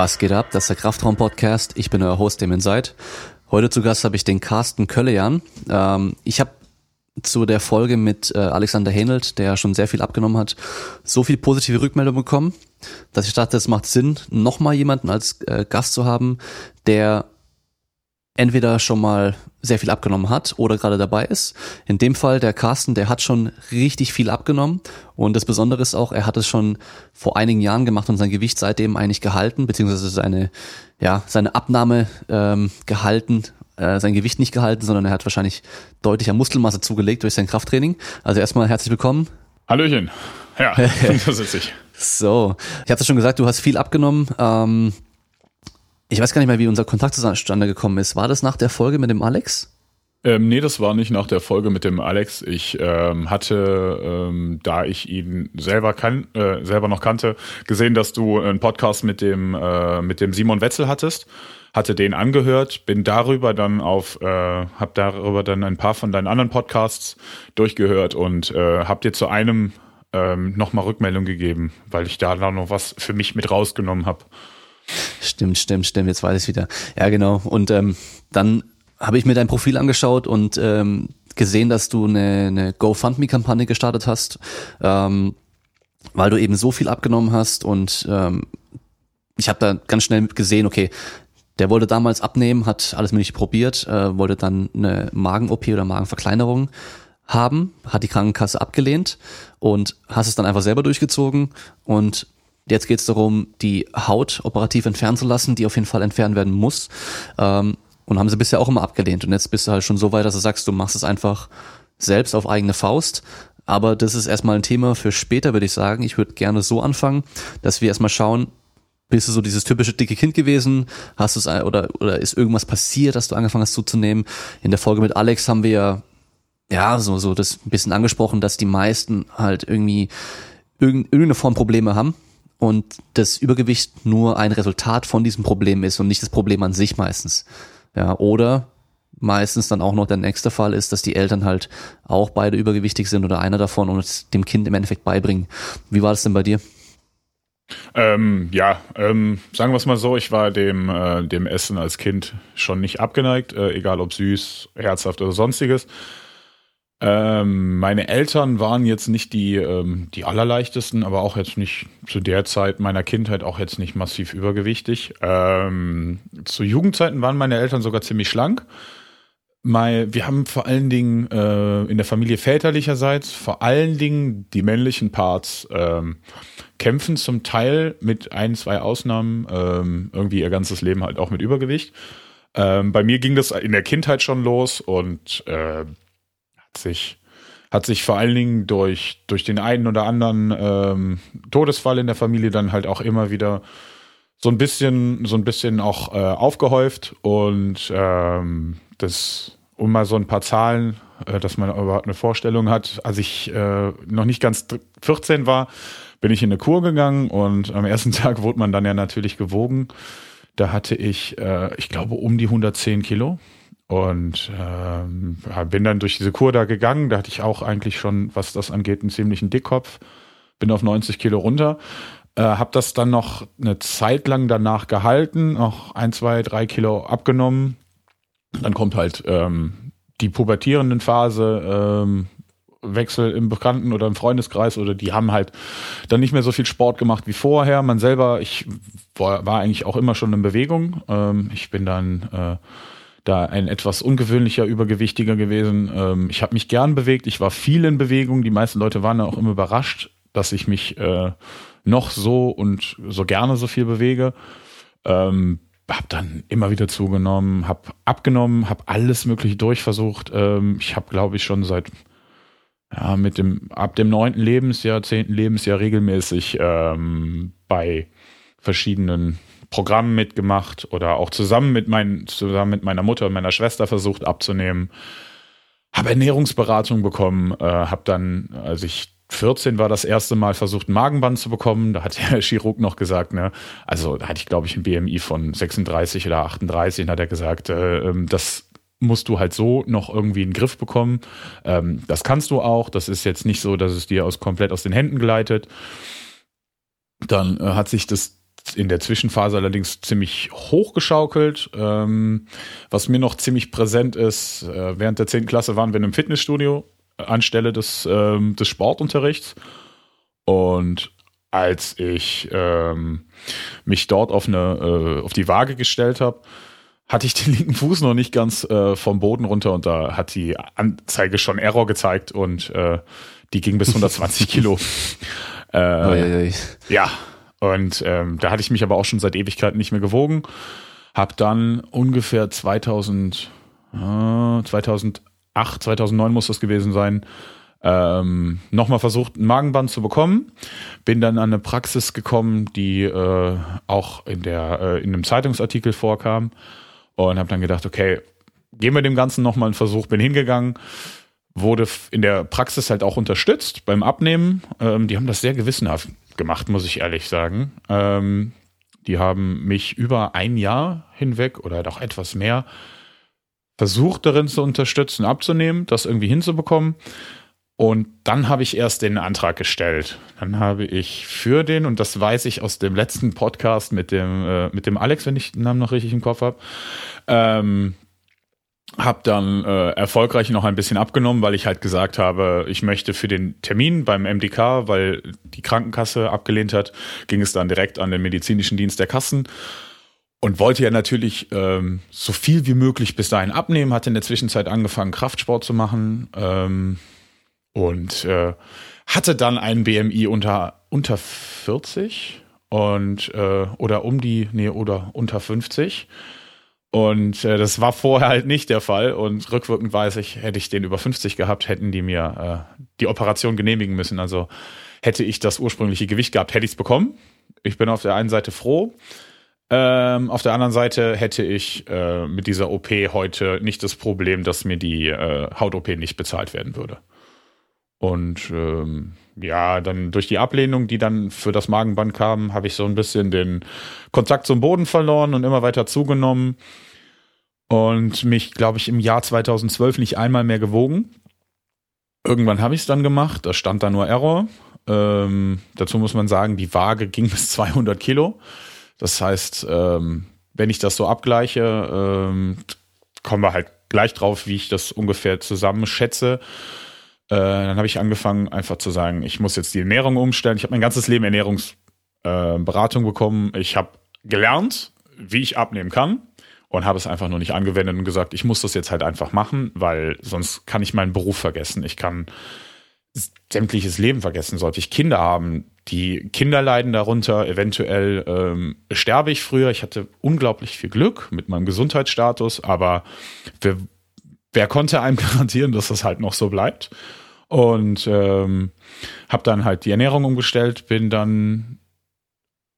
Was geht ab? Das ist der Kraftraum-Podcast. Ich bin euer Host, dem seid. Heute zu Gast habe ich den Carsten Köllejan. Ähm, ich habe zu der Folge mit äh, Alexander Hähnelt, der schon sehr viel abgenommen hat, so viel positive Rückmeldung bekommen, dass ich dachte, es macht Sinn, nochmal jemanden als äh, Gast zu haben, der entweder schon mal sehr viel abgenommen hat oder gerade dabei ist. In dem Fall der Carsten, der hat schon richtig viel abgenommen und das Besondere ist auch, er hat es schon vor einigen Jahren gemacht und sein Gewicht seitdem eigentlich gehalten, beziehungsweise seine, ja, seine Abnahme ähm, gehalten, äh, sein Gewicht nicht gehalten, sondern er hat wahrscheinlich deutlicher Muskelmasse zugelegt durch sein Krafttraining. Also erstmal herzlich willkommen. Hallöchen. Ja, da sitze ich. So, ich hatte schon gesagt, du hast viel abgenommen. Ähm, ich weiß gar nicht mehr, wie unser Kontakt zustande gekommen ist. War das nach der Folge mit dem Alex? Ähm, nee, das war nicht nach der Folge mit dem Alex. Ich ähm, hatte, ähm, da ich ihn selber kan äh, selber noch kannte, gesehen, dass du einen Podcast mit dem äh, mit dem Simon Wetzel hattest, hatte den angehört, bin darüber dann auf, äh, habe darüber dann ein paar von deinen anderen Podcasts durchgehört und äh, habe dir zu einem ähm, nochmal Rückmeldung gegeben, weil ich da noch was für mich mit rausgenommen habe. Stimmt, stimmt, stimmt, jetzt weiß ich wieder. Ja, genau. Und ähm, dann habe ich mir dein Profil angeschaut und ähm, gesehen, dass du eine, eine GoFundMe-Kampagne gestartet hast, ähm, weil du eben so viel abgenommen hast und ähm, ich habe da ganz schnell gesehen, okay, der wollte damals abnehmen, hat alles mögliche probiert, äh, wollte dann eine Magen-OP oder Magenverkleinerung haben, hat die Krankenkasse abgelehnt und hast es dann einfach selber durchgezogen und Jetzt geht es darum, die Haut operativ entfernen zu lassen, die auf jeden Fall entfernt werden muss. Ähm, und haben sie bisher auch immer abgelehnt. Und jetzt bist du halt schon so weit, dass du sagst, du machst es einfach selbst auf eigene Faust. Aber das ist erstmal ein Thema für später, würde ich sagen. Ich würde gerne so anfangen, dass wir erstmal schauen, bist du so dieses typische dicke Kind gewesen? Hast du es oder oder ist irgendwas passiert, dass du angefangen hast zuzunehmen? In der Folge mit Alex haben wir ja ja so so das ein bisschen angesprochen, dass die meisten halt irgendwie irgendeine Form Probleme haben und das Übergewicht nur ein Resultat von diesem Problem ist und nicht das Problem an sich meistens. Ja, oder meistens dann auch noch der nächste Fall ist, dass die Eltern halt auch beide übergewichtig sind oder einer davon und es dem Kind im Endeffekt beibringen. Wie war das denn bei dir? Ähm, ja, ähm, sagen wir es mal so, ich war dem, äh, dem Essen als Kind schon nicht abgeneigt, äh, egal ob süß, herzhaft oder sonstiges. Ähm, meine Eltern waren jetzt nicht die, ähm, die allerleichtesten, aber auch jetzt nicht zu der Zeit meiner Kindheit auch jetzt nicht massiv übergewichtig. Ähm, zu Jugendzeiten waren meine Eltern sogar ziemlich schlank. Mein, wir haben vor allen Dingen äh, in der Familie väterlicherseits vor allen Dingen die männlichen Parts ähm, kämpfen zum Teil mit ein, zwei Ausnahmen ähm, irgendwie ihr ganzes Leben halt auch mit Übergewicht. Ähm, bei mir ging das in der Kindheit schon los und äh, sich, hat sich vor allen Dingen durch, durch den einen oder anderen ähm, Todesfall in der Familie dann halt auch immer wieder so ein bisschen, so ein bisschen auch äh, aufgehäuft und ähm, das, um mal so ein paar Zahlen, äh, dass man überhaupt eine Vorstellung hat, als ich äh, noch nicht ganz 14 war, bin ich in eine Kur gegangen und am ersten Tag wurde man dann ja natürlich gewogen. Da hatte ich, äh, ich glaube, um die 110 Kilo. Und ähm, bin dann durch diese Kur da gegangen. Da hatte ich auch eigentlich schon, was das angeht, einen ziemlichen Dickkopf. Bin auf 90 Kilo runter. Äh, habe das dann noch eine Zeit lang danach gehalten, noch ein, zwei, drei Kilo abgenommen. Dann kommt halt ähm, die pubertierenden Phase, ähm, Wechsel im Bekannten- oder im Freundeskreis oder die haben halt dann nicht mehr so viel Sport gemacht wie vorher. Man selber, ich war, war eigentlich auch immer schon in Bewegung. Ähm, ich bin dann äh, da ein etwas ungewöhnlicher Übergewichtiger gewesen. Ähm, ich habe mich gern bewegt, ich war viel in Bewegung. Die meisten Leute waren auch immer überrascht, dass ich mich äh, noch so und so gerne so viel bewege. Ähm, habe dann immer wieder zugenommen, habe abgenommen, habe alles mögliche durchversucht. Ähm, ich habe, glaube ich, schon seit ja, mit dem ab dem neunten Lebensjahr, zehnten Lebensjahr regelmäßig ähm, bei verschiedenen Programmen mitgemacht oder auch zusammen mit, mein, zusammen mit meiner Mutter und meiner Schwester versucht abzunehmen. Habe Ernährungsberatung bekommen, äh, habe dann, als ich 14 war, das erste Mal versucht, ein Magenband zu bekommen. Da hat der Chirurg noch gesagt, ne, also da hatte ich, glaube ich, ein BMI von 36 oder 38 und hat er gesagt, äh, ähm, das musst du halt so noch irgendwie in den Griff bekommen. Ähm, das kannst du auch. Das ist jetzt nicht so, dass es dir aus komplett aus den Händen gleitet. Dann äh, hat sich das in der Zwischenphase allerdings ziemlich hochgeschaukelt. Ähm, was mir noch ziemlich präsent ist, äh, während der 10. Klasse waren wir in einem Fitnessstudio anstelle des, ähm, des Sportunterrichts. Und als ich ähm, mich dort auf, eine, äh, auf die Waage gestellt habe, hatte ich den linken Fuß noch nicht ganz äh, vom Boden runter und da hat die Anzeige schon Error gezeigt und äh, die ging bis 120 Kilo. Äh, ja, und ähm, da hatte ich mich aber auch schon seit Ewigkeiten nicht mehr gewogen. Hab dann ungefähr 2000, äh, 2008, 2009 muss das gewesen sein, ähm, nochmal versucht, ein Magenband zu bekommen. Bin dann an eine Praxis gekommen, die äh, auch in, der, äh, in einem Zeitungsartikel vorkam und habe dann gedacht, okay, geben wir dem Ganzen nochmal einen Versuch. Bin hingegangen, wurde in der Praxis halt auch unterstützt beim Abnehmen. Ähm, die haben das sehr gewissenhaft gemacht, muss ich ehrlich sagen. Ähm, die haben mich über ein Jahr hinweg oder doch etwas mehr versucht darin zu unterstützen, abzunehmen, das irgendwie hinzubekommen. Und dann habe ich erst den Antrag gestellt. Dann habe ich für den, und das weiß ich aus dem letzten Podcast mit dem, äh, mit dem Alex, wenn ich den Namen noch richtig im Kopf habe, ähm, habe dann äh, erfolgreich noch ein bisschen abgenommen, weil ich halt gesagt habe, ich möchte für den Termin beim MDK, weil die Krankenkasse abgelehnt hat, ging es dann direkt an den medizinischen Dienst der Kassen und wollte ja natürlich ähm, so viel wie möglich bis dahin abnehmen, hatte in der Zwischenzeit angefangen, Kraftsport zu machen. Ähm, und äh, hatte dann einen BMI unter, unter 40 und äh, oder um die, nee, oder unter 50. Und äh, das war vorher halt nicht der Fall. Und rückwirkend weiß ich, hätte ich den über 50 gehabt, hätten die mir äh, die Operation genehmigen müssen. Also hätte ich das ursprüngliche Gewicht gehabt, hätte ich es bekommen. Ich bin auf der einen Seite froh. Ähm, auf der anderen Seite hätte ich äh, mit dieser OP heute nicht das Problem, dass mir die äh, Haut-OP nicht bezahlt werden würde. Und ähm, ja, dann durch die Ablehnung, die dann für das Magenband kam, habe ich so ein bisschen den Kontakt zum Boden verloren und immer weiter zugenommen. Und mich, glaube ich, im Jahr 2012 nicht einmal mehr gewogen. Irgendwann habe ich es dann gemacht, da stand da nur Error. Ähm, dazu muss man sagen, die Waage ging bis 200 Kilo. Das heißt, ähm, wenn ich das so abgleiche, ähm, kommen wir halt gleich drauf, wie ich das ungefähr zusammenschätze. Äh, dann habe ich angefangen, einfach zu sagen, ich muss jetzt die Ernährung umstellen. Ich habe mein ganzes Leben Ernährungsberatung äh, bekommen. Ich habe gelernt, wie ich abnehmen kann und habe es einfach nur nicht angewendet und gesagt, ich muss das jetzt halt einfach machen, weil sonst kann ich meinen Beruf vergessen. Ich kann sämtliches Leben vergessen. Sollte ich Kinder haben, die Kinder leiden darunter, eventuell ähm, sterbe ich früher. Ich hatte unglaublich viel Glück mit meinem Gesundheitsstatus, aber wer, wer konnte einem garantieren, dass das halt noch so bleibt? Und ähm, habe dann halt die Ernährung umgestellt, bin dann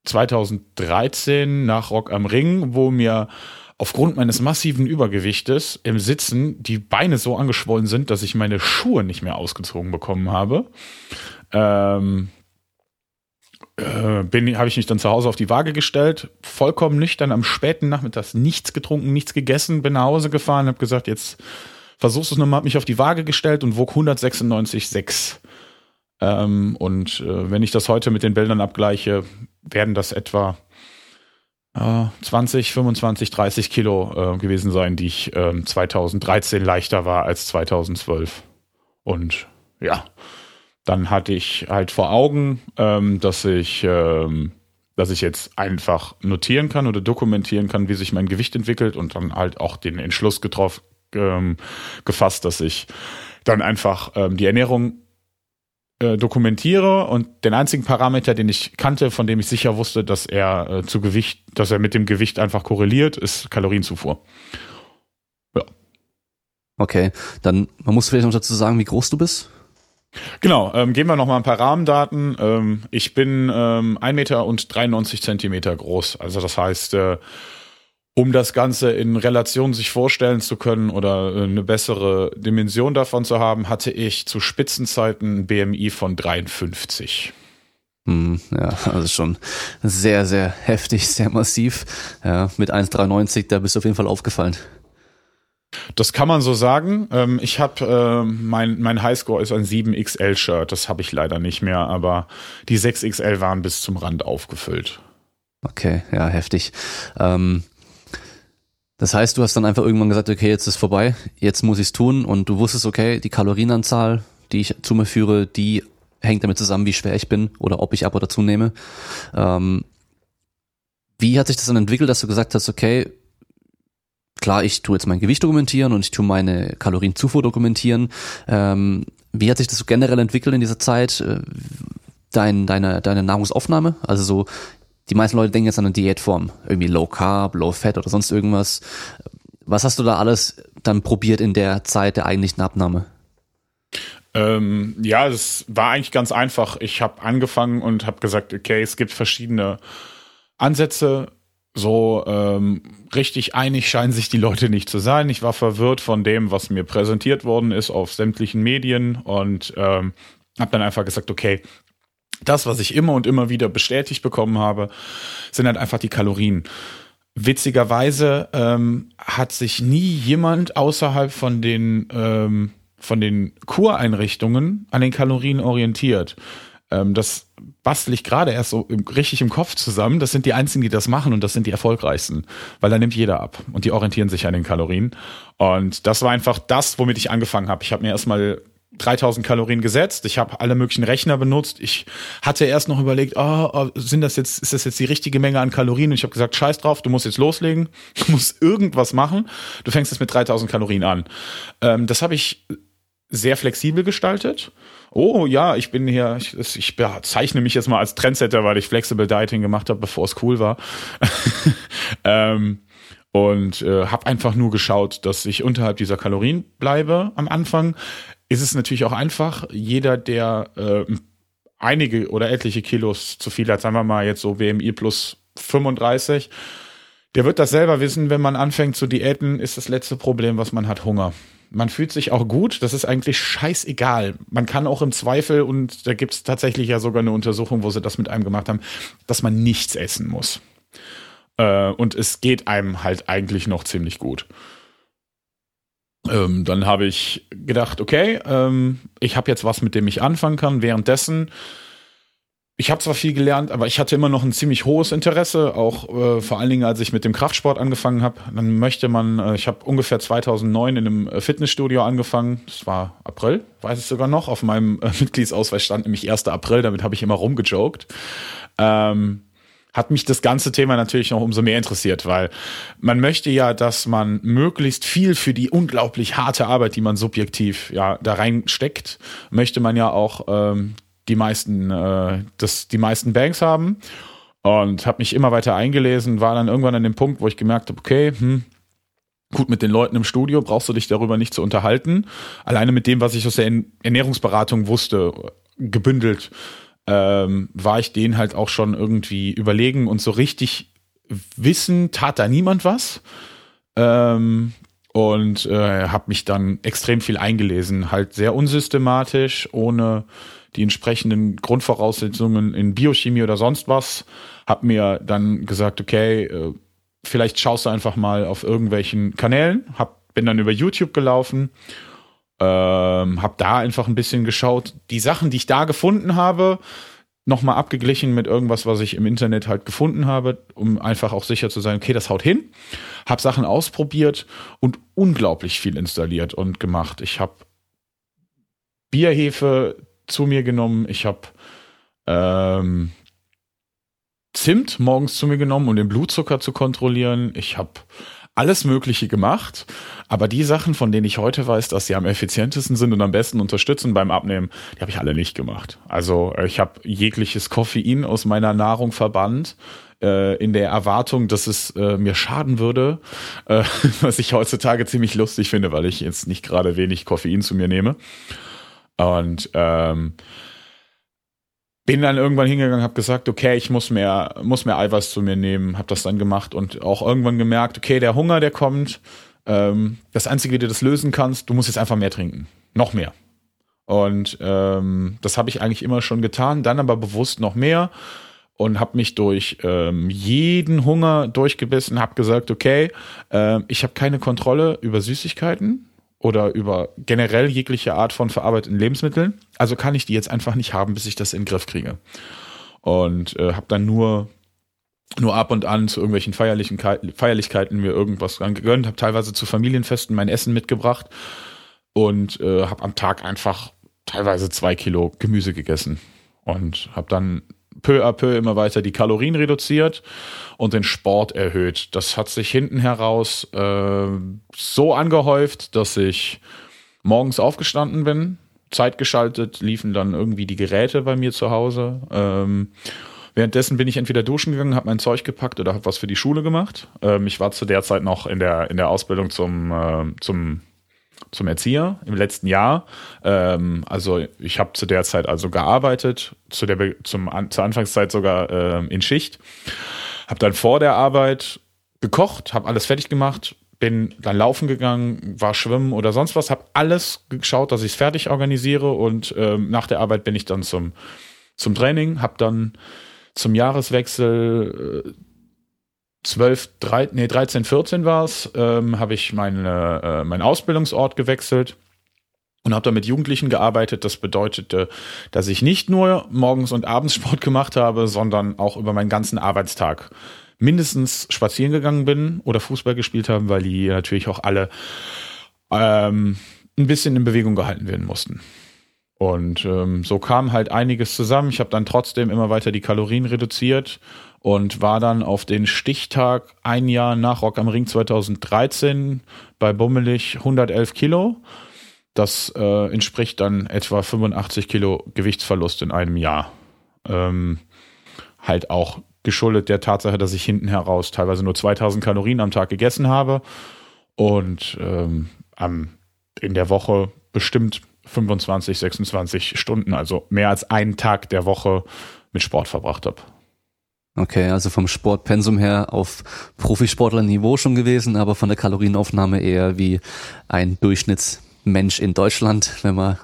2013 nach Rock am Ring, wo mir aufgrund meines massiven Übergewichtes im Sitzen die Beine so angeschwollen sind, dass ich meine Schuhe nicht mehr ausgezogen bekommen habe. Ähm, äh, bin, habe ich mich dann zu Hause auf die Waage gestellt, vollkommen nüchtern am späten Nachmittag nichts getrunken, nichts gegessen, bin nach Hause gefahren, habe gesagt, jetzt nochmal, hab mich auf die Waage gestellt und wog 196,6. Ähm, und äh, wenn ich das heute mit den Bildern abgleiche, werden das etwa äh, 20, 25, 30 Kilo äh, gewesen sein, die ich 2013 ähm, leichter war als 2012. Und ja, dann hatte ich halt vor Augen, ähm, dass ich ähm, dass ich jetzt einfach notieren kann oder dokumentieren kann, wie sich mein Gewicht entwickelt und dann halt auch den Entschluss getroffen, ähm, gefasst, dass ich dann einfach ähm, die Ernährung äh, dokumentiere und den einzigen Parameter, den ich kannte, von dem ich sicher wusste, dass er äh, zu Gewicht, dass er mit dem Gewicht einfach korreliert, ist Kalorienzufuhr. Ja. Okay, dann man muss vielleicht noch dazu sagen, wie groß du bist. Genau, ähm, geben wir noch mal ein paar Rahmendaten. Ähm, ich bin ähm, 1 Meter und 93 Zentimeter groß. Also das heißt, äh, um das Ganze in Relation sich vorstellen zu können oder äh, eine bessere Dimension davon zu haben, hatte ich zu Spitzenzeiten ein BMI von 53. Hm, ja, also schon sehr, sehr heftig, sehr massiv. Ja, mit 1,93, da bist du auf jeden Fall aufgefallen. Das kann man so sagen. Ähm, ich habe äh, mein mein Highscore ist ein 7XL Shirt. Das habe ich leider nicht mehr, aber die 6XL waren bis zum Rand aufgefüllt. Okay, ja, heftig. Ähm, das heißt, du hast dann einfach irgendwann gesagt, okay, jetzt ist vorbei, jetzt muss ich es tun und du wusstest, okay, die Kalorienanzahl, die ich zu mir führe, die hängt damit zusammen, wie schwer ich bin oder ob ich ab oder zunehme. Ähm, wie hat sich das dann entwickelt, dass du gesagt hast, okay, klar, ich tue jetzt mein Gewicht dokumentieren und ich tue meine Kalorienzufuhr dokumentieren. Ähm, wie hat sich das so generell entwickelt in dieser Zeit? Äh, dein, deine, deine Nahrungsaufnahme? Also so, die meisten Leute denken jetzt an eine Diätform, irgendwie Low Carb, Low Fat oder sonst irgendwas. Was hast du da alles dann probiert in der Zeit der eigentlichen Abnahme? Ähm, ja, es war eigentlich ganz einfach. Ich habe angefangen und habe gesagt, okay, es gibt verschiedene Ansätze. So ähm, richtig einig scheinen sich die Leute nicht zu sein. Ich war verwirrt von dem, was mir präsentiert worden ist auf sämtlichen Medien und ähm, habe dann einfach gesagt, okay, das, was ich immer und immer wieder bestätigt bekommen habe, sind halt einfach die Kalorien. Witzigerweise ähm, hat sich nie jemand außerhalb von den ähm, von den Kureinrichtungen an den Kalorien orientiert. Ähm, das bastel ich gerade erst so richtig im Kopf zusammen. Das sind die einzigen, die das machen und das sind die erfolgreichsten, weil da nimmt jeder ab und die orientieren sich an den Kalorien. Und das war einfach das, womit ich angefangen habe. Ich habe mir erstmal 3000 Kalorien gesetzt. Ich habe alle möglichen Rechner benutzt. Ich hatte erst noch überlegt, oh, sind das jetzt, ist das jetzt die richtige Menge an Kalorien? Und ich habe gesagt, scheiß drauf, du musst jetzt loslegen. Du musst irgendwas machen. Du fängst jetzt mit 3000 Kalorien an. Ähm, das habe ich sehr flexibel gestaltet. Oh ja, ich bin hier, ich, ich zeichne mich jetzt mal als Trendsetter, weil ich Flexible Dieting gemacht habe, bevor es cool war. ähm, und äh, habe einfach nur geschaut, dass ich unterhalb dieser Kalorien bleibe am Anfang. Ist es natürlich auch einfach. Jeder, der äh, einige oder etliche Kilos zu viel hat, sagen wir mal jetzt so WMI plus 35, der wird das selber wissen, wenn man anfängt zu diäten, ist das letzte Problem, was man hat, Hunger. Man fühlt sich auch gut, das ist eigentlich scheißegal. Man kann auch im Zweifel, und da gibt es tatsächlich ja sogar eine Untersuchung, wo sie das mit einem gemacht haben, dass man nichts essen muss. Äh, und es geht einem halt eigentlich noch ziemlich gut. Ähm, dann habe ich gedacht, okay, ähm, ich habe jetzt was, mit dem ich anfangen kann. Währenddessen ich habe zwar viel gelernt, aber ich hatte immer noch ein ziemlich hohes Interesse, auch äh, vor allen Dingen, als ich mit dem Kraftsport angefangen habe. Dann möchte man, äh, ich habe ungefähr 2009 in einem äh, Fitnessstudio angefangen. Das war April, weiß ich sogar noch. Auf meinem äh, Mitgliedsausweis stand nämlich 1. April, damit habe ich immer rumgejoked. Ähm, hat mich das ganze Thema natürlich noch umso mehr interessiert, weil man möchte ja, dass man möglichst viel für die unglaublich harte Arbeit, die man subjektiv ja da reinsteckt, möchte man ja auch ähm, die meisten, äh, das, die meisten Banks haben und habe mich immer weiter eingelesen, war dann irgendwann an dem Punkt, wo ich gemerkt habe, okay, hm, gut, mit den Leuten im Studio brauchst du dich darüber nicht zu unterhalten. Alleine mit dem, was ich aus der Ernährungsberatung wusste, gebündelt, ähm, war ich denen halt auch schon irgendwie überlegen und so richtig wissen tat da niemand was. Ähm, und äh, habe mich dann extrem viel eingelesen, halt sehr unsystematisch, ohne die entsprechenden Grundvoraussetzungen in Biochemie oder sonst was. Hab mir dann gesagt, okay, äh, vielleicht schaust du einfach mal auf irgendwelchen Kanälen. Hab, bin dann über YouTube gelaufen, ähm, hab da einfach ein bisschen geschaut. Die Sachen, die ich da gefunden habe, nochmal abgeglichen mit irgendwas, was ich im Internet halt gefunden habe, um einfach auch sicher zu sein, okay, das haut hin. Hab Sachen ausprobiert und unglaublich viel installiert und gemacht. Ich habe Bierhefe zu mir genommen. Ich habe ähm, Zimt morgens zu mir genommen, um den Blutzucker zu kontrollieren. Ich habe alles Mögliche gemacht. Aber die Sachen, von denen ich heute weiß, dass sie am effizientesten sind und am besten unterstützen beim Abnehmen, die habe ich alle nicht gemacht. Also äh, ich habe jegliches Koffein aus meiner Nahrung verbannt äh, in der Erwartung, dass es äh, mir schaden würde, äh, was ich heutzutage ziemlich lustig finde, weil ich jetzt nicht gerade wenig Koffein zu mir nehme. Und ähm, bin dann irgendwann hingegangen, habe gesagt, okay, ich muss mehr, muss mehr Eiweiß zu mir nehmen, habe das dann gemacht und auch irgendwann gemerkt, okay, der Hunger, der kommt. Ähm, das Einzige, wie du das lösen kannst, du musst jetzt einfach mehr trinken, noch mehr. Und ähm, das habe ich eigentlich immer schon getan, dann aber bewusst noch mehr und habe mich durch ähm, jeden Hunger durchgebissen, habe gesagt, okay, äh, ich habe keine Kontrolle über Süßigkeiten, oder über generell jegliche Art von verarbeiteten Lebensmitteln. Also kann ich die jetzt einfach nicht haben, bis ich das in den Griff kriege. Und äh, habe dann nur nur ab und an zu irgendwelchen Feierlichen, Feierlichkeiten mir irgendwas gegönnt, habe teilweise zu Familienfesten mein Essen mitgebracht und äh, habe am Tag einfach teilweise zwei Kilo Gemüse gegessen und habe dann peu à peu immer weiter die Kalorien reduziert und den Sport erhöht. Das hat sich hinten heraus äh, so angehäuft, dass ich morgens aufgestanden bin, zeitgeschaltet liefen dann irgendwie die Geräte bei mir zu Hause. Ähm, währenddessen bin ich entweder duschen gegangen, habe mein Zeug gepackt oder habe was für die Schule gemacht. Ähm, ich war zu der Zeit noch in der, in der Ausbildung zum, äh, zum zum Erzieher im letzten Jahr. Ähm, also ich habe zu der Zeit also gearbeitet, zu der zum, zur Anfangszeit sogar äh, in Schicht. Habe dann vor der Arbeit gekocht, habe alles fertig gemacht, bin dann laufen gegangen, war schwimmen oder sonst was, habe alles geschaut, dass ich es fertig organisiere und ähm, nach der Arbeit bin ich dann zum, zum Training, habe dann zum Jahreswechsel äh, 12, 13, nee, 13, 14 war es, ähm, habe ich meine, äh, meinen Ausbildungsort gewechselt und habe da mit Jugendlichen gearbeitet. Das bedeutete, dass ich nicht nur morgens und abends Sport gemacht habe, sondern auch über meinen ganzen Arbeitstag mindestens spazieren gegangen bin oder Fußball gespielt haben, weil die natürlich auch alle ähm, ein bisschen in Bewegung gehalten werden mussten. Und ähm, so kam halt einiges zusammen. Ich habe dann trotzdem immer weiter die Kalorien reduziert und war dann auf den Stichtag ein Jahr nach Rock am Ring 2013 bei bummelig 111 Kilo. Das äh, entspricht dann etwa 85 Kilo Gewichtsverlust in einem Jahr. Ähm, halt auch geschuldet der Tatsache, dass ich hinten heraus teilweise nur 2000 Kalorien am Tag gegessen habe und ähm, am, in der Woche bestimmt 25, 26 Stunden, also mehr als einen Tag der Woche mit Sport verbracht habe. Okay, also vom Sportpensum her auf Profisportlerniveau schon gewesen, aber von der Kalorienaufnahme eher wie ein Durchschnittsmensch in Deutschland, wenn man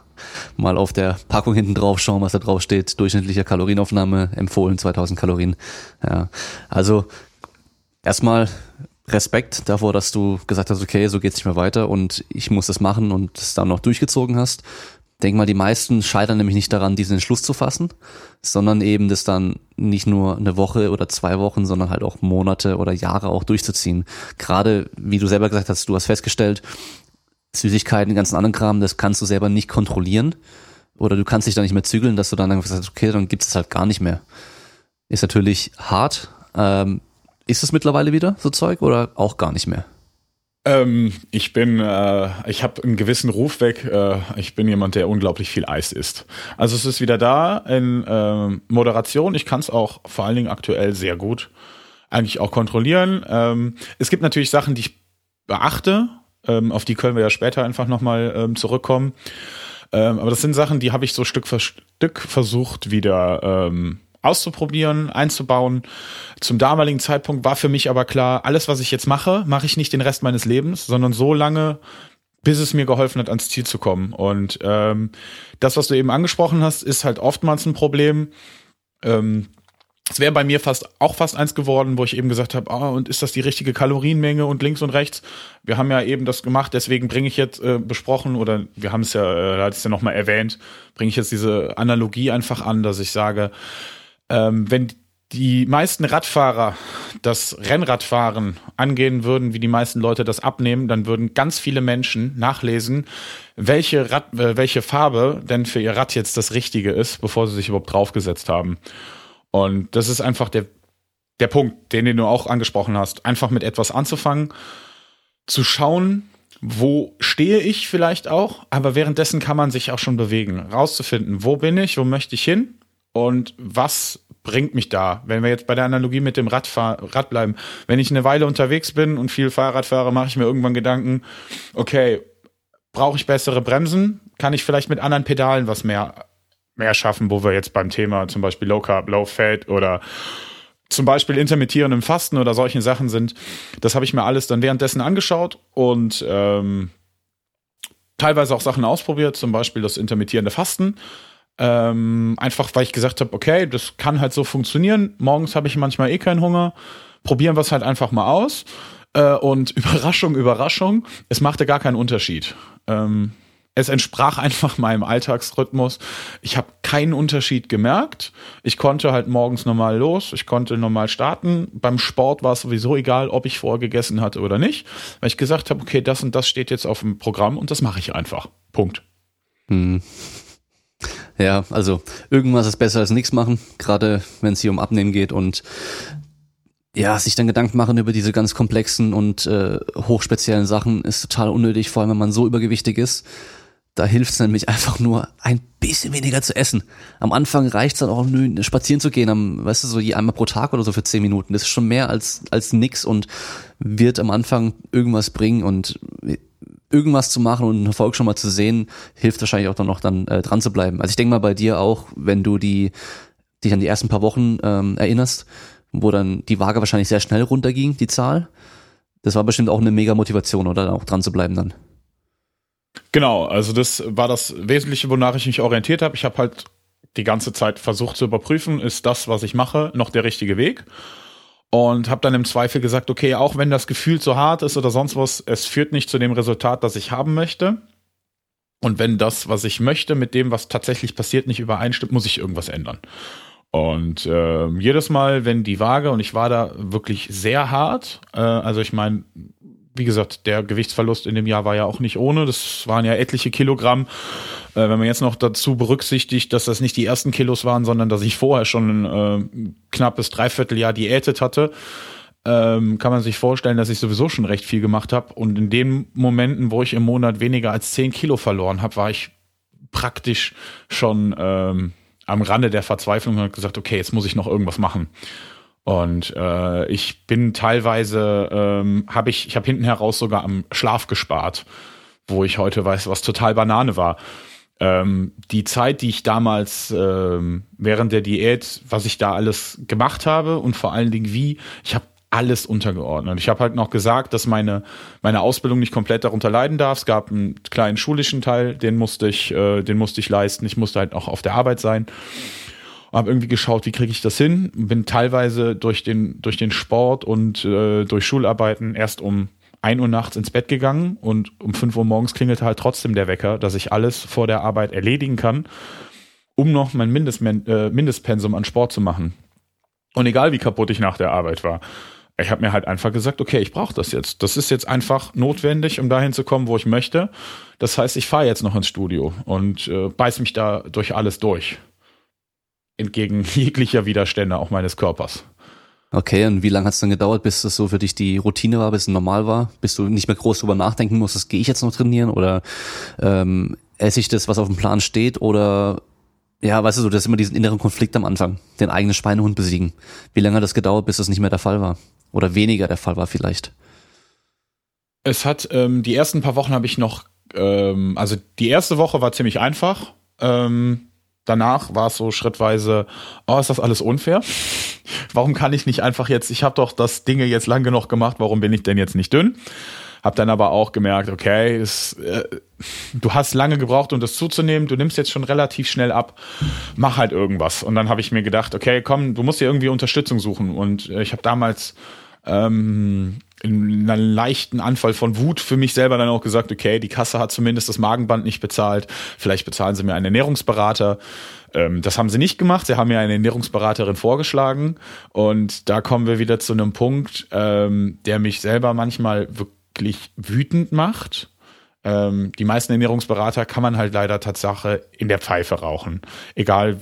mal auf der Packung hinten drauf schauen, was da drauf steht. Durchschnittliche Kalorienaufnahme empfohlen 2000 Kalorien. Ja, also erstmal Respekt davor, dass du gesagt hast, okay, so geht's nicht mehr weiter und ich muss das machen und es dann noch durchgezogen hast. Denk mal, die meisten scheitern nämlich nicht daran, diesen Entschluss zu fassen, sondern eben das dann nicht nur eine Woche oder zwei Wochen, sondern halt auch Monate oder Jahre auch durchzuziehen. Gerade, wie du selber gesagt hast, du hast festgestellt, Süßigkeiten, den ganzen anderen Kram, das kannst du selber nicht kontrollieren. Oder du kannst dich da nicht mehr zügeln, dass du dann einfach sagst, okay, dann gibt es halt gar nicht mehr. Ist natürlich hart. Ähm, ist es mittlerweile wieder so Zeug oder auch gar nicht mehr? Ähm, ich bin, äh, ich habe einen gewissen Ruf weg. Äh, ich bin jemand, der unglaublich viel Eis isst. Also es ist wieder da in äh, Moderation. Ich kann es auch vor allen Dingen aktuell sehr gut eigentlich auch kontrollieren. Ähm, es gibt natürlich Sachen, die ich beachte ähm, auf die können wir ja später einfach nochmal ähm, zurückkommen. Ähm, aber das sind Sachen, die habe ich so Stück für Stück versucht wieder ähm, auszuprobieren, einzubauen. Zum damaligen Zeitpunkt war für mich aber klar, alles, was ich jetzt mache, mache ich nicht den Rest meines Lebens, sondern so lange, bis es mir geholfen hat, ans Ziel zu kommen. Und ähm, das, was du eben angesprochen hast, ist halt oftmals ein Problem. Ähm, es wäre bei mir fast auch fast eins geworden, wo ich eben gesagt habe, ah, und ist das die richtige Kalorienmenge und links und rechts? Wir haben ja eben das gemacht, deswegen bringe ich jetzt äh, besprochen oder wir haben es ja, äh, hat es ja nochmal erwähnt, bringe ich jetzt diese Analogie einfach an, dass ich sage, ähm, wenn die meisten Radfahrer das Rennradfahren angehen würden, wie die meisten Leute das abnehmen, dann würden ganz viele Menschen nachlesen, welche, Rad, äh, welche Farbe denn für ihr Rad jetzt das Richtige ist, bevor sie sich überhaupt draufgesetzt haben. Und das ist einfach der, der Punkt, den, den du auch angesprochen hast. Einfach mit etwas anzufangen, zu schauen, wo stehe ich vielleicht auch, aber währenddessen kann man sich auch schon bewegen, rauszufinden, wo bin ich, wo möchte ich hin und was bringt mich da? Wenn wir jetzt bei der Analogie mit dem Radfahr Rad bleiben, wenn ich eine Weile unterwegs bin und viel Fahrrad fahre, mache ich mir irgendwann Gedanken, okay, brauche ich bessere Bremsen? Kann ich vielleicht mit anderen Pedalen was mehr mehr schaffen, wo wir jetzt beim Thema zum Beispiel Low Carb, Low Fat oder zum Beispiel intermittierendem Fasten oder solchen Sachen sind. Das habe ich mir alles dann währenddessen angeschaut und ähm, teilweise auch Sachen ausprobiert, zum Beispiel das intermittierende Fasten. Ähm, einfach weil ich gesagt habe, okay, das kann halt so funktionieren. Morgens habe ich manchmal eh keinen Hunger. Probieren wir es halt einfach mal aus. Äh, und Überraschung, Überraschung, es machte gar keinen Unterschied. Ähm, es entsprach einfach meinem Alltagsrhythmus. Ich habe keinen Unterschied gemerkt. Ich konnte halt morgens normal los, ich konnte normal starten. Beim Sport war es sowieso egal, ob ich vorher gegessen hatte oder nicht, weil ich gesagt habe, okay, das und das steht jetzt auf dem Programm und das mache ich einfach. Punkt. Hm. Ja, also irgendwas ist besser als nichts machen, gerade wenn es hier um Abnehmen geht und ja, sich dann Gedanken machen über diese ganz komplexen und äh, hochspeziellen Sachen ist total unnötig, vor allem wenn man so übergewichtig ist. Da hilft es nämlich einfach nur ein bisschen weniger zu essen. Am Anfang reicht es dann auch nur spazieren zu gehen, am, weißt du, so je einmal pro Tag oder so für zehn Minuten. Das ist schon mehr als, als nix und wird am Anfang irgendwas bringen und irgendwas zu machen und einen Erfolg schon mal zu sehen, hilft wahrscheinlich auch dann noch dann äh, dran zu bleiben. Also ich denke mal bei dir auch, wenn du die dich an die ersten paar Wochen ähm, erinnerst, wo dann die Waage wahrscheinlich sehr schnell runterging, die Zahl. Das war bestimmt auch eine mega Motivation, oder auch dran zu bleiben dann. Genau, also das war das Wesentliche, wonach ich mich orientiert habe. Ich habe halt die ganze Zeit versucht zu überprüfen, ist das, was ich mache, noch der richtige Weg? Und habe dann im Zweifel gesagt, okay, auch wenn das Gefühl zu hart ist oder sonst was, es führt nicht zu dem Resultat, das ich haben möchte. Und wenn das, was ich möchte, mit dem, was tatsächlich passiert, nicht übereinstimmt, muss ich irgendwas ändern. Und äh, jedes Mal, wenn die Waage, und ich war da wirklich sehr hart, äh, also ich meine, wie gesagt, der Gewichtsverlust in dem Jahr war ja auch nicht ohne. Das waren ja etliche Kilogramm. Äh, wenn man jetzt noch dazu berücksichtigt, dass das nicht die ersten Kilos waren, sondern dass ich vorher schon ein äh, knappes Dreivierteljahr diätet hatte, ähm, kann man sich vorstellen, dass ich sowieso schon recht viel gemacht habe. Und in den Momenten, wo ich im Monat weniger als 10 Kilo verloren habe, war ich praktisch schon ähm, am Rande der Verzweiflung und habe gesagt, okay, jetzt muss ich noch irgendwas machen. Und äh, ich bin teilweise, ähm, habe ich, ich habe hinten heraus sogar am Schlaf gespart, wo ich heute weiß, was total Banane war. Ähm, die Zeit, die ich damals ähm, während der Diät, was ich da alles gemacht habe und vor allen Dingen wie, ich habe alles untergeordnet. Ich habe halt noch gesagt, dass meine meine Ausbildung nicht komplett darunter leiden darf. Es gab einen kleinen schulischen Teil, den musste ich, äh, den musste ich leisten. Ich musste halt auch auf der Arbeit sein habe irgendwie geschaut, wie kriege ich das hin. Bin teilweise durch den, durch den Sport und äh, durch Schularbeiten erst um ein Uhr nachts ins Bett gegangen und um fünf Uhr morgens klingelte halt trotzdem der Wecker, dass ich alles vor der Arbeit erledigen kann, um noch mein Mindest, äh, Mindestpensum an Sport zu machen. Und egal wie kaputt ich nach der Arbeit war, ich habe mir halt einfach gesagt, okay, ich brauche das jetzt. Das ist jetzt einfach notwendig, um dahin zu kommen, wo ich möchte. Das heißt, ich fahre jetzt noch ins Studio und äh, beiß mich da durch alles durch entgegen jeglicher Widerstände auch meines Körpers. Okay, und wie lange hat es dann gedauert, bis das so für dich die Routine war, bis es normal war, bis du nicht mehr groß drüber nachdenken musstest, gehe ich jetzt noch trainieren oder ähm, esse ich das, was auf dem Plan steht oder ja, weißt du, so, das ist immer diesen inneren Konflikt am Anfang, den eigenen Schweinehund besiegen. Wie lange hat das gedauert, bis das nicht mehr der Fall war? Oder weniger der Fall war vielleicht? Es hat, ähm, die ersten paar Wochen habe ich noch, ähm, also die erste Woche war ziemlich einfach. Ähm, danach war es so schrittweise, oh, ist das alles unfair? Warum kann ich nicht einfach jetzt, ich habe doch das Dinge jetzt lang genug gemacht, warum bin ich denn jetzt nicht dünn? Hab dann aber auch gemerkt, okay, es, äh, du hast lange gebraucht, um das zuzunehmen, du nimmst jetzt schon relativ schnell ab, mach halt irgendwas. Und dann habe ich mir gedacht, okay, komm, du musst dir irgendwie Unterstützung suchen. Und äh, ich habe damals ähm, in einem leichten Anfall von Wut für mich selber dann auch gesagt, okay, die Kasse hat zumindest das Magenband nicht bezahlt, vielleicht bezahlen sie mir einen Ernährungsberater. Ähm, das haben sie nicht gemacht, sie haben mir eine Ernährungsberaterin vorgeschlagen und da kommen wir wieder zu einem Punkt, ähm, der mich selber manchmal wirklich wütend macht. Ähm, die meisten Ernährungsberater kann man halt leider Tatsache in der Pfeife rauchen. Egal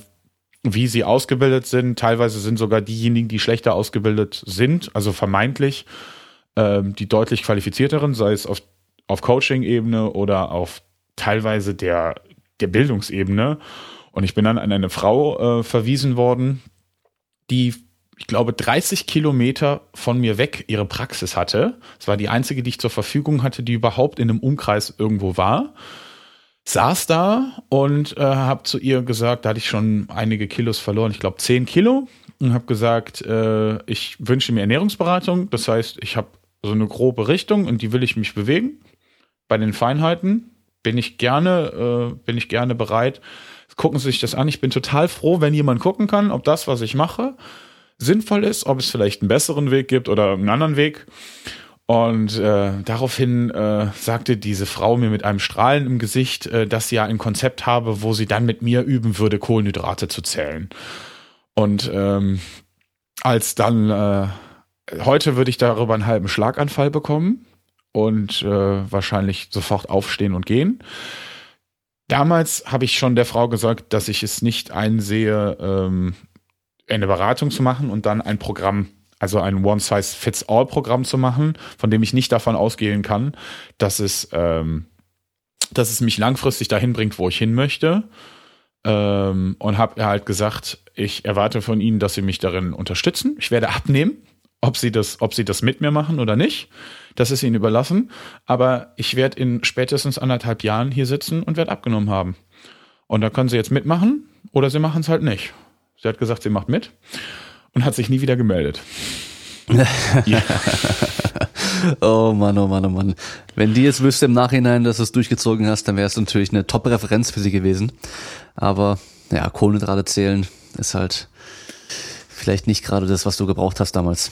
wie sie ausgebildet sind. Teilweise sind sogar diejenigen, die schlechter ausgebildet sind, also vermeintlich, ähm, die deutlich qualifizierteren, sei es auf, auf Coaching-Ebene oder auf teilweise der, der Bildungsebene. Und ich bin dann an eine Frau äh, verwiesen worden, die, ich glaube, 30 Kilometer von mir weg ihre Praxis hatte. Es war die einzige, die ich zur Verfügung hatte, die überhaupt in einem Umkreis irgendwo war. Saß da und äh, habe zu ihr gesagt, da hatte ich schon einige Kilos verloren, ich glaube 10 Kilo, und habe gesagt, äh, ich wünsche mir Ernährungsberatung. Das heißt, ich habe so eine grobe Richtung und die will ich mich bewegen. Bei den Feinheiten bin ich gerne, äh, bin ich gerne bereit. Gucken Sie sich das an. Ich bin total froh, wenn jemand gucken kann, ob das, was ich mache, sinnvoll ist, ob es vielleicht einen besseren Weg gibt oder einen anderen Weg. Und äh, daraufhin äh, sagte diese Frau mir mit einem Strahlen im Gesicht, äh, dass sie ja ein Konzept habe, wo sie dann mit mir üben würde, Kohlenhydrate zu zählen. Und ähm, als dann äh, heute würde ich darüber einen halben Schlaganfall bekommen und äh, wahrscheinlich sofort aufstehen und gehen. Damals habe ich schon der Frau gesagt, dass ich es nicht einsehe, ähm, eine Beratung zu machen und dann ein Programm also ein One-Size-Fits-All-Programm zu machen, von dem ich nicht davon ausgehen kann, dass es, ähm, dass es mich langfristig dahin bringt, wo ich hin möchte. Ähm, und habe halt gesagt, ich erwarte von Ihnen, dass Sie mich darin unterstützen. Ich werde abnehmen, ob Sie das, ob Sie das mit mir machen oder nicht. Das ist Ihnen überlassen. Aber ich werde in spätestens anderthalb Jahren hier sitzen und werde abgenommen haben. Und da können Sie jetzt mitmachen oder Sie machen es halt nicht. Sie hat gesagt, sie macht mit und hat sich nie wieder gemeldet. ja. oh Mann, oh Mann, oh Mann. Wenn die jetzt wüsste im Nachhinein, dass du es durchgezogen hast, dann wäre es natürlich eine Top-Referenz für sie gewesen. Aber ja, Kohlenhydrate zählen ist halt vielleicht nicht gerade das, was du gebraucht hast damals.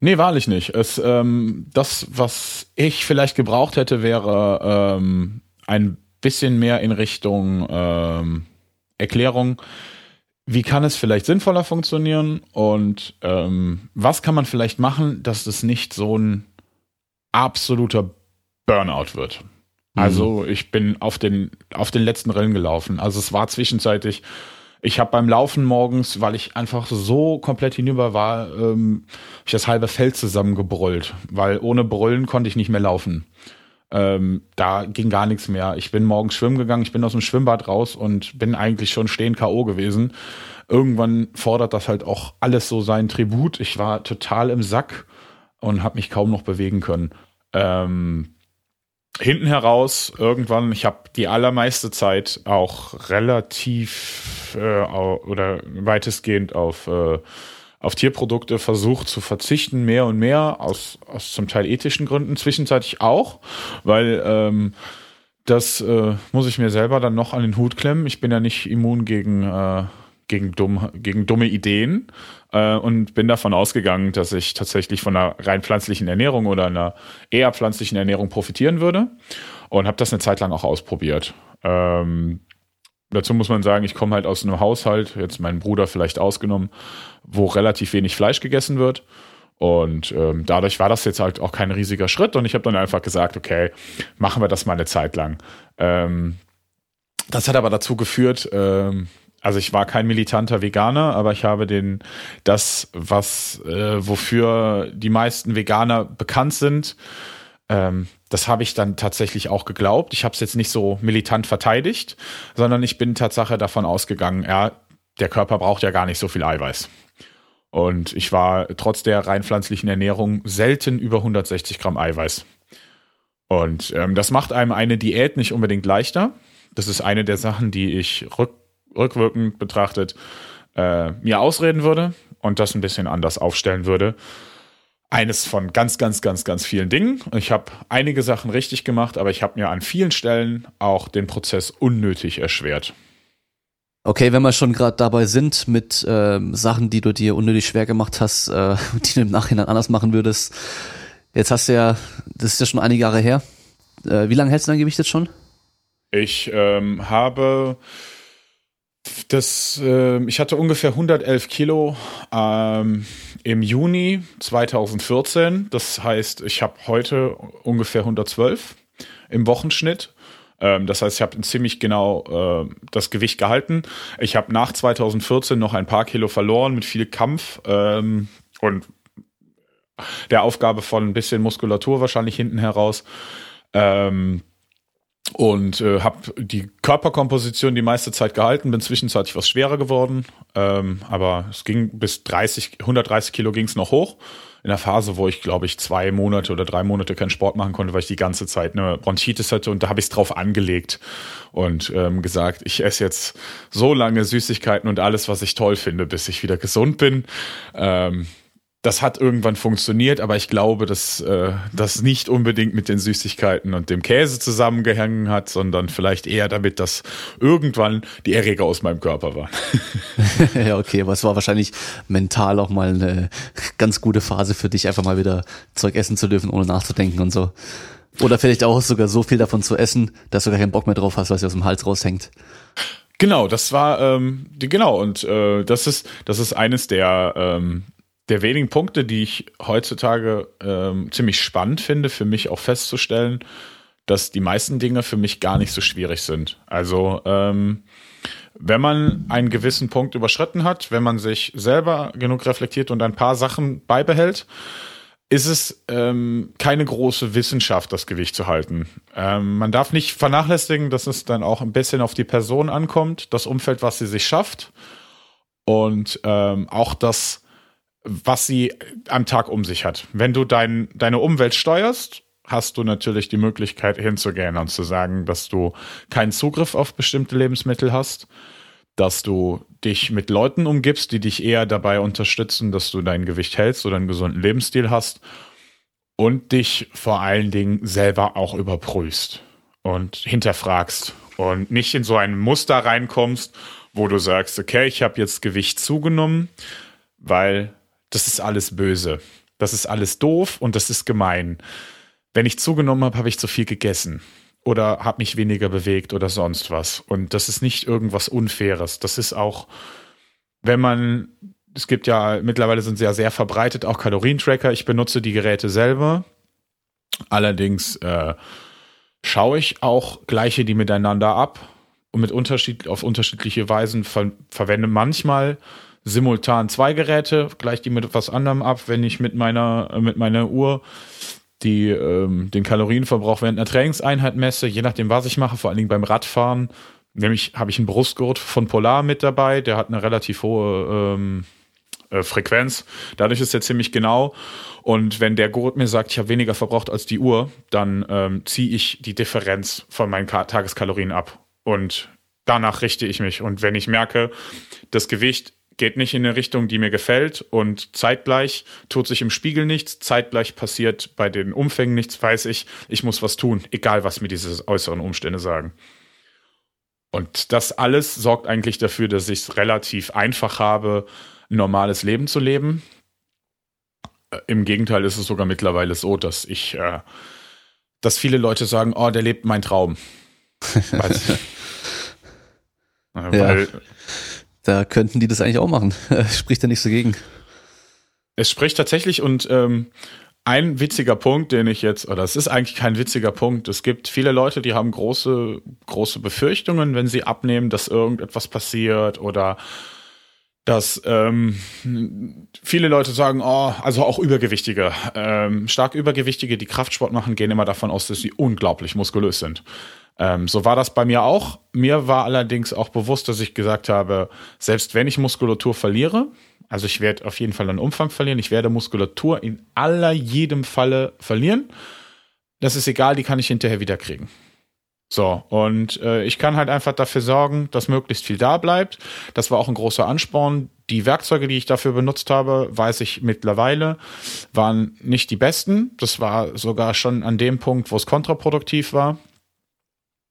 Nee, wahrlich nicht. Es, ähm, das, was ich vielleicht gebraucht hätte, wäre ähm, ein bisschen mehr in Richtung ähm, Erklärung wie kann es vielleicht sinnvoller funktionieren und ähm, was kann man vielleicht machen, dass es nicht so ein absoluter Burnout wird. Mhm. Also ich bin auf den, auf den letzten Rillen gelaufen. Also es war zwischenzeitlich, ich habe beim Laufen morgens, weil ich einfach so komplett hinüber war, ähm, ich das halbe Feld zusammengebrüllt, weil ohne Brüllen konnte ich nicht mehr laufen. Ähm, da ging gar nichts mehr. Ich bin morgens schwimmen gegangen, ich bin aus dem Schwimmbad raus und bin eigentlich schon stehen K.O. gewesen. Irgendwann fordert das halt auch alles so seinen Tribut. Ich war total im Sack und habe mich kaum noch bewegen können. Ähm, hinten heraus, irgendwann, ich habe die allermeiste Zeit auch relativ äh, oder weitestgehend auf äh, auf Tierprodukte versucht zu verzichten, mehr und mehr, aus, aus zum Teil ethischen Gründen, zwischenzeitlich auch, weil ähm, das äh, muss ich mir selber dann noch an den Hut klemmen. Ich bin ja nicht immun gegen, äh, gegen, dumm, gegen dumme Ideen äh, und bin davon ausgegangen, dass ich tatsächlich von einer rein pflanzlichen Ernährung oder einer eher pflanzlichen Ernährung profitieren würde und habe das eine Zeit lang auch ausprobiert. Ähm, Dazu muss man sagen, ich komme halt aus einem Haushalt, jetzt mein Bruder vielleicht ausgenommen, wo relativ wenig Fleisch gegessen wird. Und ähm, dadurch war das jetzt halt auch kein riesiger Schritt. Und ich habe dann einfach gesagt, okay, machen wir das mal eine Zeit lang. Ähm, das hat aber dazu geführt, ähm, also ich war kein militanter Veganer, aber ich habe den das, was äh, wofür die meisten Veganer bekannt sind, ähm, das habe ich dann tatsächlich auch geglaubt. Ich habe es jetzt nicht so militant verteidigt, sondern ich bin Tatsache davon ausgegangen, ja, der Körper braucht ja gar nicht so viel Eiweiß. Und ich war trotz der rein pflanzlichen Ernährung selten über 160 Gramm Eiweiß. Und ähm, das macht einem eine Diät nicht unbedingt leichter. Das ist eine der Sachen, die ich rück, rückwirkend betrachtet äh, mir ausreden würde und das ein bisschen anders aufstellen würde eines von ganz, ganz, ganz, ganz vielen Dingen. Ich habe einige Sachen richtig gemacht, aber ich habe mir an vielen Stellen auch den Prozess unnötig erschwert. Okay, wenn wir schon gerade dabei sind mit äh, Sachen, die du dir unnötig schwer gemacht hast, äh, die du im Nachhinein anders machen würdest. Jetzt hast du ja, das ist ja schon einige Jahre her. Äh, wie lange hältst du dein Gewicht jetzt schon? Ich ähm, habe das, äh, ich hatte ungefähr 111 Kilo ähm, im Juni 2014. Das heißt, ich habe heute ungefähr 112 im Wochenschnitt. Ähm, das heißt, ich habe ziemlich genau äh, das Gewicht gehalten. Ich habe nach 2014 noch ein paar Kilo verloren mit viel Kampf ähm, und der Aufgabe von ein bisschen Muskulatur wahrscheinlich hinten heraus. Ähm, und äh, habe die Körperkomposition die meiste Zeit gehalten, bin zwischenzeitlich was schwerer geworden, ähm, aber es ging bis 30, 130 Kilo ging es noch hoch. In der Phase, wo ich glaube ich zwei Monate oder drei Monate keinen Sport machen konnte, weil ich die ganze Zeit eine Bronchitis hatte und da habe ich es drauf angelegt und ähm, gesagt, ich esse jetzt so lange Süßigkeiten und alles, was ich toll finde, bis ich wieder gesund bin. Ähm, das hat irgendwann funktioniert, aber ich glaube, dass äh, das nicht unbedingt mit den Süßigkeiten und dem Käse zusammengehangen hat, sondern vielleicht eher damit, dass irgendwann die Erreger aus meinem Körper waren. ja, okay, aber es war wahrscheinlich mental auch mal eine ganz gute Phase für dich, einfach mal wieder Zeug essen zu dürfen, ohne nachzudenken und so. Oder vielleicht auch sogar so viel davon zu essen, dass du gar keinen Bock mehr drauf hast, weil es aus dem Hals raushängt. Genau, das war ähm, die, genau und äh, das ist das ist eines der ähm, der wenigen Punkte, die ich heutzutage ähm, ziemlich spannend finde, für mich auch festzustellen, dass die meisten Dinge für mich gar nicht so schwierig sind. Also ähm, wenn man einen gewissen Punkt überschritten hat, wenn man sich selber genug reflektiert und ein paar Sachen beibehält, ist es ähm, keine große Wissenschaft, das Gewicht zu halten. Ähm, man darf nicht vernachlässigen, dass es dann auch ein bisschen auf die Person ankommt, das Umfeld, was sie sich schafft und ähm, auch das was sie am Tag um sich hat. Wenn du dein, deine Umwelt steuerst, hast du natürlich die Möglichkeit hinzugehen und zu sagen, dass du keinen Zugriff auf bestimmte Lebensmittel hast, dass du dich mit Leuten umgibst, die dich eher dabei unterstützen, dass du dein Gewicht hältst oder einen gesunden Lebensstil hast und dich vor allen Dingen selber auch überprüfst und hinterfragst und nicht in so ein Muster reinkommst, wo du sagst, okay, ich habe jetzt Gewicht zugenommen, weil das ist alles böse. Das ist alles doof und das ist gemein. Wenn ich zugenommen habe, habe ich zu viel gegessen oder habe mich weniger bewegt oder sonst was. Und das ist nicht irgendwas Unfaires. Das ist auch, wenn man, es gibt ja, mittlerweile sind sie ja sehr verbreitet, auch Kalorientracker. Ich benutze die Geräte selber. Allerdings äh, schaue ich auch gleiche die miteinander ab und mit Unterschied, auf unterschiedliche Weisen ver verwende manchmal simultan zwei Geräte, gleich die mit was anderem ab, wenn ich mit meiner, äh, mit meiner Uhr die, ähm, den Kalorienverbrauch während einer Trainingseinheit messe, je nachdem, was ich mache, vor allen Dingen beim Radfahren. Nämlich habe ich einen Brustgurt von Polar mit dabei, der hat eine relativ hohe ähm, äh, Frequenz. Dadurch ist er ziemlich genau. Und wenn der Gurt mir sagt, ich habe weniger verbraucht als die Uhr, dann ähm, ziehe ich die Differenz von meinen Ka Tageskalorien ab. Und danach richte ich mich. Und wenn ich merke, das Gewicht geht nicht in eine Richtung, die mir gefällt und zeitgleich tut sich im Spiegel nichts, zeitgleich passiert bei den Umfängen nichts, weiß ich, ich muss was tun, egal was mir diese äußeren Umstände sagen. Und das alles sorgt eigentlich dafür, dass ich es relativ einfach habe, ein normales Leben zu leben. Äh, Im Gegenteil ist es sogar mittlerweile so, dass ich, äh, dass viele Leute sagen, oh, der lebt mein Traum. Weil, ja. Da könnten die das eigentlich auch machen. Spricht ja nichts dagegen. Es spricht tatsächlich und ähm, ein witziger Punkt, den ich jetzt, oder es ist eigentlich kein witziger Punkt. Es gibt viele Leute, die haben große, große Befürchtungen, wenn sie abnehmen, dass irgendetwas passiert oder dass ähm, viele Leute sagen, oh, also auch Übergewichtige, ähm, stark Übergewichtige, die Kraftsport machen, gehen immer davon aus, dass sie unglaublich muskulös sind. Ähm, so war das bei mir auch. Mir war allerdings auch bewusst, dass ich gesagt habe, selbst wenn ich Muskulatur verliere, also ich werde auf jeden Fall einen Umfang verlieren, ich werde Muskulatur in aller jedem Falle verlieren. Das ist egal, die kann ich hinterher wieder kriegen. So, und äh, ich kann halt einfach dafür sorgen, dass möglichst viel da bleibt. Das war auch ein großer Ansporn. Die Werkzeuge, die ich dafür benutzt habe, weiß ich mittlerweile, waren nicht die besten. Das war sogar schon an dem Punkt, wo es kontraproduktiv war.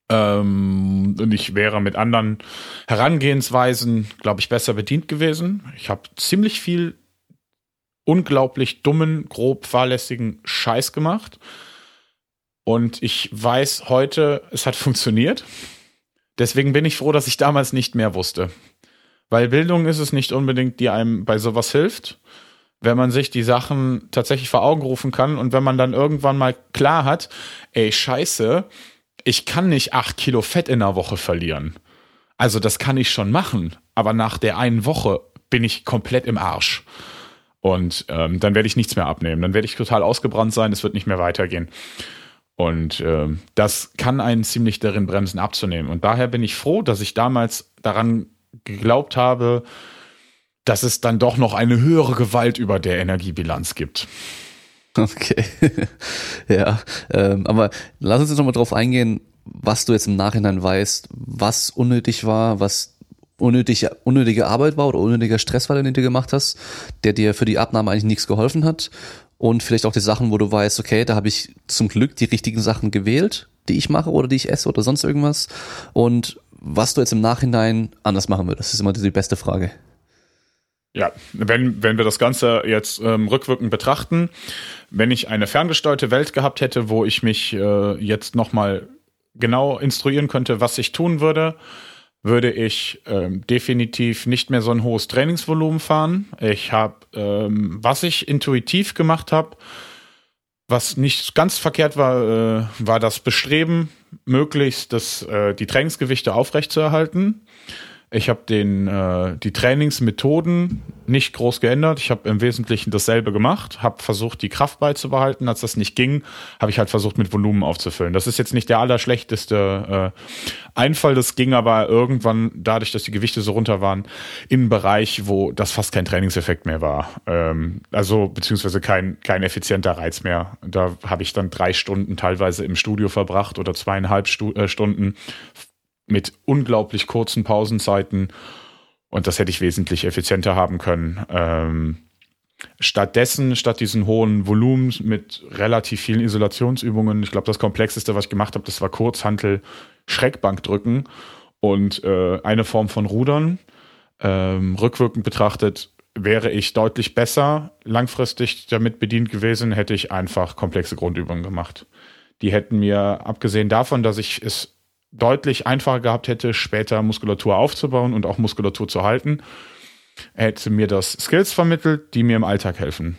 Ähm, und ich wäre mit anderen Herangehensweisen, glaube ich, besser bedient gewesen. Ich habe ziemlich viel unglaublich dummen, grob fahrlässigen Scheiß gemacht. Und ich weiß heute, es hat funktioniert. Deswegen bin ich froh, dass ich damals nicht mehr wusste. Weil Bildung ist es nicht unbedingt, die einem bei sowas hilft. Wenn man sich die Sachen tatsächlich vor Augen rufen kann und wenn man dann irgendwann mal klar hat, ey, scheiße, ich kann nicht acht Kilo Fett in der Woche verlieren. Also das kann ich schon machen, aber nach der einen Woche bin ich komplett im Arsch. Und ähm, dann werde ich nichts mehr abnehmen. Dann werde ich total ausgebrannt sein, es wird nicht mehr weitergehen. Und äh, das kann einen ziemlich darin bremsen, abzunehmen. Und daher bin ich froh, dass ich damals daran geglaubt habe, dass es dann doch noch eine höhere Gewalt über der Energiebilanz gibt. Okay. ja, ähm, aber lass uns jetzt nochmal drauf eingehen, was du jetzt im Nachhinein weißt, was unnötig war, was unnötige, unnötige Arbeit war oder unnötiger Stress war, den du gemacht hast, der dir für die Abnahme eigentlich nichts geholfen hat. Und vielleicht auch die Sachen, wo du weißt, okay, da habe ich zum Glück die richtigen Sachen gewählt, die ich mache oder die ich esse oder sonst irgendwas. Und was du jetzt im Nachhinein anders machen würdest, ist immer die beste Frage. Ja, wenn, wenn wir das Ganze jetzt ähm, rückwirkend betrachten, wenn ich eine ferngesteuerte Welt gehabt hätte, wo ich mich äh, jetzt nochmal genau instruieren könnte, was ich tun würde, würde ich ähm, definitiv nicht mehr so ein hohes Trainingsvolumen fahren. Ich habe, ähm, was ich intuitiv gemacht habe, was nicht ganz verkehrt war, äh, war das Bestreben, möglichst das, äh, die Trainingsgewichte aufrechtzuerhalten. Ich habe den äh, die Trainingsmethoden nicht groß geändert. Ich habe im Wesentlichen dasselbe gemacht, habe versucht, die Kraft beizubehalten. Als das nicht ging, habe ich halt versucht, mit Volumen aufzufüllen. Das ist jetzt nicht der allerschlechteste äh, Einfall. Das ging aber irgendwann, dadurch, dass die Gewichte so runter waren, in einen Bereich, wo das fast kein Trainingseffekt mehr war. Ähm, also beziehungsweise kein, kein effizienter Reiz mehr. Da habe ich dann drei Stunden teilweise im Studio verbracht oder zweieinhalb Stu äh, Stunden mit unglaublich kurzen Pausenzeiten. Und das hätte ich wesentlich effizienter haben können. Ähm, stattdessen, statt diesen hohen Volumens mit relativ vielen Isolationsübungen, ich glaube, das komplexeste, was ich gemacht habe, das war Kurzhantel, Schreckbankdrücken und äh, eine Form von Rudern. Ähm, rückwirkend betrachtet wäre ich deutlich besser langfristig damit bedient gewesen, hätte ich einfach komplexe Grundübungen gemacht. Die hätten mir, abgesehen davon, dass ich es deutlich einfacher gehabt hätte, später Muskulatur aufzubauen und auch Muskulatur zu halten, hätte mir das Skills vermittelt, die mir im Alltag helfen.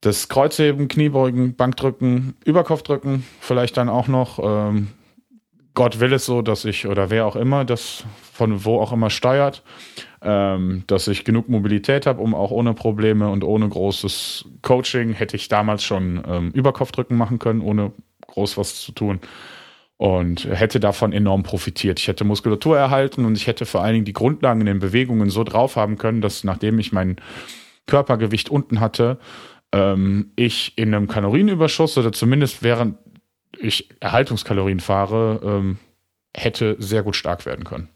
Das Kreuzheben, Kniebeugen, Bankdrücken, Überkopfdrücken, vielleicht dann auch noch. Ähm, Gott will es so, dass ich oder wer auch immer das von wo auch immer steuert, ähm, dass ich genug Mobilität habe, um auch ohne Probleme und ohne großes Coaching hätte ich damals schon ähm, Überkopfdrücken machen können, ohne groß was zu tun und hätte davon enorm profitiert. Ich hätte Muskulatur erhalten und ich hätte vor allen Dingen die Grundlagen in den Bewegungen so drauf haben können, dass nachdem ich mein Körpergewicht unten hatte, ähm, ich in einem Kalorienüberschuss oder zumindest während ich Erhaltungskalorien fahre, ähm, hätte sehr gut stark werden können.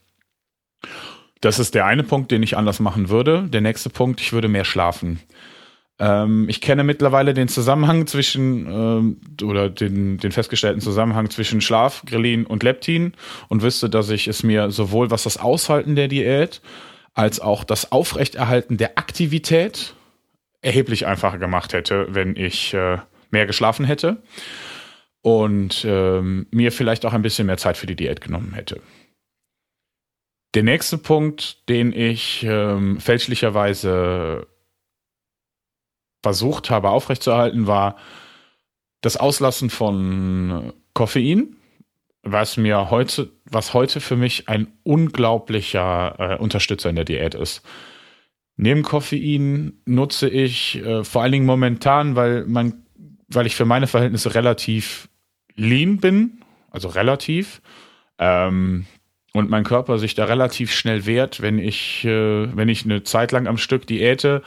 Das ist der eine Punkt, den ich anders machen würde. Der nächste Punkt, ich würde mehr schlafen. Ähm, ich kenne mittlerweile den Zusammenhang zwischen ähm, oder den, den festgestellten Zusammenhang zwischen Schlaf, Grelin und Leptin und wüsste, dass ich es mir sowohl was das Aushalten der Diät als auch das Aufrechterhalten der Aktivität erheblich einfacher gemacht hätte, wenn ich äh, mehr geschlafen hätte und ähm, mir vielleicht auch ein bisschen mehr Zeit für die Diät genommen hätte. Der nächste Punkt, den ich ähm, fälschlicherweise versucht habe aufrechtzuerhalten, war das Auslassen von Koffein, was mir heute, was heute für mich ein unglaublicher äh, Unterstützer in der Diät ist. Neben Koffein nutze ich äh, vor allen Dingen momentan, weil man, weil ich für meine Verhältnisse relativ lean bin, also relativ, ähm, und mein Körper sich da relativ schnell wehrt, wenn ich, äh, wenn ich eine Zeit lang am Stück diäte,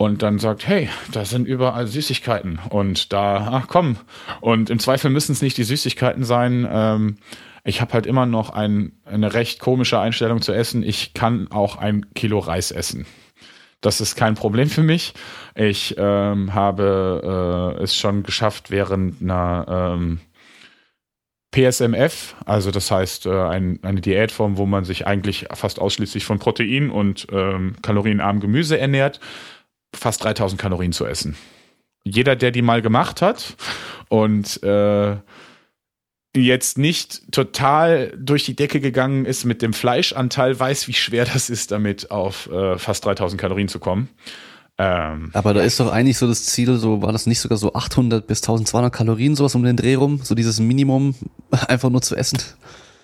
und dann sagt, hey, da sind überall Süßigkeiten und da, ach komm. Und im Zweifel müssen es nicht die Süßigkeiten sein. Ähm, ich habe halt immer noch ein, eine recht komische Einstellung zu essen. Ich kann auch ein Kilo Reis essen. Das ist kein Problem für mich. Ich ähm, habe äh, es schon geschafft, während einer ähm, PSMF, also das heißt äh, ein, eine Diätform, wo man sich eigentlich fast ausschließlich von Protein und ähm, kalorienarmem Gemüse ernährt, fast 3000 Kalorien zu essen. Jeder, der die mal gemacht hat und äh, jetzt nicht total durch die Decke gegangen ist mit dem Fleischanteil, weiß, wie schwer das ist, damit auf äh, fast 3000 Kalorien zu kommen. Ähm, Aber da ist doch eigentlich so das Ziel, so war das nicht sogar so 800 bis 1200 Kalorien, sowas um den Dreh rum, so dieses Minimum einfach nur zu essen.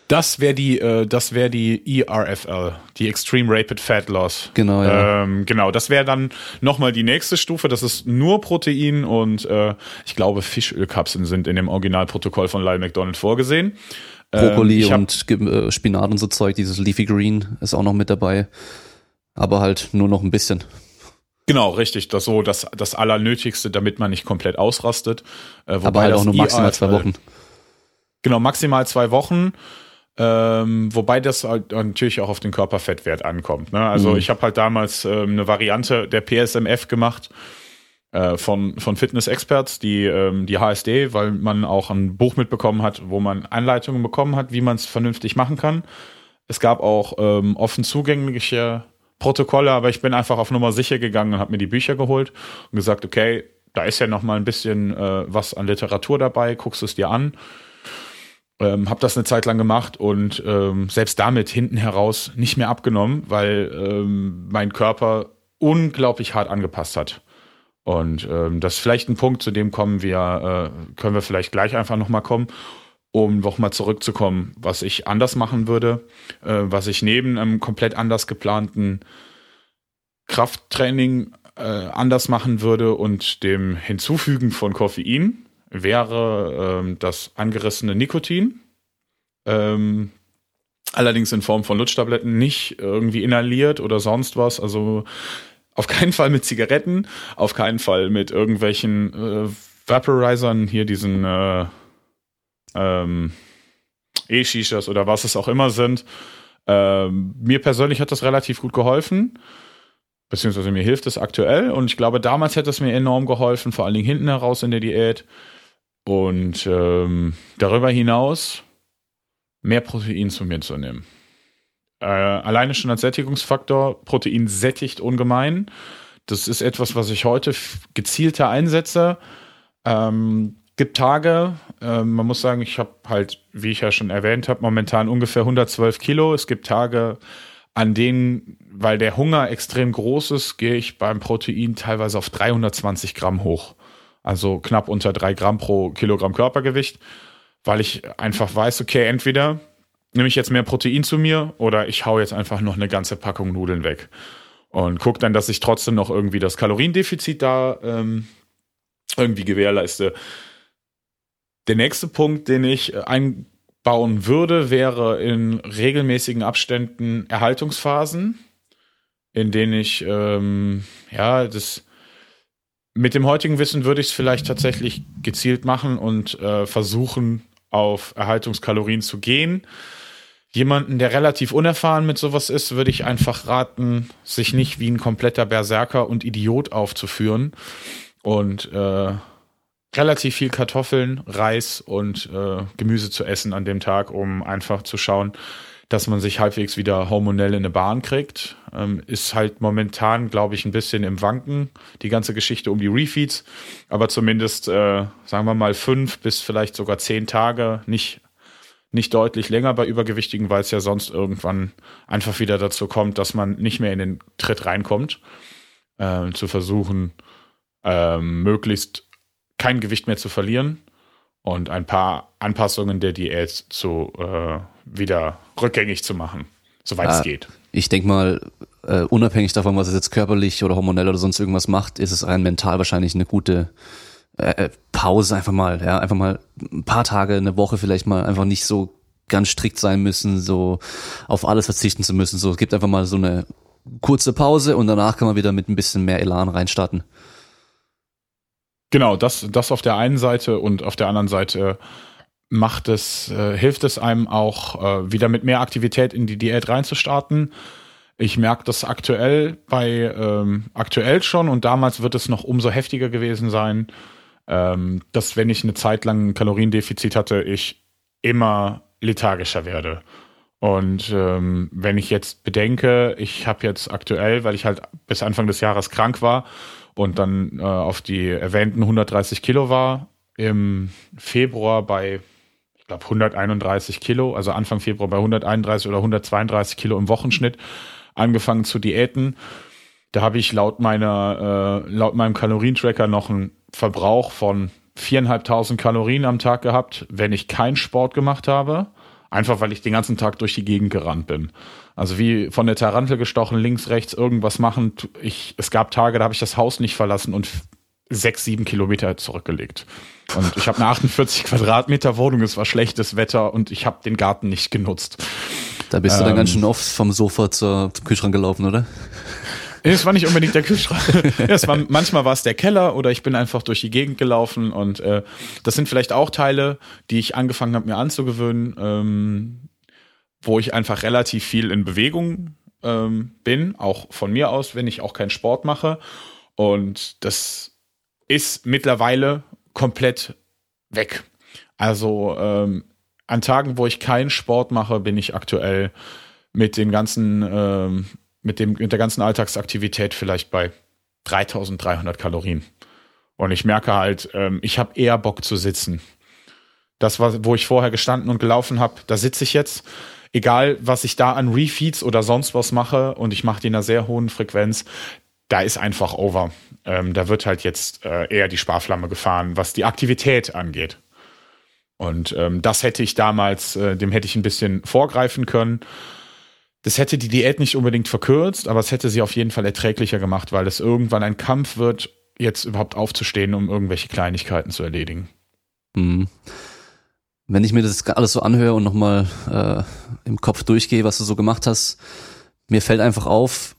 Das wäre die, äh, das wäre die ERFL, die Extreme Rapid Fat Loss. Genau, ja. Ähm, genau, das wäre dann nochmal die nächste Stufe. Das ist nur Protein und äh, ich glaube Fischölkapseln sind in dem Originalprotokoll von Lyle McDonald vorgesehen. Brokkoli ähm, und äh, Spinat und so Zeug, dieses Leafy Green ist auch noch mit dabei. Aber halt nur noch ein bisschen. Genau, richtig. Das so das, das Allernötigste, damit man nicht komplett ausrastet. Äh, Aber halt auch nur maximal ERFL, zwei Wochen. Genau, maximal zwei Wochen. Ähm, wobei das halt natürlich auch auf den Körperfettwert ankommt. Ne? Also mhm. ich habe halt damals ähm, eine Variante der PSMF gemacht äh, von, von Fitness Experts, die, ähm, die HSD, weil man auch ein Buch mitbekommen hat, wo man Anleitungen bekommen hat, wie man es vernünftig machen kann. Es gab auch ähm, offen zugängliche Protokolle, aber ich bin einfach auf Nummer sicher gegangen und habe mir die Bücher geholt und gesagt, okay, da ist ja noch mal ein bisschen äh, was an Literatur dabei, guckst es dir an. Ähm, habe das eine Zeit lang gemacht und ähm, selbst damit hinten heraus nicht mehr abgenommen, weil ähm, mein Körper unglaublich hart angepasst hat. Und ähm, das ist vielleicht ein Punkt, zu dem kommen wir, äh, können wir vielleicht gleich einfach nochmal kommen, um nochmal zurückzukommen, was ich anders machen würde, äh, was ich neben einem komplett anders geplanten Krafttraining äh, anders machen würde und dem Hinzufügen von Koffein wäre ähm, das angerissene Nikotin. Ähm, allerdings in Form von Lutschtabletten, nicht irgendwie inhaliert oder sonst was. Also auf keinen Fall mit Zigaretten, auf keinen Fall mit irgendwelchen äh, Vaporizern, hier diesen äh, ähm, E-Shishas oder was es auch immer sind. Ähm, mir persönlich hat das relativ gut geholfen beziehungsweise mir hilft es aktuell und ich glaube, damals hätte es mir enorm geholfen, vor allen Dingen hinten heraus in der Diät. Und ähm, darüber hinaus mehr Protein zu mir zu nehmen. Äh, alleine schon als Sättigungsfaktor, Protein sättigt ungemein. Das ist etwas, was ich heute gezielter einsetze. Ähm, gibt Tage, äh, man muss sagen, ich habe halt, wie ich ja schon erwähnt habe, momentan ungefähr 112 Kilo. Es gibt Tage, an denen, weil der Hunger extrem groß ist, gehe ich beim Protein teilweise auf 320 Gramm hoch. Also knapp unter drei Gramm pro Kilogramm Körpergewicht, weil ich einfach weiß, okay, entweder nehme ich jetzt mehr Protein zu mir oder ich hau jetzt einfach noch eine ganze Packung Nudeln weg. Und gucke dann, dass ich trotzdem noch irgendwie das Kaloriendefizit da ähm, irgendwie gewährleiste. Der nächste Punkt, den ich ein bauen würde, wäre in regelmäßigen Abständen Erhaltungsphasen, in denen ich, ähm, ja, das mit dem heutigen Wissen würde ich es vielleicht tatsächlich gezielt machen und äh, versuchen, auf Erhaltungskalorien zu gehen. Jemanden, der relativ unerfahren mit sowas ist, würde ich einfach raten, sich nicht wie ein kompletter Berserker und Idiot aufzuführen und äh, relativ viel Kartoffeln, Reis und äh, Gemüse zu essen an dem Tag, um einfach zu schauen, dass man sich halbwegs wieder hormonell in eine Bahn kriegt. Ähm, ist halt momentan, glaube ich, ein bisschen im Wanken, die ganze Geschichte um die Refeeds. Aber zumindest, äh, sagen wir mal, fünf bis vielleicht sogar zehn Tage, nicht, nicht deutlich länger bei Übergewichtigen, weil es ja sonst irgendwann einfach wieder dazu kommt, dass man nicht mehr in den Tritt reinkommt. Äh, zu versuchen, äh, möglichst kein Gewicht mehr zu verlieren und ein paar Anpassungen der Diät zu äh, wieder rückgängig zu machen, soweit es geht. Ich denke mal, äh, unabhängig davon, was es jetzt körperlich oder hormonell oder sonst irgendwas macht, ist es rein mental wahrscheinlich eine gute äh, äh, Pause einfach mal, ja, einfach mal ein paar Tage, eine Woche vielleicht mal einfach nicht so ganz strikt sein müssen, so auf alles verzichten zu müssen. So, es gibt einfach mal so eine kurze Pause und danach kann man wieder mit ein bisschen mehr Elan reinstarten. Genau, das, das auf der einen Seite und auf der anderen Seite macht es, äh, hilft es einem auch äh, wieder mit mehr Aktivität in die Diät reinzustarten. Ich merke das aktuell bei ähm, aktuell schon und damals wird es noch umso heftiger gewesen sein, ähm, dass wenn ich eine Zeit lang ein Kaloriendefizit hatte, ich immer lethargischer werde. Und ähm, wenn ich jetzt bedenke, ich habe jetzt aktuell, weil ich halt bis Anfang des Jahres krank war und dann äh, auf die erwähnten 130 Kilo war, im Februar bei, ich glaube, 131 Kilo, also Anfang Februar bei 131 oder 132 Kilo im Wochenschnitt angefangen zu diäten. Da habe ich laut meiner, äh, laut meinem Kalorientracker noch einen Verbrauch von viereinhalbtausend Kalorien am Tag gehabt, wenn ich keinen Sport gemacht habe. Einfach weil ich den ganzen Tag durch die Gegend gerannt bin. Also wie von der Tarantel gestochen, links, rechts, irgendwas machen. Ich, es gab Tage, da habe ich das Haus nicht verlassen und sechs, sieben Kilometer zurückgelegt. Und ich habe eine 48 Quadratmeter Wohnung, es war schlechtes Wetter und ich habe den Garten nicht genutzt. Da bist du dann ganz ähm, schön oft vom Sofa zur, zum Kühlschrank gelaufen, oder? Es war nicht unbedingt der Kühlschrank. es war, manchmal war es der Keller oder ich bin einfach durch die Gegend gelaufen und äh, das sind vielleicht auch Teile, die ich angefangen habe mir anzugewöhnen. Ähm, wo ich einfach relativ viel in Bewegung ähm, bin, auch von mir aus, wenn ich auch keinen Sport mache. Und das ist mittlerweile komplett weg. Also ähm, an Tagen, wo ich keinen Sport mache, bin ich aktuell mit den ganzen, ähm, mit dem, mit der ganzen Alltagsaktivität vielleicht bei 3300 Kalorien. Und ich merke halt, ähm, ich habe eher Bock zu sitzen. Das wo ich vorher gestanden und gelaufen habe, da sitze ich jetzt. Egal, was ich da an Refeeds oder sonst was mache, und ich mache die in einer sehr hohen Frequenz, da ist einfach over. Ähm, da wird halt jetzt äh, eher die Sparflamme gefahren, was die Aktivität angeht. Und ähm, das hätte ich damals, äh, dem hätte ich ein bisschen vorgreifen können. Das hätte die Diät nicht unbedingt verkürzt, aber es hätte sie auf jeden Fall erträglicher gemacht, weil es irgendwann ein Kampf wird, jetzt überhaupt aufzustehen, um irgendwelche Kleinigkeiten zu erledigen. Mhm. Wenn ich mir das alles so anhöre und nochmal äh, im Kopf durchgehe, was du so gemacht hast, mir fällt einfach auf,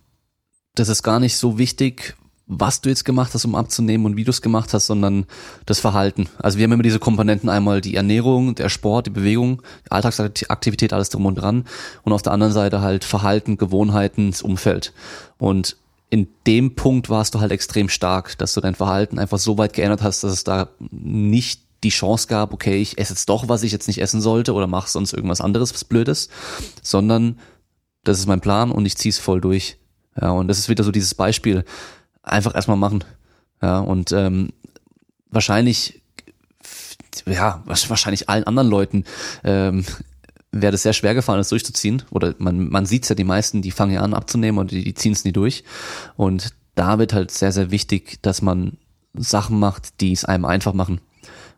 das ist gar nicht so wichtig, was du jetzt gemacht hast, um abzunehmen und wie du es gemacht hast, sondern das Verhalten. Also wir haben immer diese Komponenten einmal die Ernährung, der Sport, die Bewegung, die Alltagsaktivität, alles drum und dran und auf der anderen Seite halt Verhalten, Gewohnheiten, das Umfeld. Und in dem Punkt warst du halt extrem stark, dass du dein Verhalten einfach so weit geändert hast, dass es da nicht die Chance gab, okay, ich esse jetzt doch, was ich jetzt nicht essen sollte oder mach sonst irgendwas anderes, was Blödes, sondern das ist mein Plan und ich zieh's voll durch. Ja, und das ist wieder so dieses Beispiel, einfach erstmal machen. Ja, und ähm, wahrscheinlich, ja, wahrscheinlich allen anderen Leuten ähm, wäre das sehr schwer gefallen, das durchzuziehen. Oder man, man sieht's ja, die meisten, die fangen ja an abzunehmen und die, die ziehen es nie durch. Und da wird halt sehr, sehr wichtig, dass man Sachen macht, die es einem einfach machen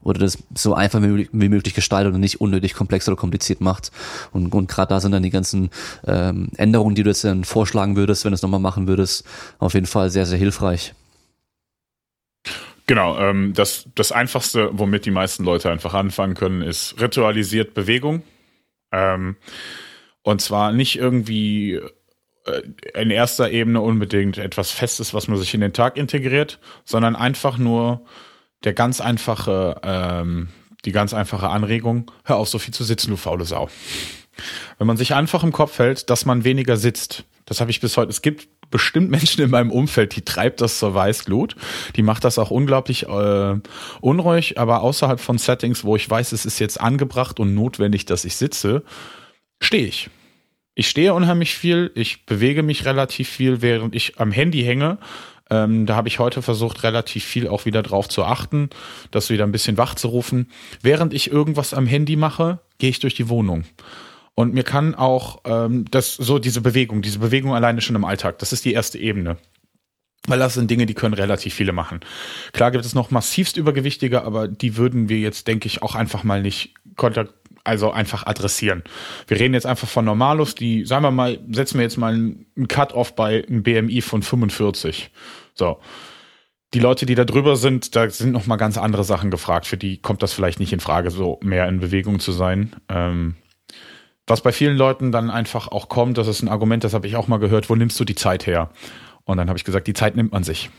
oder das so einfach wie möglich gestaltet und nicht unnötig komplex oder kompliziert macht. Und, und gerade da sind dann die ganzen ähm, Änderungen, die du jetzt dann vorschlagen würdest, wenn du es nochmal machen würdest, auf jeden Fall sehr, sehr hilfreich. Genau, ähm, das, das Einfachste, womit die meisten Leute einfach anfangen können, ist ritualisiert Bewegung. Ähm, und zwar nicht irgendwie äh, in erster Ebene unbedingt etwas Festes, was man sich in den Tag integriert, sondern einfach nur der ganz einfache, ähm, die ganz einfache Anregung, hör auf, so viel zu sitzen, du faule Sau. Wenn man sich einfach im Kopf hält, dass man weniger sitzt, das habe ich bis heute, es gibt bestimmt Menschen in meinem Umfeld, die treibt das zur Weißglut. Die macht das auch unglaublich äh, unruhig, aber außerhalb von Settings, wo ich weiß, es ist jetzt angebracht und notwendig, dass ich sitze, stehe ich. Ich stehe unheimlich viel, ich bewege mich relativ viel, während ich am Handy hänge. Ähm, da habe ich heute versucht, relativ viel auch wieder drauf zu achten, das wieder ein bisschen wach zu rufen. Während ich irgendwas am Handy mache, gehe ich durch die Wohnung. Und mir kann auch ähm, das so diese Bewegung, diese Bewegung alleine schon im Alltag, das ist die erste Ebene. Weil das sind Dinge, die können relativ viele machen. Klar gibt es noch massivst Übergewichtige, aber die würden wir jetzt, denke ich, auch einfach mal nicht kontakt also einfach adressieren. Wir reden jetzt einfach von Normalos, die, sagen wir mal, setzen wir jetzt mal einen Cut-off bei einem BMI von 45. So. Die Leute, die da drüber sind, da sind noch mal ganz andere Sachen gefragt. Für die kommt das vielleicht nicht in Frage, so mehr in Bewegung zu sein. Ähm, was bei vielen Leuten dann einfach auch kommt, das ist ein Argument, das habe ich auch mal gehört, wo nimmst du die Zeit her? Und dann habe ich gesagt, die Zeit nimmt man sich.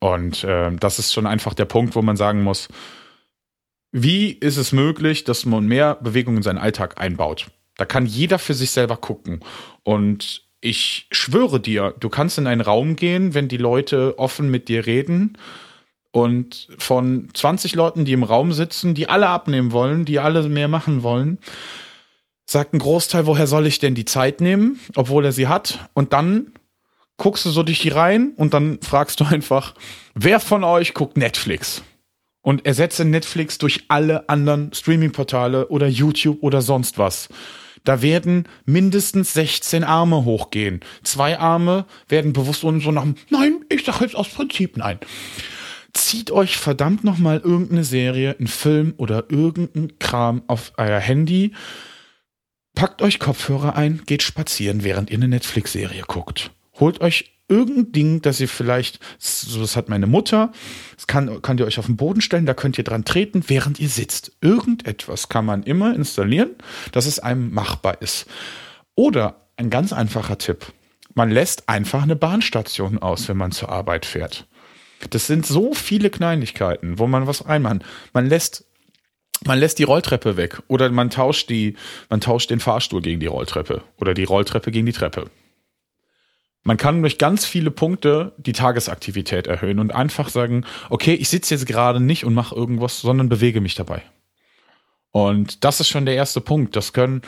Und äh, das ist schon einfach der Punkt, wo man sagen muss, wie ist es möglich, dass man mehr Bewegung in seinen Alltag einbaut? Da kann jeder für sich selber gucken. Und ich schwöre dir, du kannst in einen Raum gehen, wenn die Leute offen mit dir reden. Und von 20 Leuten, die im Raum sitzen, die alle abnehmen wollen, die alle mehr machen wollen, sagt ein Großteil, woher soll ich denn die Zeit nehmen, obwohl er sie hat? Und dann guckst du so durch die Reihen und dann fragst du einfach, wer von euch guckt Netflix? und ersetze Netflix durch alle anderen Streaming-Portale oder YouTube oder sonst was. Da werden mindestens 16 Arme hochgehen. Zwei Arme werden bewusst und so nach, nein, ich sage jetzt aus Prinzip nein. Zieht euch verdammt nochmal irgendeine Serie, einen Film oder irgendeinen Kram auf euer Handy. Packt euch Kopfhörer ein, geht spazieren, während ihr eine Netflix-Serie guckt. Holt euch irgendein Ding, das ihr vielleicht, so das hat meine Mutter, das kann, könnt ihr euch auf den Boden stellen, da könnt ihr dran treten, während ihr sitzt. Irgendetwas kann man immer installieren, dass es einem machbar ist. Oder ein ganz einfacher Tipp. Man lässt einfach eine Bahnstation aus, wenn man zur Arbeit fährt. Das sind so viele Kleinigkeiten, wo man was reinmachen. Man lässt man lässt die Rolltreppe weg oder man tauscht die, man tauscht den Fahrstuhl gegen die Rolltreppe oder die Rolltreppe gegen die Treppe. Man kann durch ganz viele Punkte die Tagesaktivität erhöhen und einfach sagen, okay, ich sitze jetzt gerade nicht und mache irgendwas, sondern bewege mich dabei. Und das ist schon der erste Punkt. Das können,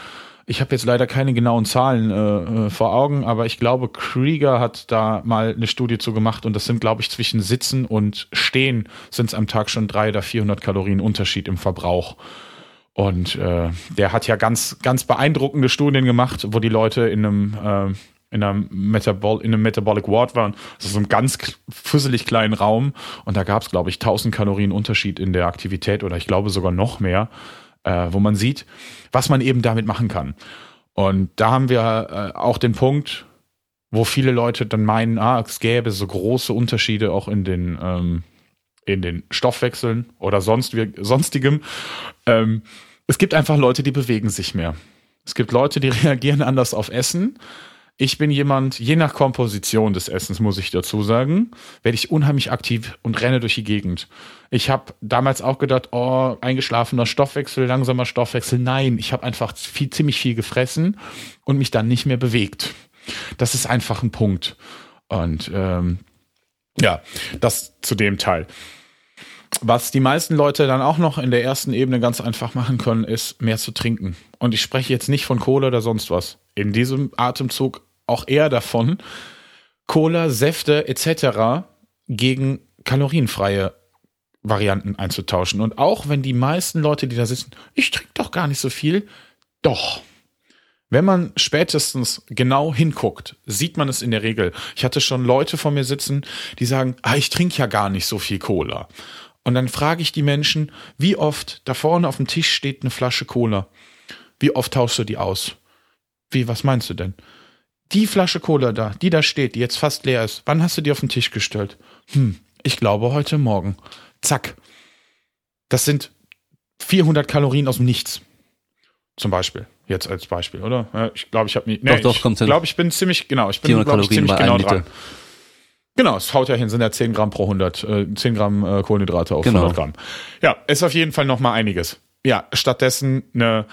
ich habe jetzt leider keine genauen Zahlen äh, äh, vor Augen, aber ich glaube, Krieger hat da mal eine Studie zu gemacht und das sind, glaube ich, zwischen Sitzen und Stehen sind es am Tag schon drei oder 400 Kalorien Unterschied im Verbrauch. Und äh, der hat ja ganz, ganz beeindruckende Studien gemacht, wo die Leute in einem äh, in einem, Metabol in einem Metabolic Ward waren. Ist so ein ganz fusselig kleinen Raum und da gab es, glaube ich, 1000 Kalorien Unterschied in der Aktivität oder ich glaube sogar noch mehr, äh, wo man sieht, was man eben damit machen kann. Und da haben wir äh, auch den Punkt, wo viele Leute dann meinen, ah, es gäbe so große Unterschiede auch in den, ähm, in den Stoffwechseln oder sonst, sonstigem. Ähm, es gibt einfach Leute, die bewegen sich mehr. Es gibt Leute, die reagieren anders auf Essen. Ich bin jemand, je nach Komposition des Essens, muss ich dazu sagen, werde ich unheimlich aktiv und renne durch die Gegend. Ich habe damals auch gedacht, oh, eingeschlafener Stoffwechsel, langsamer Stoffwechsel. Nein, ich habe einfach viel, ziemlich viel gefressen und mich dann nicht mehr bewegt. Das ist einfach ein Punkt. Und ähm, ja, das zu dem Teil. Was die meisten Leute dann auch noch in der ersten Ebene ganz einfach machen können, ist mehr zu trinken. Und ich spreche jetzt nicht von Kohle oder sonst was. In diesem Atemzug auch eher davon, Cola, Säfte etc. gegen kalorienfreie Varianten einzutauschen. Und auch wenn die meisten Leute, die da sitzen, ich trinke doch gar nicht so viel, doch. Wenn man spätestens genau hinguckt, sieht man es in der Regel. Ich hatte schon Leute vor mir sitzen, die sagen, ah, ich trinke ja gar nicht so viel Cola. Und dann frage ich die Menschen, wie oft da vorne auf dem Tisch steht eine Flasche Cola. Wie oft tauschst du die aus? Wie, was meinst du denn? Die Flasche Cola da, die da steht, die jetzt fast leer ist, wann hast du die auf den Tisch gestellt? Hm, ich glaube heute Morgen. Zack. Das sind 400 Kalorien aus dem Nichts. Zum Beispiel. Jetzt als Beispiel, oder? Ich glaube, ich habe mich. Nee, doch, doch, ich glaube, ich bin ziemlich, genau, ich bin, glaube ich, ziemlich genau dran. Genau, es haut ja hin, sind ja 10 Gramm pro 100, äh, 10 Gramm äh, Kohlenhydrate auf genau. 100 Gramm. Ja, ist auf jeden Fall nochmal einiges. Ja, stattdessen eine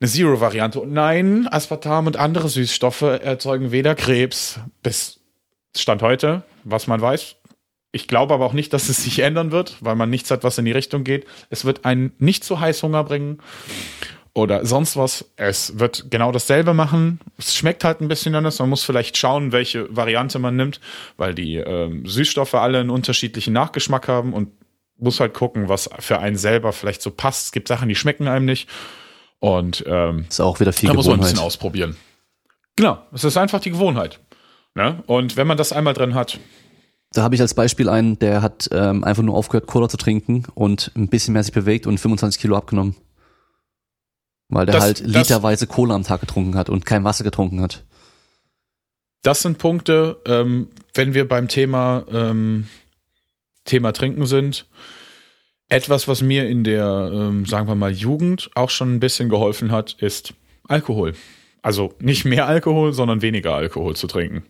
eine Zero-Variante. Und nein, Aspartam und andere Süßstoffe erzeugen weder Krebs bis Stand heute, was man weiß. Ich glaube aber auch nicht, dass es sich ändern wird, weil man nichts hat, was in die Richtung geht. Es wird einen nicht zu heiß Hunger bringen oder sonst was. Es wird genau dasselbe machen. Es schmeckt halt ein bisschen anders. Man muss vielleicht schauen, welche Variante man nimmt, weil die äh, Süßstoffe alle einen unterschiedlichen Nachgeschmack haben und muss halt gucken, was für einen selber vielleicht so passt. Es gibt Sachen, die schmecken einem nicht. Und ähm, ist auch wieder viel da Gewohnheit. muss man ein bisschen ausprobieren. Genau, es ist einfach die Gewohnheit. Ne? Und wenn man das einmal drin hat. Da habe ich als Beispiel einen, der hat ähm, einfach nur aufgehört, Cola zu trinken und ein bisschen mehr sich bewegt und 25 Kilo abgenommen. Weil der das, halt literweise Cola am Tag getrunken hat und kein Wasser getrunken hat. Das sind Punkte, ähm, wenn wir beim Thema, ähm, Thema Trinken sind etwas, was mir in der, ähm, sagen wir mal, Jugend auch schon ein bisschen geholfen hat, ist Alkohol. Also nicht mehr Alkohol, sondern weniger Alkohol zu trinken.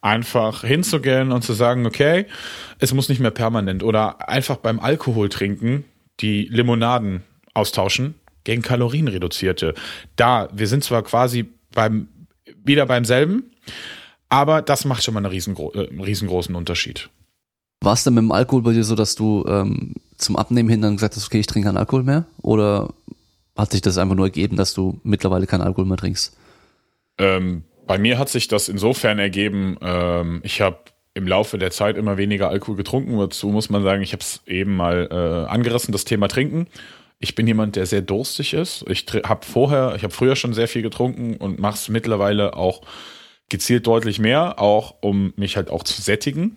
Einfach hinzugehen und zu sagen, okay, es muss nicht mehr permanent oder einfach beim Alkohol trinken die Limonaden austauschen gegen kalorienreduzierte. Da, wir sind zwar quasi beim, wieder beim selben, aber das macht schon mal einen riesengro äh, riesengroßen Unterschied. War es denn mit dem Alkohol bei dir so, dass du ähm, zum Abnehmen hin dann gesagt hast, okay, ich trinke keinen Alkohol mehr? Oder hat sich das einfach nur ergeben, dass du mittlerweile keinen Alkohol mehr trinkst? Ähm, bei mir hat sich das insofern ergeben, ähm, ich habe im Laufe der Zeit immer weniger Alkohol getrunken. Dazu muss man sagen, ich habe es eben mal äh, angerissen, das Thema Trinken. Ich bin jemand, der sehr durstig ist. Ich habe vorher, ich habe früher schon sehr viel getrunken und mache es mittlerweile auch gezielt deutlich mehr, auch um mich halt auch zu sättigen.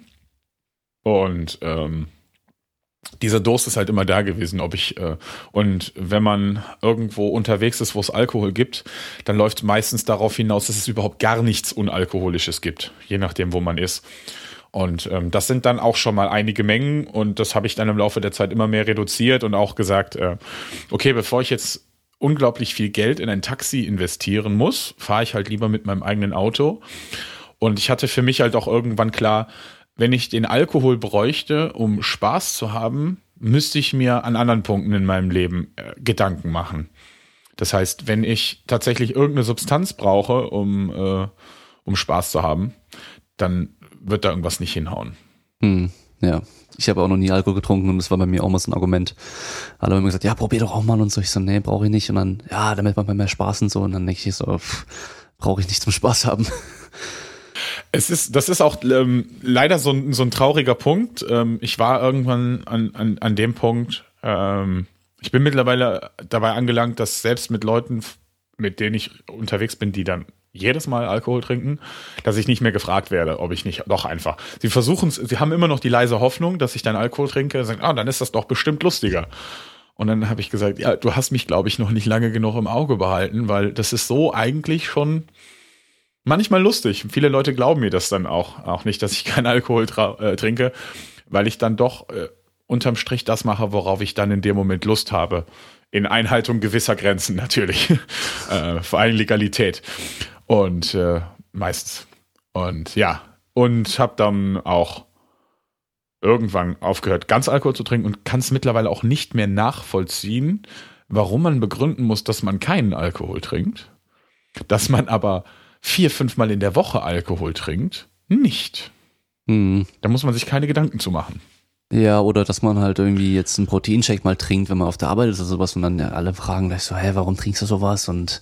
Und ähm, dieser Durst ist halt immer da gewesen, ob ich äh, und wenn man irgendwo unterwegs ist, wo es Alkohol gibt, dann läuft meistens darauf hinaus, dass es überhaupt gar nichts Unalkoholisches gibt, je nachdem, wo man ist. Und ähm, das sind dann auch schon mal einige Mengen und das habe ich dann im Laufe der Zeit immer mehr reduziert und auch gesagt, äh, okay, bevor ich jetzt unglaublich viel Geld in ein Taxi investieren muss, fahre ich halt lieber mit meinem eigenen Auto. Und ich hatte für mich halt auch irgendwann klar, wenn ich den Alkohol bräuchte, um Spaß zu haben, müsste ich mir an anderen Punkten in meinem Leben äh, Gedanken machen. Das heißt, wenn ich tatsächlich irgendeine Substanz brauche, um, äh, um Spaß zu haben, dann wird da irgendwas nicht hinhauen. Hm, ja. Ich habe auch noch nie Alkohol getrunken und das war bei mir auch mal so ein Argument. Alle haben immer gesagt, ja, probier doch auch mal und so. Ich so, nee, brauche ich nicht. Und dann, ja, damit macht man mehr Spaß und so. Und dann denke ich so, brauche ich nicht zum Spaß haben. Es ist, das ist auch ähm, leider so ein, so ein trauriger Punkt. Ähm, ich war irgendwann an, an, an dem Punkt, ähm, ich bin mittlerweile dabei angelangt, dass selbst mit Leuten, mit denen ich unterwegs bin, die dann jedes Mal Alkohol trinken, dass ich nicht mehr gefragt werde, ob ich nicht doch einfach. Sie versuchen es, sie haben immer noch die leise Hoffnung, dass ich dann Alkohol trinke, sagen, ah, dann ist das doch bestimmt lustiger. Und dann habe ich gesagt, ja, du hast mich, glaube ich, noch nicht lange genug im Auge behalten, weil das ist so eigentlich schon manchmal lustig. Viele Leute glauben mir das dann auch, auch nicht, dass ich keinen Alkohol äh, trinke, weil ich dann doch äh, unterm Strich das mache, worauf ich dann in dem Moment Lust habe. In Einhaltung gewisser Grenzen natürlich. äh, vor allem Legalität. Und äh, meistens. Und ja, und habe dann auch irgendwann aufgehört, ganz Alkohol zu trinken und kann es mittlerweile auch nicht mehr nachvollziehen, warum man begründen muss, dass man keinen Alkohol trinkt, dass man aber vier, fünfmal in der Woche Alkohol trinkt, nicht. Hm. Da muss man sich keine Gedanken zu machen. Ja, oder dass man halt irgendwie jetzt einen Proteinshake mal trinkt, wenn man auf der Arbeit ist oder sowas und dann ja, alle fragen gleich so, hä, warum trinkst du sowas? Und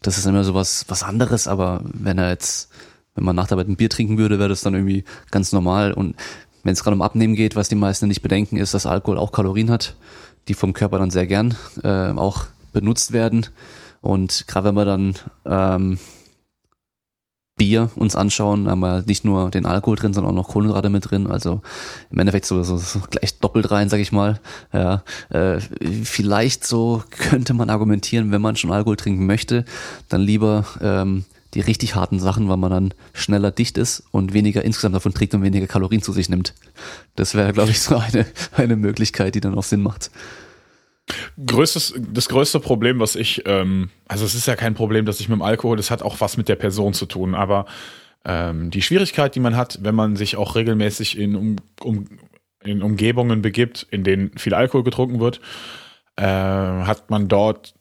das ist immer sowas was anderes, aber wenn er jetzt, wenn man nach der Arbeit ein Bier trinken würde, wäre das dann irgendwie ganz normal. Und wenn es gerade um Abnehmen geht, was die meisten nicht bedenken, ist, dass Alkohol auch Kalorien hat, die vom Körper dann sehr gern äh, auch benutzt werden. Und gerade wenn man dann ähm, Bier uns anschauen, haben wir nicht nur den Alkohol drin, sondern auch noch Kohlenhydrate mit drin. Also im Endeffekt so, so, so gleich doppelt rein, sag ich mal. Ja, äh, vielleicht so könnte man argumentieren, wenn man schon Alkohol trinken möchte, dann lieber ähm, die richtig harten Sachen, weil man dann schneller dicht ist und weniger insgesamt davon trinkt und weniger Kalorien zu sich nimmt. Das wäre, glaube ich, so eine, eine Möglichkeit, die dann auch Sinn macht. Größtes, das größte Problem, was ich, ähm, also es ist ja kein Problem, dass ich mit dem Alkohol, das hat auch was mit der Person zu tun, aber ähm, die Schwierigkeit, die man hat, wenn man sich auch regelmäßig in, um, um, in Umgebungen begibt, in denen viel Alkohol getrunken wird, äh, hat man dort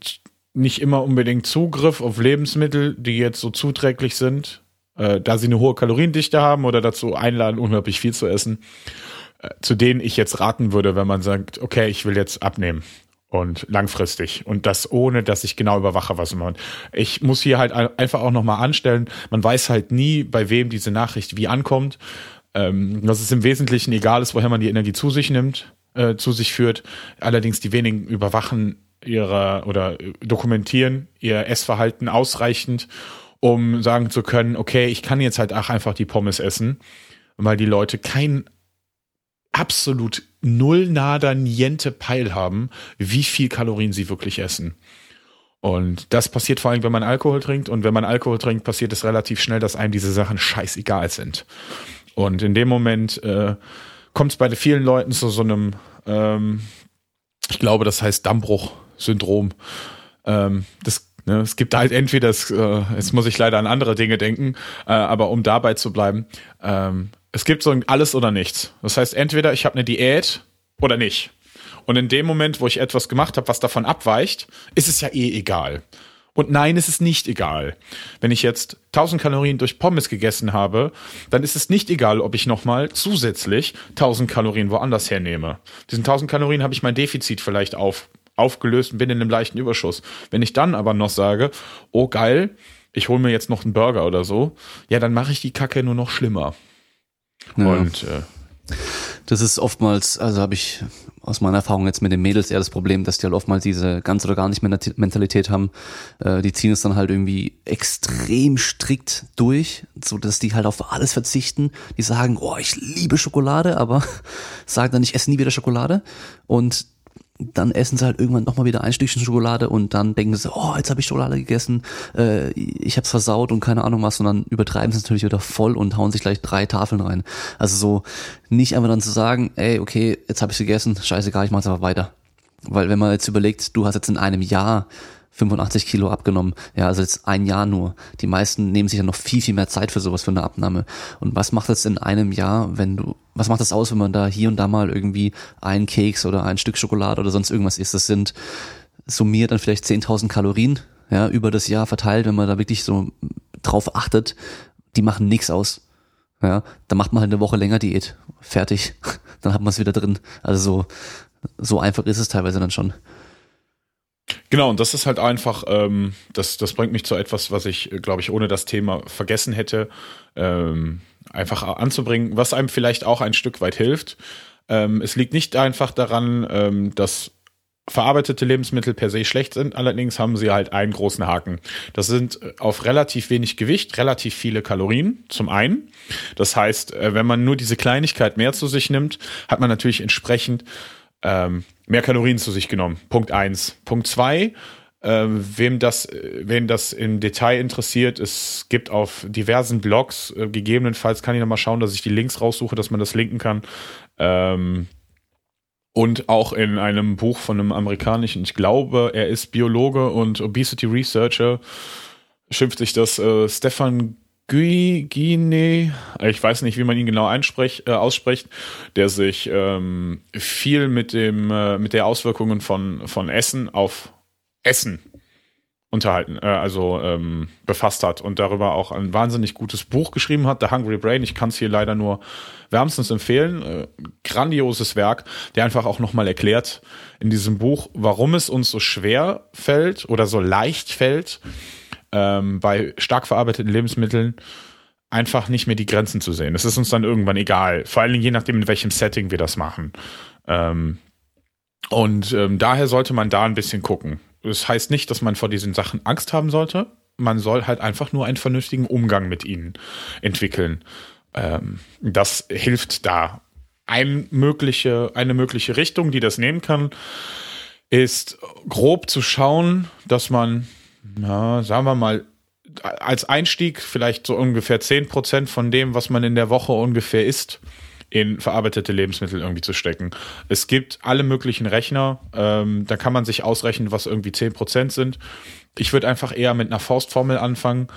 nicht immer unbedingt Zugriff auf Lebensmittel, die jetzt so zuträglich sind, äh, da sie eine hohe Kaloriendichte haben oder dazu einladen, unglaublich viel zu essen, äh, zu denen ich jetzt raten würde, wenn man sagt, okay, ich will jetzt abnehmen und langfristig und das ohne, dass ich genau überwache, was man. Ich muss hier halt einfach auch nochmal anstellen. Man weiß halt nie, bei wem diese Nachricht wie ankommt. Ähm, dass es im Wesentlichen egal ist, woher man die Energie zu sich nimmt, äh, zu sich führt. Allerdings die wenigen überwachen ihre oder dokumentieren ihr Essverhalten ausreichend, um sagen zu können, okay, ich kann jetzt halt auch einfach die Pommes essen, weil die Leute kein absolut null nada niente Peil haben, wie viel Kalorien sie wirklich essen. Und das passiert vor allem, wenn man Alkohol trinkt. Und wenn man Alkohol trinkt, passiert es relativ schnell, dass einem diese Sachen scheißegal sind. Und in dem Moment äh, kommt es bei vielen Leuten zu so einem, ähm, ich glaube, das heißt Dammbruch-Syndrom. Ähm, das Ne, es gibt halt entweder, das, äh, jetzt muss ich leider an andere Dinge denken, äh, aber um dabei zu bleiben, ähm, es gibt so ein alles oder nichts. Das heißt, entweder ich habe eine Diät oder nicht. Und in dem Moment, wo ich etwas gemacht habe, was davon abweicht, ist es ja eh egal. Und nein, es ist nicht egal. Wenn ich jetzt 1000 Kalorien durch Pommes gegessen habe, dann ist es nicht egal, ob ich nochmal zusätzlich 1000 Kalorien woanders hernehme. Diesen 1000 Kalorien habe ich mein Defizit vielleicht auf, aufgelöst und bin in einem leichten Überschuss. Wenn ich dann aber noch sage, oh geil, ich hole mir jetzt noch einen Burger oder so, ja, dann mache ich die Kacke nur noch schlimmer. Ja. Und äh, das ist oftmals, also habe ich aus meiner Erfahrung jetzt mit den Mädels eher das Problem, dass die halt oftmals diese ganz oder gar nicht Mentalität haben. Äh, die ziehen es dann halt irgendwie extrem strikt durch, so dass die halt auf alles verzichten. Die sagen, oh, ich liebe Schokolade, aber sagen dann, ich esse nie wieder Schokolade. Und dann essen sie halt irgendwann nochmal wieder ein Stückchen Schokolade und dann denken sie, oh, jetzt habe ich Schokolade gegessen, äh, ich hab's versaut und keine Ahnung was und dann übertreiben sie natürlich wieder voll und hauen sich gleich drei Tafeln rein. Also so nicht einfach dann zu sagen, ey, okay, jetzt habe ich gegessen, scheißegal, ich mach's einfach weiter. Weil wenn man jetzt überlegt, du hast jetzt in einem Jahr 85 Kilo abgenommen. Ja, also jetzt ein Jahr nur. Die meisten nehmen sich ja noch viel, viel mehr Zeit für sowas, für eine Abnahme. Und was macht das in einem Jahr, wenn du, was macht das aus, wenn man da hier und da mal irgendwie einen Keks oder ein Stück Schokolade oder sonst irgendwas isst? Das sind summiert dann vielleicht 10.000 Kalorien, ja, über das Jahr verteilt, wenn man da wirklich so drauf achtet. Die machen nichts aus. Ja, dann macht man halt eine Woche länger Diät. Fertig. Dann hat man es wieder drin. Also so, so einfach ist es teilweise dann schon. Genau, und das ist halt einfach, ähm, das, das bringt mich zu etwas, was ich, glaube ich, ohne das Thema vergessen hätte, ähm, einfach anzubringen, was einem vielleicht auch ein Stück weit hilft. Ähm, es liegt nicht einfach daran, ähm, dass verarbeitete Lebensmittel per se schlecht sind, allerdings haben sie halt einen großen Haken. Das sind äh, auf relativ wenig Gewicht, relativ viele Kalorien zum einen. Das heißt, äh, wenn man nur diese Kleinigkeit mehr zu sich nimmt, hat man natürlich entsprechend ähm, mehr Kalorien zu sich genommen. Punkt eins. Punkt zwei, äh, wem das, wen das im Detail interessiert, es gibt auf diversen Blogs, äh, gegebenenfalls kann ich nochmal schauen, dass ich die Links raussuche, dass man das linken kann. Ähm, und auch in einem Buch von einem amerikanischen, ich glaube, er ist Biologe und Obesity Researcher, schimpft sich das äh, Stefan Guigine, ich weiß nicht, wie man ihn genau äh, ausspricht, der sich ähm, viel mit dem äh, mit der Auswirkungen von von Essen auf Essen unterhalten, äh, also ähm, befasst hat und darüber auch ein wahnsinnig gutes Buch geschrieben hat, The Hungry Brain. Ich kann es hier leider nur wärmstens empfehlen. Äh, grandioses Werk, der einfach auch nochmal erklärt in diesem Buch, warum es uns so schwer fällt oder so leicht fällt, ähm, bei stark verarbeiteten Lebensmitteln einfach nicht mehr die Grenzen zu sehen. Es ist uns dann irgendwann egal. Vor allen Dingen je nachdem, in welchem Setting wir das machen. Ähm, und ähm, daher sollte man da ein bisschen gucken. Das heißt nicht, dass man vor diesen Sachen Angst haben sollte. Man soll halt einfach nur einen vernünftigen Umgang mit ihnen entwickeln. Ähm, das hilft da. Ein mögliche, eine mögliche Richtung, die das nehmen kann, ist grob zu schauen, dass man ja, sagen wir mal, als Einstieg vielleicht so ungefähr 10% von dem, was man in der Woche ungefähr isst, in verarbeitete Lebensmittel irgendwie zu stecken. Es gibt alle möglichen Rechner, ähm, da kann man sich ausrechnen, was irgendwie 10% sind. Ich würde einfach eher mit einer Faustformel anfangen.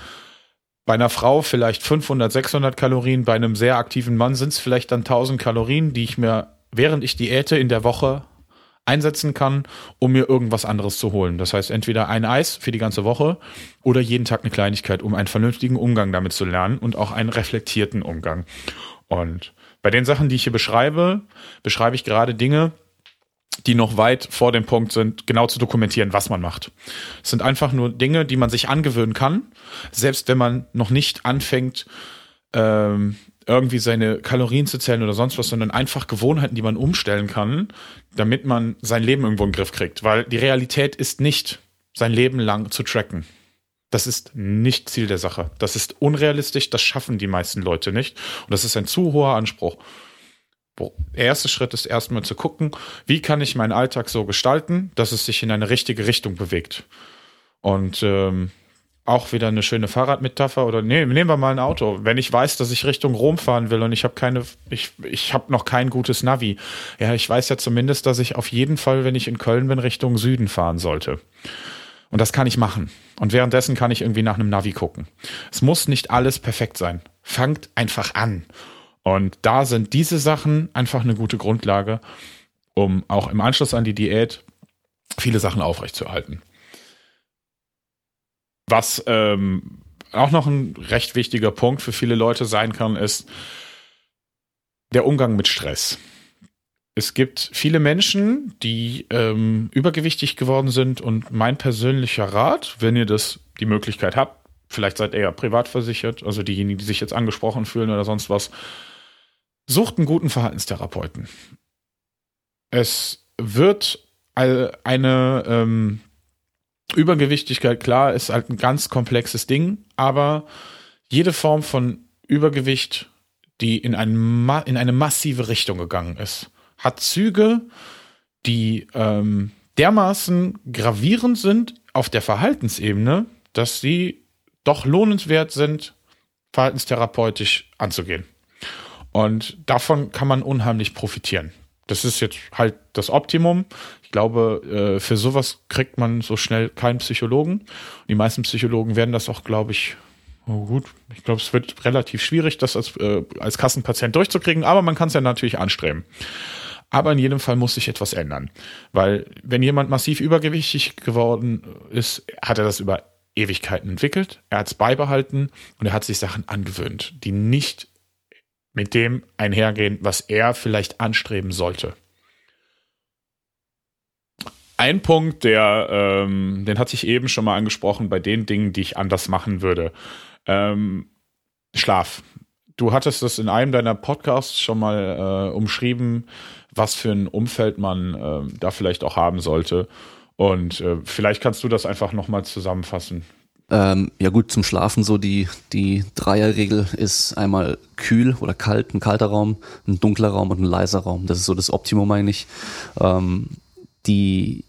Bei einer Frau vielleicht 500, 600 Kalorien, bei einem sehr aktiven Mann sind es vielleicht dann 1000 Kalorien, die ich mir, während ich diäte, in der Woche einsetzen kann, um mir irgendwas anderes zu holen. Das heißt, entweder ein Eis für die ganze Woche oder jeden Tag eine Kleinigkeit, um einen vernünftigen Umgang damit zu lernen und auch einen reflektierten Umgang. Und bei den Sachen, die ich hier beschreibe, beschreibe ich gerade Dinge, die noch weit vor dem Punkt sind, genau zu dokumentieren, was man macht. Es sind einfach nur Dinge, die man sich angewöhnen kann, selbst wenn man noch nicht anfängt, ähm, irgendwie seine Kalorien zu zählen oder sonst was, sondern einfach Gewohnheiten, die man umstellen kann, damit man sein Leben irgendwo in den Griff kriegt. Weil die Realität ist nicht, sein Leben lang zu tracken. Das ist nicht Ziel der Sache. Das ist unrealistisch, das schaffen die meisten Leute nicht. Und das ist ein zu hoher Anspruch. Der erste Schritt ist erstmal zu gucken, wie kann ich meinen Alltag so gestalten, dass es sich in eine richtige Richtung bewegt. Und ähm, auch wieder eine schöne Fahrradmetapher oder nee, nehmen wir mal ein Auto. Wenn ich weiß, dass ich Richtung Rom fahren will und ich habe keine, ich, ich habe noch kein gutes Navi. Ja, ich weiß ja zumindest, dass ich auf jeden Fall, wenn ich in Köln bin, Richtung Süden fahren sollte. Und das kann ich machen. Und währenddessen kann ich irgendwie nach einem Navi gucken. Es muss nicht alles perfekt sein. Fangt einfach an. Und da sind diese Sachen einfach eine gute Grundlage, um auch im Anschluss an die Diät viele Sachen aufrechtzuerhalten. Was ähm, auch noch ein recht wichtiger Punkt für viele Leute sein kann, ist der Umgang mit Stress. Es gibt viele Menschen, die ähm, übergewichtig geworden sind und mein persönlicher Rat, wenn ihr das die Möglichkeit habt, vielleicht seid ihr ja privat versichert, also diejenigen, die sich jetzt angesprochen fühlen oder sonst was, sucht einen guten Verhaltenstherapeuten. Es wird eine ähm, Übergewichtigkeit, klar, ist halt ein ganz komplexes Ding, aber jede Form von Übergewicht, die in, ein, in eine massive Richtung gegangen ist, hat Züge, die ähm, dermaßen gravierend sind auf der Verhaltensebene, dass sie doch lohnenswert sind, verhaltenstherapeutisch anzugehen. Und davon kann man unheimlich profitieren. Das ist jetzt halt das Optimum. Ich glaube, äh, für sowas kriegt man so schnell keinen Psychologen. Die meisten Psychologen werden das auch, glaube ich, oh gut, ich glaube, es wird relativ schwierig, das als, äh, als Kassenpatient durchzukriegen, aber man kann es ja natürlich anstreben. Aber in jedem Fall muss sich etwas ändern. Weil wenn jemand massiv übergewichtig geworden ist, hat er das über Ewigkeiten entwickelt, er hat es beibehalten und er hat sich Sachen angewöhnt, die nicht mit dem einhergehen, was er vielleicht anstreben sollte. Ein Punkt, der, ähm, den hatte ich eben schon mal angesprochen bei den Dingen, die ich anders machen würde. Ähm, Schlaf. Du hattest es in einem deiner Podcasts schon mal äh, umschrieben, was für ein Umfeld man äh, da vielleicht auch haben sollte. Und äh, vielleicht kannst du das einfach nochmal zusammenfassen. Ähm, ja gut, zum Schlafen so die, die Dreierregel ist einmal kühl oder kalt, ein kalter Raum, ein dunkler Raum und ein leiser Raum. Das ist so das Optimum eigentlich. Ähm, die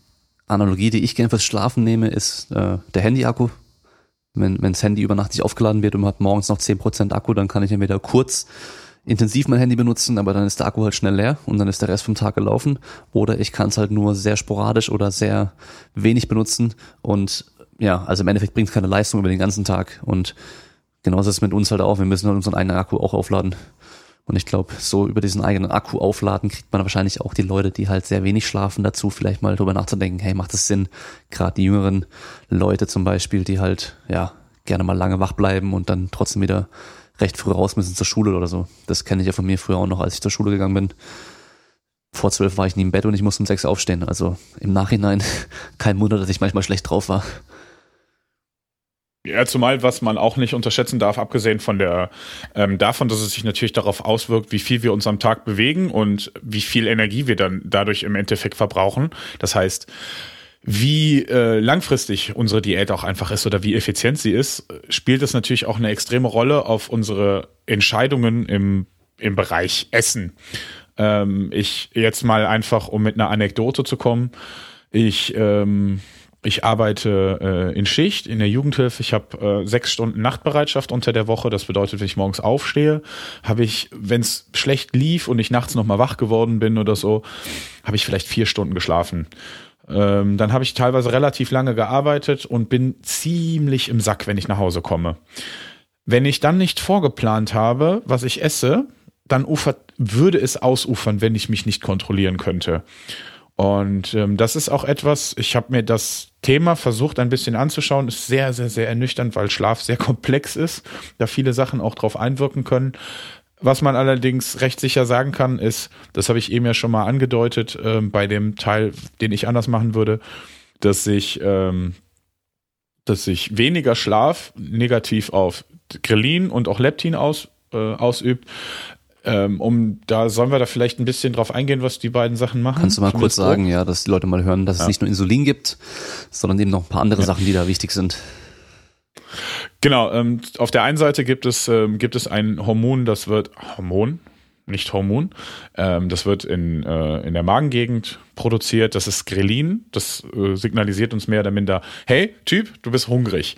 Analogie, die ich gerne fürs Schlafen nehme, ist äh, der Handy-Akku. Wenn, wenn das Handy über Nacht nicht aufgeladen wird und man hat morgens noch 10% Akku, dann kann ich entweder kurz intensiv mein Handy benutzen, aber dann ist der Akku halt schnell leer und dann ist der Rest vom Tag gelaufen. Oder ich kann es halt nur sehr sporadisch oder sehr wenig benutzen und ja, also im Endeffekt bringt es keine Leistung über den ganzen Tag. Und genauso ist es mit uns halt auch. Wir müssen halt unseren eigenen Akku auch aufladen. Und ich glaube, so über diesen eigenen Akku aufladen kriegt man wahrscheinlich auch die Leute, die halt sehr wenig schlafen, dazu vielleicht mal drüber nachzudenken, hey, macht das Sinn? Gerade die jüngeren Leute zum Beispiel, die halt, ja, gerne mal lange wach bleiben und dann trotzdem wieder recht früh raus müssen zur Schule oder so. Das kenne ich ja von mir früher auch noch, als ich zur Schule gegangen bin. Vor zwölf war ich nie im Bett und ich musste um sechs aufstehen. Also im Nachhinein kein Wunder, dass ich manchmal schlecht drauf war. Ja, zumal was man auch nicht unterschätzen darf, abgesehen von der ähm, davon, dass es sich natürlich darauf auswirkt, wie viel wir uns am Tag bewegen und wie viel Energie wir dann dadurch im Endeffekt verbrauchen. Das heißt, wie äh, langfristig unsere Diät auch einfach ist oder wie effizient sie ist, spielt es natürlich auch eine extreme Rolle auf unsere Entscheidungen im, im Bereich Essen. Ähm, ich jetzt mal einfach, um mit einer Anekdote zu kommen, ich ähm, ich arbeite äh, in Schicht in der Jugendhilfe. Ich habe äh, sechs Stunden Nachtbereitschaft unter der Woche. Das bedeutet, wenn ich morgens aufstehe, habe ich, wenn es schlecht lief und ich nachts nochmal wach geworden bin oder so, habe ich vielleicht vier Stunden geschlafen. Ähm, dann habe ich teilweise relativ lange gearbeitet und bin ziemlich im Sack, wenn ich nach Hause komme. Wenn ich dann nicht vorgeplant habe, was ich esse, dann ufert, würde es ausufern, wenn ich mich nicht kontrollieren könnte. Und ähm, das ist auch etwas, ich habe mir das Thema versucht ein bisschen anzuschauen, ist sehr, sehr, sehr ernüchternd, weil Schlaf sehr komplex ist, da viele Sachen auch drauf einwirken können. Was man allerdings recht sicher sagen kann, ist, das habe ich eben ja schon mal angedeutet, äh, bei dem Teil, den ich anders machen würde, dass sich, ähm, weniger Schlaf negativ auf Grelin und auch Leptin aus, äh, ausübt, ähm, um da sollen wir da vielleicht ein bisschen drauf eingehen, was die beiden Sachen machen. Kannst du mal kurz sagen, ja, dass die Leute mal hören, dass ja. es nicht nur Insulin gibt, sondern eben noch ein paar andere ja. Sachen, die da wichtig sind. Genau, ähm, auf der einen Seite gibt es, ähm, gibt es ein Hormon, das wird Hormon, nicht Hormon, ähm, das wird in, äh, in der Magengegend produziert, das ist Grelin, das äh, signalisiert uns mehr oder minder, hey Typ, du bist hungrig.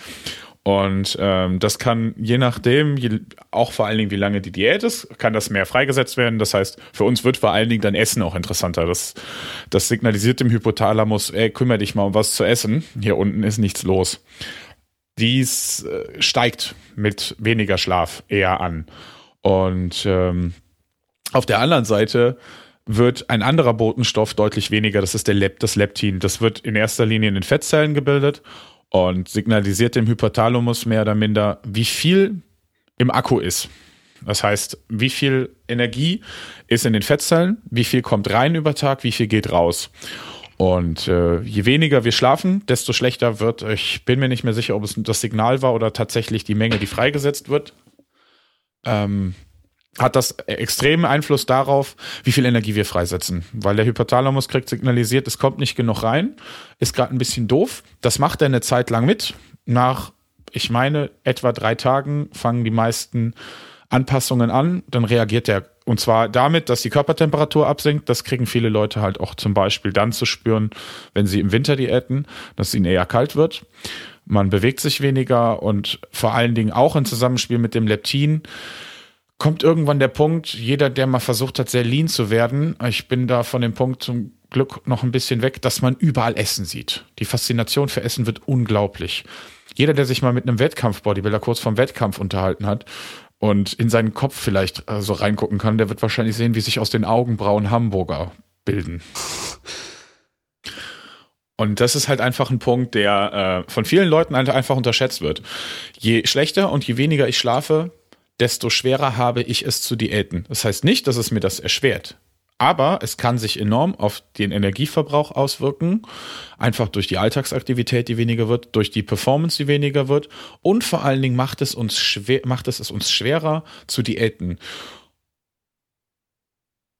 Und ähm, das kann je nachdem, je, auch vor allen Dingen, wie lange die Diät ist, kann das mehr freigesetzt werden. Das heißt, für uns wird vor allen Dingen dann Essen auch interessanter. Das, das signalisiert dem Hypothalamus, ey, kümmere dich mal um was zu essen. Hier unten ist nichts los. Dies äh, steigt mit weniger Schlaf eher an. Und ähm, auf der anderen Seite wird ein anderer Botenstoff deutlich weniger, das ist der Lep, das Leptin. Das wird in erster Linie in den Fettzellen gebildet und signalisiert dem Hypothalamus mehr oder minder, wie viel im Akku ist. Das heißt, wie viel Energie ist in den Fettzellen, wie viel kommt rein über Tag, wie viel geht raus. Und äh, je weniger wir schlafen, desto schlechter wird. Ich bin mir nicht mehr sicher, ob es das Signal war oder tatsächlich die Menge, die freigesetzt wird. Ähm, hat das extremen Einfluss darauf, wie viel Energie wir freisetzen. Weil der Hypothalamus kriegt signalisiert, es kommt nicht genug rein, ist gerade ein bisschen doof. Das macht er eine Zeit lang mit. Nach, ich meine, etwa drei Tagen fangen die meisten Anpassungen an. Dann reagiert er. Und zwar damit, dass die Körpertemperatur absinkt. Das kriegen viele Leute halt auch zum Beispiel dann zu spüren, wenn sie im Winter diäten, dass es ihnen eher kalt wird. Man bewegt sich weniger und vor allen Dingen auch im Zusammenspiel mit dem Leptin kommt irgendwann der Punkt, jeder, der mal versucht hat, sehr lean zu werden, ich bin da von dem Punkt zum Glück noch ein bisschen weg, dass man überall Essen sieht. Die Faszination für Essen wird unglaublich. Jeder, der sich mal mit einem Wettkampf-Bodybuilder kurz vorm Wettkampf unterhalten hat und in seinen Kopf vielleicht äh, so reingucken kann, der wird wahrscheinlich sehen, wie sich aus den Augenbrauen Hamburger bilden. Und das ist halt einfach ein Punkt, der äh, von vielen Leuten einfach unterschätzt wird. Je schlechter und je weniger ich schlafe, desto schwerer habe ich es zu diäten. Das heißt nicht, dass es mir das erschwert. Aber es kann sich enorm auf den Energieverbrauch auswirken, einfach durch die Alltagsaktivität, die weniger wird, durch die Performance, die weniger wird und vor allen Dingen macht es uns schwer, macht es, es uns schwerer zu diäten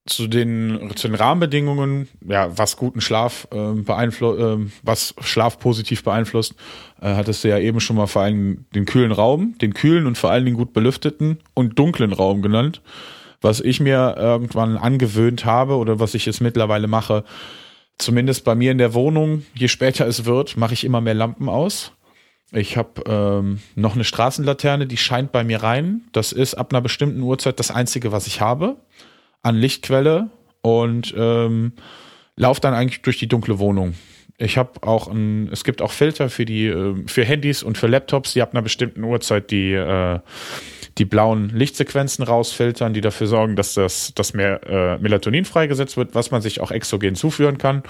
zu den, zu den Rahmenbedingungen, ja, was guten Schlaf äh, beeinflusst, äh, was Schlaf positiv beeinflusst, äh, hattest du ja eben schon mal vor allem den kühlen Raum, den kühlen und vor allen Dingen gut belüfteten und dunklen Raum genannt. Was ich mir irgendwann angewöhnt habe oder was ich jetzt mittlerweile mache, zumindest bei mir in der Wohnung, je später es wird, mache ich immer mehr Lampen aus. Ich habe ähm, noch eine Straßenlaterne, die scheint bei mir rein. Das ist ab einer bestimmten Uhrzeit das Einzige, was ich habe an Lichtquelle und ähm, laufe dann eigentlich durch die dunkle Wohnung. Ich habe auch ein, es gibt auch Filter für die, äh, für Handys und für Laptops, die ab einer bestimmten Uhrzeit die, äh, die blauen Lichtsequenzen rausfiltern, die dafür sorgen, dass das, dass mehr äh, Melatonin freigesetzt wird, was man sich auch exogen zuführen kann.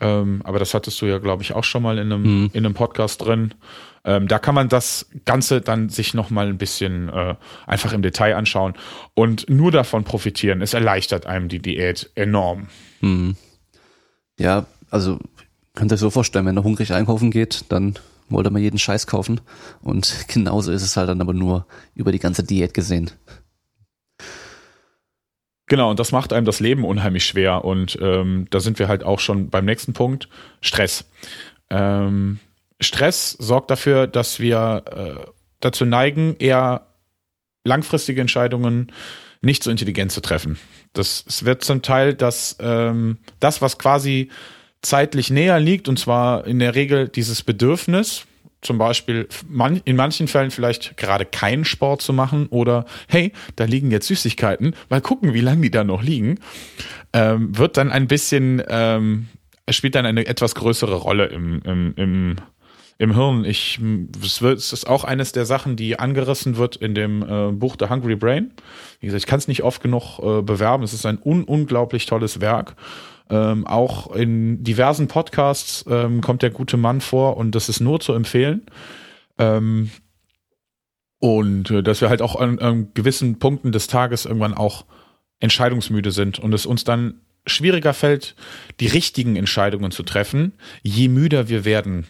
Ähm, aber das hattest du ja, glaube ich, auch schon mal in einem, mhm. in einem Podcast drin. Ähm, da kann man das Ganze dann sich nochmal ein bisschen äh, einfach im Detail anschauen und nur davon profitieren. Es erleichtert einem die Diät enorm. Mhm. Ja, also könnt ihr euch so vorstellen, wenn er hungrig einkaufen geht, dann wollte man jeden Scheiß kaufen. Und genauso ist es halt dann aber nur über die ganze Diät gesehen. Genau, und das macht einem das Leben unheimlich schwer. Und ähm, da sind wir halt auch schon beim nächsten Punkt. Stress. Ähm, Stress sorgt dafür, dass wir äh, dazu neigen, eher langfristige Entscheidungen nicht so intelligent zu treffen. Das es wird zum Teil das, ähm, das, was quasi zeitlich näher liegt, und zwar in der Regel dieses Bedürfnis, zum Beispiel man, in manchen Fällen vielleicht gerade keinen Sport zu machen oder hey, da liegen jetzt Süßigkeiten, mal gucken, wie lange die da noch liegen, ähm, wird dann ein bisschen, ähm, spielt dann eine etwas größere Rolle im, im, im im Hirn. Ich, es, wird, es ist auch eines der Sachen, die angerissen wird in dem äh, Buch The Hungry Brain. Wie gesagt, ich kann es nicht oft genug äh, bewerben. Es ist ein un unglaublich tolles Werk. Ähm, auch in diversen Podcasts ähm, kommt der gute Mann vor und das ist nur zu empfehlen. Ähm, und äh, dass wir halt auch an, an gewissen Punkten des Tages irgendwann auch entscheidungsmüde sind und es uns dann schwieriger fällt, die richtigen Entscheidungen zu treffen, je müder wir werden.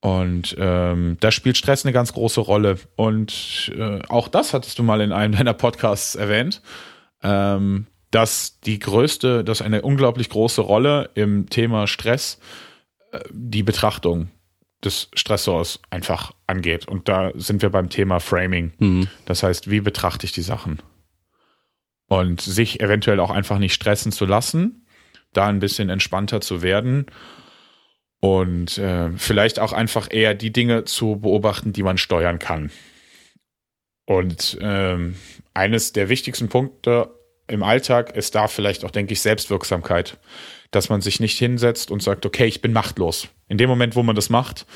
Und ähm, da spielt Stress eine ganz große Rolle. Und äh, auch das hattest du mal in einem deiner Podcasts erwähnt, ähm, dass die größte, dass eine unglaublich große Rolle im Thema Stress äh, die Betrachtung des Stressors einfach angeht. Und da sind wir beim Thema Framing. Mhm. Das heißt, wie betrachte ich die Sachen? Und sich eventuell auch einfach nicht stressen zu lassen, da ein bisschen entspannter zu werden und äh, vielleicht auch einfach eher die Dinge zu beobachten, die man steuern kann. Und ähm, eines der wichtigsten Punkte im Alltag ist da vielleicht auch, denke ich, Selbstwirksamkeit. Dass man sich nicht hinsetzt und sagt, okay, ich bin machtlos. In dem Moment, wo man das macht,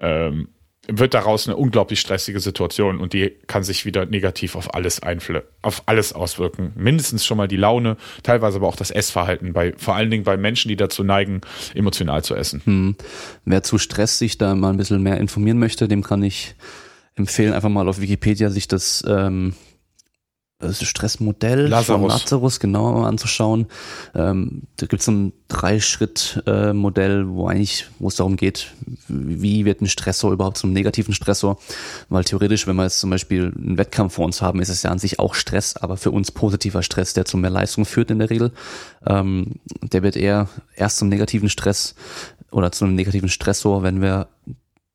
ähm, wird daraus eine unglaublich stressige Situation und die kann sich wieder negativ auf alles einfl auf alles auswirken. Mindestens schon mal die Laune, teilweise aber auch das Essverhalten bei vor allen Dingen bei Menschen, die dazu neigen, emotional zu essen. Hm. Wer zu Stress sich da mal ein bisschen mehr informieren möchte, dem kann ich empfehlen, einfach mal auf Wikipedia sich das ähm, das Stressmodell Lazarus. von Lazarus genauer anzuschauen. Ähm, da gibt es so ein Drei-Schritt-Modell, äh, wo eigentlich, wo es darum geht, wie wird ein Stressor überhaupt zum negativen Stressor? Weil theoretisch, wenn wir jetzt zum Beispiel einen Wettkampf vor uns haben, ist es ja an sich auch Stress, aber für uns positiver Stress, der zu mehr Leistung führt in der Regel. Ähm, der wird eher erst zum negativen Stress oder zu einem negativen Stressor, wenn wir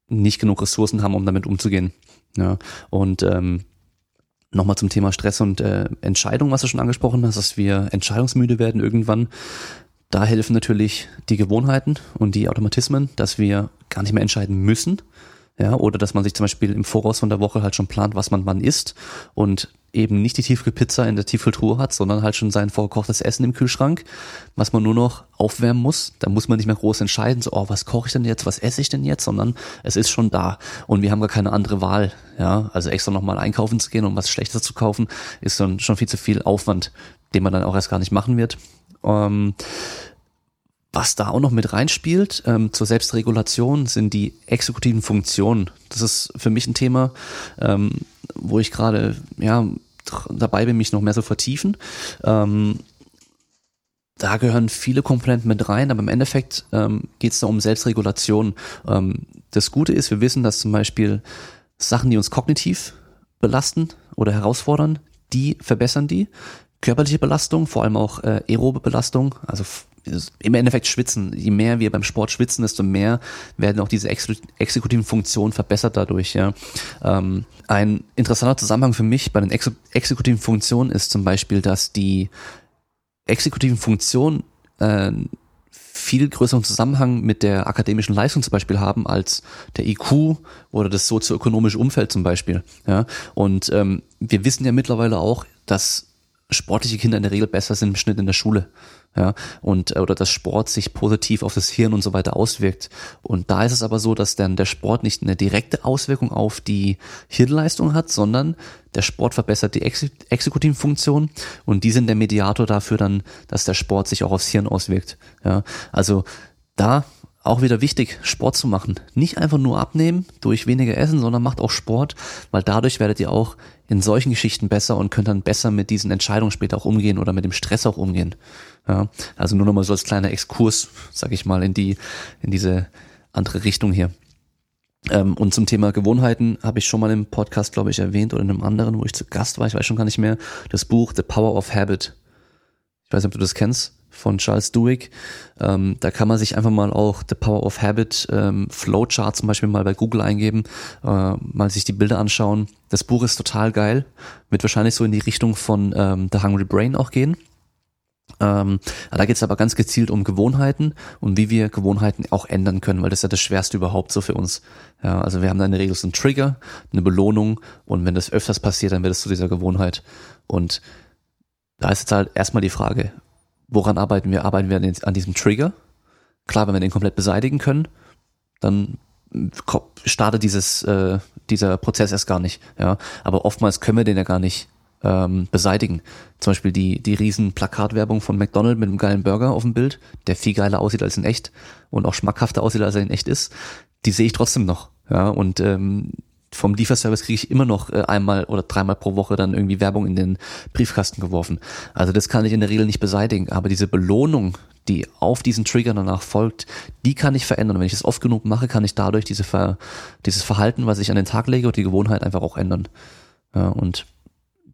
nicht genug Ressourcen haben, um damit umzugehen. Ja, und ähm, Nochmal zum Thema Stress und äh, Entscheidung, was du schon angesprochen hast, dass wir entscheidungsmüde werden irgendwann. Da helfen natürlich die Gewohnheiten und die Automatismen, dass wir gar nicht mehr entscheiden müssen. Ja, oder dass man sich zum Beispiel im Voraus von der Woche halt schon plant, was man wann isst und eben nicht die Tiefkühlpizza in der Tiefkühltruhe hat, sondern halt schon sein vorgekochtes Essen im Kühlschrank, was man nur noch aufwärmen muss. Da muss man nicht mehr groß entscheiden, so, oh, was koche ich denn jetzt, was esse ich denn jetzt, sondern es ist schon da und wir haben gar keine andere Wahl. Ja, also extra nochmal einkaufen zu gehen und was Schlechtes zu kaufen, ist dann schon viel zu viel Aufwand, den man dann auch erst gar nicht machen wird. Ähm, was da auch noch mit reinspielt ähm, zur Selbstregulation sind die exekutiven Funktionen. Das ist für mich ein Thema, ähm, wo ich gerade ja dabei bin, mich noch mehr zu vertiefen. Ähm, da gehören viele Komponenten mit rein, aber im Endeffekt ähm, geht es da um Selbstregulation. Ähm, das Gute ist, wir wissen, dass zum Beispiel Sachen, die uns kognitiv belasten oder herausfordern, die verbessern die. Körperliche Belastung, vor allem auch äh, aerobe Belastung, also im Endeffekt schwitzen. Je mehr wir beim Sport schwitzen, desto mehr werden auch diese ex exekutiven Funktionen verbessert dadurch. Ja. Ähm, ein interessanter Zusammenhang für mich bei den ex exekutiven Funktionen ist zum Beispiel, dass die exekutiven Funktionen äh, viel größeren Zusammenhang mit der akademischen Leistung zum Beispiel haben als der IQ oder das sozioökonomische Umfeld zum Beispiel. Ja. Und ähm, wir wissen ja mittlerweile auch, dass sportliche Kinder in der Regel besser sind im Schnitt in der Schule ja, und oder dass Sport sich positiv auf das Hirn und so weiter auswirkt. Und da ist es aber so, dass dann der Sport nicht eine direkte Auswirkung auf die Hirnleistung hat, sondern der Sport verbessert die Ex exekutiven Funktionen und die sind der Mediator dafür dann, dass der Sport sich auch aufs Hirn auswirkt. Ja, also da auch wieder wichtig, Sport zu machen. Nicht einfach nur abnehmen durch weniger Essen, sondern macht auch Sport, weil dadurch werdet ihr auch in solchen Geschichten besser und könnt dann besser mit diesen Entscheidungen später auch umgehen oder mit dem Stress auch umgehen. Ja, also nur nochmal so als kleiner Exkurs, sag ich mal, in die, in diese andere Richtung hier. Ähm, und zum Thema Gewohnheiten habe ich schon mal im Podcast, glaube ich, erwähnt oder in einem anderen, wo ich zu Gast war, ich weiß schon gar nicht mehr, das Buch The Power of Habit. Ich weiß nicht, ob du das kennst, von Charles Duhigg. Ähm, da kann man sich einfach mal auch The Power of Habit ähm, Flowchart zum Beispiel mal bei Google eingeben, äh, mal sich die Bilder anschauen. Das Buch ist total geil, wird wahrscheinlich so in die Richtung von ähm, The Hungry Brain auch gehen. Ähm, da geht es aber ganz gezielt um Gewohnheiten und wie wir Gewohnheiten auch ändern können, weil das ist ja das Schwerste überhaupt so für uns. Ja, also wir haben da in der Regel so einen Trigger, eine Belohnung und wenn das öfters passiert, dann wird es zu dieser Gewohnheit. Und da ist jetzt halt erstmal die Frage, woran arbeiten wir? Arbeiten wir an diesem Trigger? Klar, wenn wir den komplett beseitigen können, dann startet dieses, äh, dieser Prozess erst gar nicht. Ja, aber oftmals können wir den ja gar nicht ähm, beseitigen. Zum Beispiel die, die riesen Plakatwerbung von McDonald's mit einem geilen Burger auf dem Bild, der viel geiler aussieht als in echt und auch schmackhafter aussieht, als er in echt ist, die sehe ich trotzdem noch. Ja, und ähm, vom Lieferservice kriege ich immer noch äh, einmal oder dreimal pro Woche dann irgendwie Werbung in den Briefkasten geworfen. Also das kann ich in der Regel nicht beseitigen, aber diese Belohnung, die auf diesen Trigger danach folgt, die kann ich verändern. Wenn ich das oft genug mache, kann ich dadurch diese Ver dieses Verhalten, was ich an den Tag lege und die Gewohnheit einfach auch ändern. Ja, und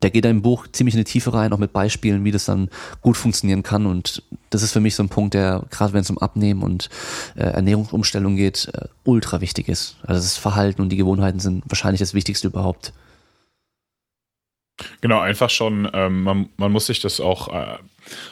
der geht im Buch ziemlich in die Tiefe rein, auch mit Beispielen, wie das dann gut funktionieren kann. Und das ist für mich so ein Punkt, der gerade wenn es um Abnehmen und äh, Ernährungsumstellung geht, äh, ultra wichtig ist. Also das Verhalten und die Gewohnheiten sind wahrscheinlich das Wichtigste überhaupt. Genau, einfach schon, ähm, man, man muss sich das auch, äh,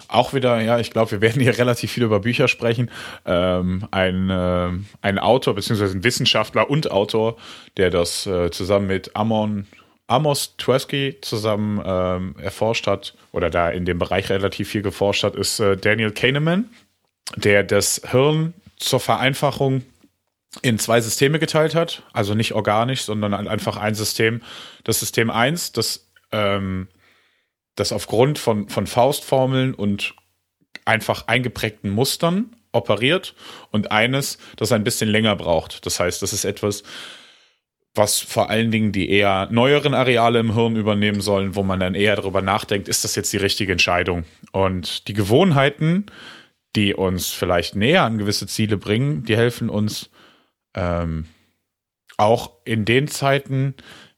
auch wieder, ja, ich glaube, wir werden hier relativ viel über Bücher sprechen. Ähm, ein, äh, ein Autor, beziehungsweise ein Wissenschaftler und Autor, der das äh, zusammen mit Amon Amos Tversky zusammen ähm, erforscht hat oder da in dem Bereich relativ viel geforscht hat, ist äh, Daniel Kahneman, der das Hirn zur Vereinfachung in zwei Systeme geteilt hat, also nicht organisch, sondern einfach ein System. Das System 1, das, ähm, das aufgrund von, von Faustformeln und einfach eingeprägten Mustern operiert und eines, das ein bisschen länger braucht. Das heißt, das ist etwas, was vor allen Dingen die eher neueren Areale im Hirn übernehmen sollen, wo man dann eher darüber nachdenkt, ist das jetzt die richtige Entscheidung? Und die Gewohnheiten, die uns vielleicht näher an gewisse Ziele bringen, die helfen uns ähm, auch in den Zeiten,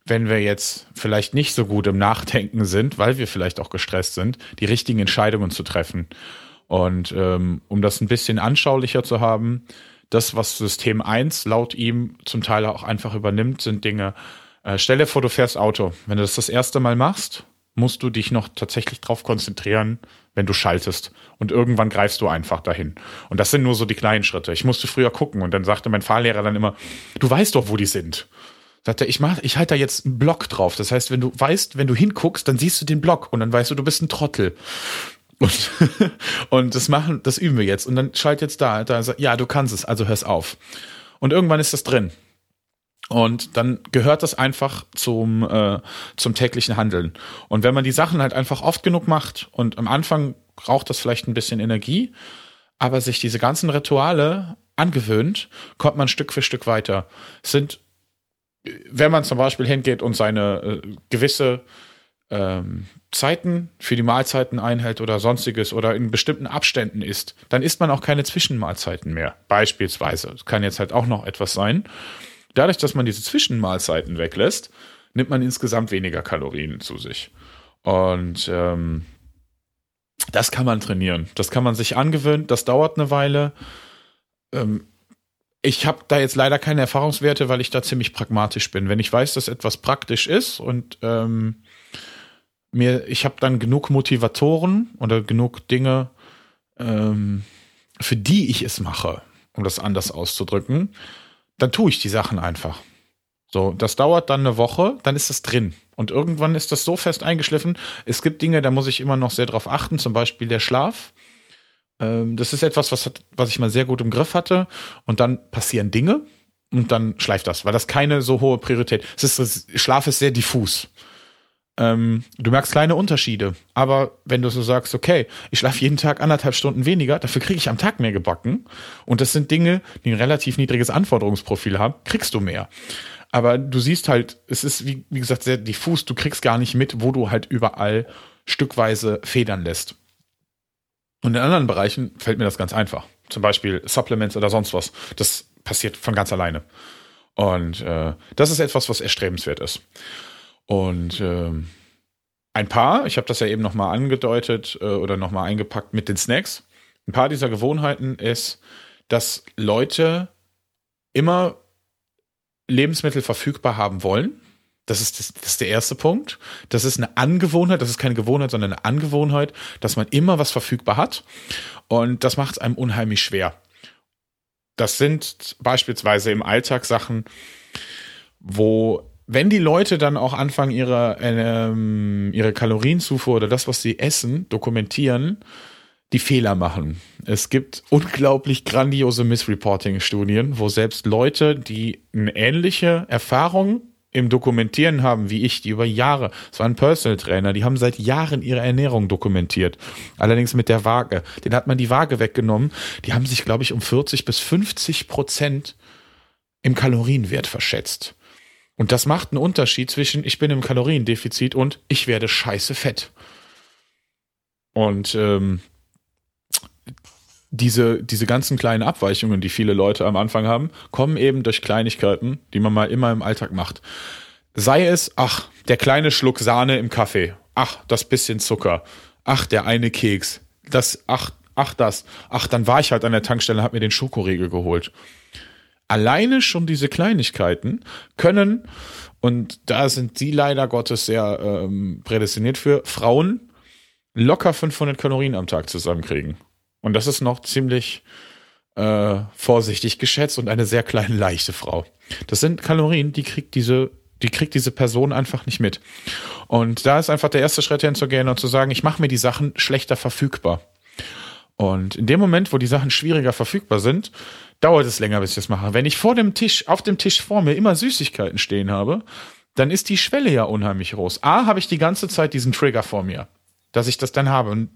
wenn wir jetzt vielleicht nicht so gut im Nachdenken sind, weil wir vielleicht auch gestresst sind, die richtigen Entscheidungen zu treffen. Und ähm, um das ein bisschen anschaulicher zu haben, das, was System 1 laut ihm zum Teil auch einfach übernimmt, sind Dinge. Äh, stell dir vor, du fährst Auto. Wenn du das das erste Mal machst, musst du dich noch tatsächlich drauf konzentrieren, wenn du schaltest. Und irgendwann greifst du einfach dahin. Und das sind nur so die kleinen Schritte. Ich musste früher gucken und dann sagte mein Fahrlehrer dann immer, du weißt doch, wo die sind. Sagt er, ich mach, ich halte da jetzt einen Block drauf. Das heißt, wenn du weißt, wenn du hinguckst, dann siehst du den Block und dann weißt du, du bist ein Trottel. Und, und das machen, das üben wir jetzt. Und dann schalt jetzt da, da sagt, ja, du kannst es, also hör's auf. Und irgendwann ist das drin. Und dann gehört das einfach zum, äh, zum täglichen Handeln. Und wenn man die Sachen halt einfach oft genug macht und am Anfang braucht das vielleicht ein bisschen Energie, aber sich diese ganzen Rituale angewöhnt, kommt man Stück für Stück weiter. Es sind, wenn man zum Beispiel hingeht und seine äh, gewisse ähm, Zeiten für die Mahlzeiten einhält oder sonstiges oder in bestimmten Abständen isst, dann isst man auch keine Zwischenmahlzeiten mehr. Beispielsweise. Das kann jetzt halt auch noch etwas sein. Dadurch, dass man diese Zwischenmahlzeiten weglässt, nimmt man insgesamt weniger Kalorien zu sich. Und ähm, das kann man trainieren. Das kann man sich angewöhnen. Das dauert eine Weile. Ähm, ich habe da jetzt leider keine Erfahrungswerte, weil ich da ziemlich pragmatisch bin. Wenn ich weiß, dass etwas praktisch ist und ähm, mir, ich habe dann genug Motivatoren oder genug Dinge, ähm, für die ich es mache, um das anders auszudrücken, dann tue ich die Sachen einfach. So, das dauert dann eine Woche, dann ist das drin. Und irgendwann ist das so fest eingeschliffen. Es gibt Dinge, da muss ich immer noch sehr drauf achten, zum Beispiel der Schlaf. Ähm, das ist etwas, was, hat, was ich mal sehr gut im Griff hatte. Und dann passieren Dinge und dann schleift das, weil das keine so hohe Priorität. Es ist, Schlaf ist sehr diffus. Ähm, du merkst kleine Unterschiede. Aber wenn du so sagst, okay, ich schlafe jeden Tag anderthalb Stunden weniger, dafür kriege ich am Tag mehr gebacken. Und das sind Dinge, die ein relativ niedriges Anforderungsprofil haben, kriegst du mehr. Aber du siehst halt, es ist, wie, wie gesagt, sehr diffus. Du kriegst gar nicht mit, wo du halt überall stückweise federn lässt. Und in anderen Bereichen fällt mir das ganz einfach. Zum Beispiel Supplements oder sonst was. Das passiert von ganz alleine. Und äh, das ist etwas, was erstrebenswert ist. Und ähm, ein paar, ich habe das ja eben nochmal angedeutet äh, oder nochmal eingepackt mit den Snacks. Ein paar dieser Gewohnheiten ist, dass Leute immer Lebensmittel verfügbar haben wollen. Das ist, das, das ist der erste Punkt. Das ist eine Angewohnheit, das ist keine Gewohnheit, sondern eine Angewohnheit, dass man immer was verfügbar hat. Und das macht es einem unheimlich schwer. Das sind beispielsweise im Alltag Sachen, wo wenn die Leute dann auch anfangen, ihre, ähm, ihre Kalorienzufuhr oder das, was sie essen, dokumentieren, die Fehler machen. Es gibt unglaublich grandiose Missreporting-Studien, wo selbst Leute, die eine ähnliche Erfahrung im Dokumentieren haben, wie ich, die über Jahre, es waren Personal Trainer, die haben seit Jahren ihre Ernährung dokumentiert. Allerdings mit der Waage. Den hat man die Waage weggenommen. Die haben sich, glaube ich, um 40 bis 50 Prozent im Kalorienwert verschätzt. Und das macht einen Unterschied zwischen ich bin im Kaloriendefizit und ich werde scheiße fett. Und ähm, diese, diese ganzen kleinen Abweichungen, die viele Leute am Anfang haben, kommen eben durch Kleinigkeiten, die man mal immer im Alltag macht. Sei es, ach, der kleine Schluck Sahne im Kaffee, ach, das bisschen Zucker, ach, der eine Keks, das, ach, ach, das, ach, dann war ich halt an der Tankstelle und hab mir den Schokoriegel geholt alleine schon diese Kleinigkeiten können, und da sind sie leider Gottes sehr ähm, prädestiniert für, Frauen locker 500 Kalorien am Tag zusammenkriegen. Und das ist noch ziemlich äh, vorsichtig geschätzt und eine sehr kleine, leichte Frau. Das sind Kalorien, die kriegt diese die kriegt diese Person einfach nicht mit. Und da ist einfach der erste Schritt hinzugehen und zu sagen, ich mache mir die Sachen schlechter verfügbar. Und in dem Moment, wo die Sachen schwieriger verfügbar sind, dauert es länger, bis ich das mache. Wenn ich vor dem Tisch, auf dem Tisch vor mir immer Süßigkeiten stehen habe, dann ist die Schwelle ja unheimlich groß. A, habe ich die ganze Zeit diesen Trigger vor mir, dass ich das dann habe. Und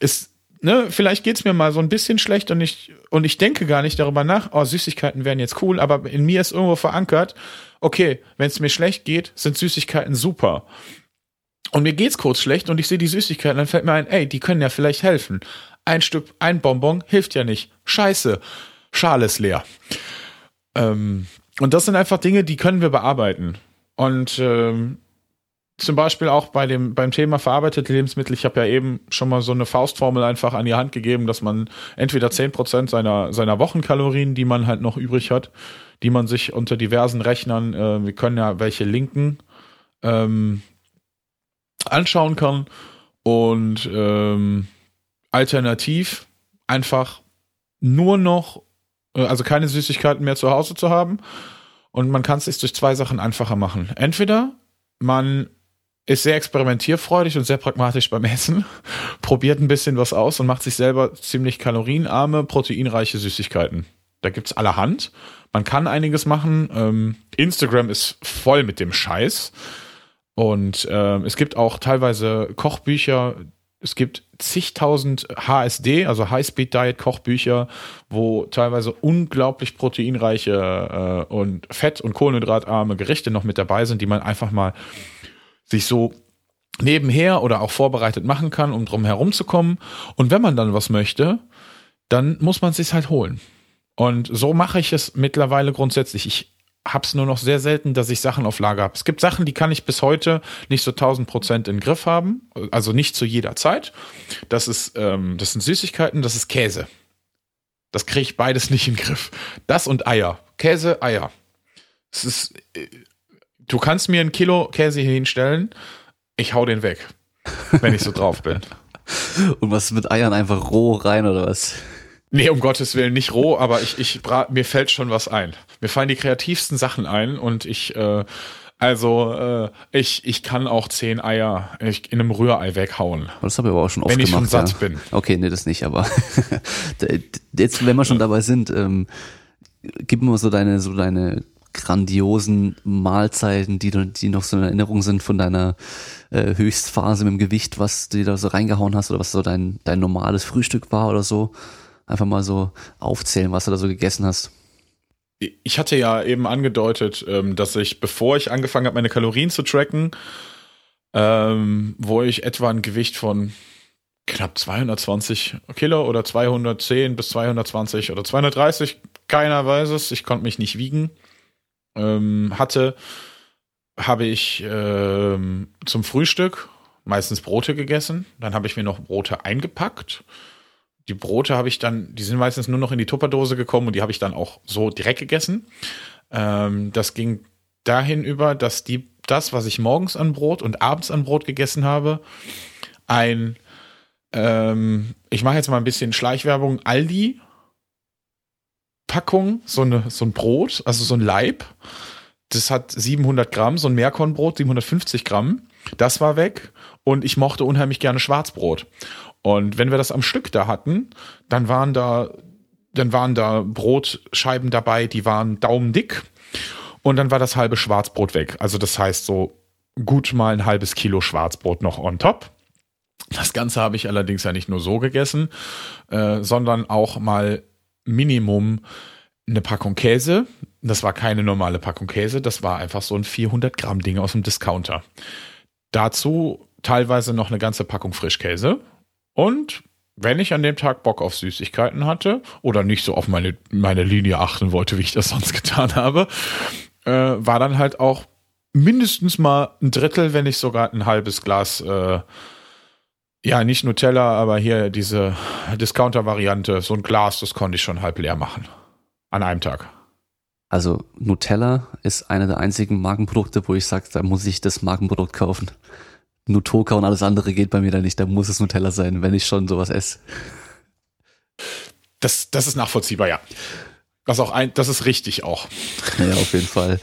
es, ne, vielleicht geht's mir mal so ein bisschen schlecht und ich, und ich denke gar nicht darüber nach, oh, Süßigkeiten wären jetzt cool, aber in mir ist irgendwo verankert, okay, wenn es mir schlecht geht, sind Süßigkeiten super. Und mir geht's kurz schlecht und ich sehe die Süßigkeiten, dann fällt mir ein, ey, die können ja vielleicht helfen. Ein Stück, ein Bonbon hilft ja nicht. Scheiße. Schale ist leer. Ähm, und das sind einfach Dinge, die können wir bearbeiten. Und ähm, zum Beispiel auch bei dem, beim Thema verarbeitete Lebensmittel, ich habe ja eben schon mal so eine Faustformel einfach an die Hand gegeben, dass man entweder zehn Prozent seiner, seiner Wochenkalorien, die man halt noch übrig hat, die man sich unter diversen Rechnern, äh, wir können ja welche linken, ähm, anschauen kann. Und ähm, alternativ einfach nur noch also keine Süßigkeiten mehr zu Hause zu haben und man kann es sich durch zwei Sachen einfacher machen. Entweder man ist sehr experimentierfreudig und sehr pragmatisch beim Essen, probiert ein bisschen was aus und macht sich selber ziemlich kalorienarme, proteinreiche Süßigkeiten. Da gibt's allerhand. Man kann einiges machen. Ähm, Instagram ist voll mit dem Scheiß. Und äh, es gibt auch teilweise Kochbücher, es gibt zigtausend HSD, also High-Speed Diet Kochbücher, wo teilweise unglaublich proteinreiche äh, und fett- und kohlenhydratarme Gerichte noch mit dabei sind, die man einfach mal sich so nebenher oder auch vorbereitet machen kann, um drum herumzukommen. Und wenn man dann was möchte, dann muss man es sich halt holen. Und so mache ich es mittlerweile grundsätzlich. Ich habe es nur noch sehr selten, dass ich Sachen auf Lager habe. Es gibt Sachen, die kann ich bis heute nicht so 1000 Prozent in Griff haben, also nicht zu jeder Zeit. Das ist, ähm, das sind Süßigkeiten, das ist Käse. Das kriege ich beides nicht in Griff. Das und Eier. Käse, Eier. Es ist, äh, du kannst mir ein Kilo Käse hier hinstellen, ich hau den weg, wenn ich so drauf bin. Und was mit Eiern einfach roh rein oder was? Nee, um Gottes Willen nicht roh, aber ich, ich mir fällt schon was ein. Mir fallen die kreativsten Sachen ein und ich, äh, also äh, ich, ich kann auch zehn Eier in einem Rührei weghauen. Das habe ich aber auch schon oft wenn ich gemacht. schon satt ja. bin. Okay, nee, das nicht, aber jetzt, wenn wir schon dabei sind, ähm, gib mir so deine, so deine grandiosen Mahlzeiten, die, die noch so in Erinnerung sind von deiner äh, Höchstphase mit dem Gewicht, was du dir da so reingehauen hast oder was so dein, dein normales Frühstück war oder so. Einfach mal so aufzählen, was du da so gegessen hast. Ich hatte ja eben angedeutet, ähm, dass ich, bevor ich angefangen habe, meine Kalorien zu tracken, ähm, wo ich etwa ein Gewicht von knapp 220 Kilo oder 210 bis 220 oder 230, keiner weiß es, ich konnte mich nicht wiegen, ähm, hatte, habe ich zum Frühstück meistens Brote gegessen. Dann habe ich mir noch Brote eingepackt die Brote habe ich dann, die sind meistens nur noch in die Tupperdose gekommen und die habe ich dann auch so direkt gegessen. Ähm, das ging dahin über, dass die, das, was ich morgens an Brot und abends an Brot gegessen habe, ein, ähm, ich mache jetzt mal ein bisschen Schleichwerbung, Aldi Packung, so, so ein Brot, also so ein Leib. Das hat 700 Gramm, so ein Meerkornbrot, 750 Gramm. Das war weg und ich mochte unheimlich gerne Schwarzbrot. Und wenn wir das am Stück da hatten, dann waren da, dann waren da Brotscheiben dabei, die waren daumendick. Und dann war das halbe Schwarzbrot weg. Also das heißt so gut mal ein halbes Kilo Schwarzbrot noch on top. Das Ganze habe ich allerdings ja nicht nur so gegessen, äh, sondern auch mal Minimum eine Packung Käse. Das war keine normale Packung Käse, das war einfach so ein 400 Gramm Ding aus dem Discounter. Dazu teilweise noch eine ganze Packung Frischkäse, und wenn ich an dem Tag Bock auf Süßigkeiten hatte oder nicht so auf meine, meine Linie achten wollte, wie ich das sonst getan habe, äh, war dann halt auch mindestens mal ein Drittel, wenn nicht sogar ein halbes Glas, äh, ja, nicht Nutella, aber hier diese Discounter-Variante, so ein Glas, das konnte ich schon halb leer machen. An einem Tag. Also Nutella ist einer der einzigen Markenprodukte, wo ich sage, da muss ich das Markenprodukt kaufen. Nutoka und alles andere geht bei mir da nicht. Da muss es Nutella sein, wenn ich schon sowas esse. Das, das ist nachvollziehbar, ja. Das, auch ein, das ist richtig auch. Ja, auf jeden Fall.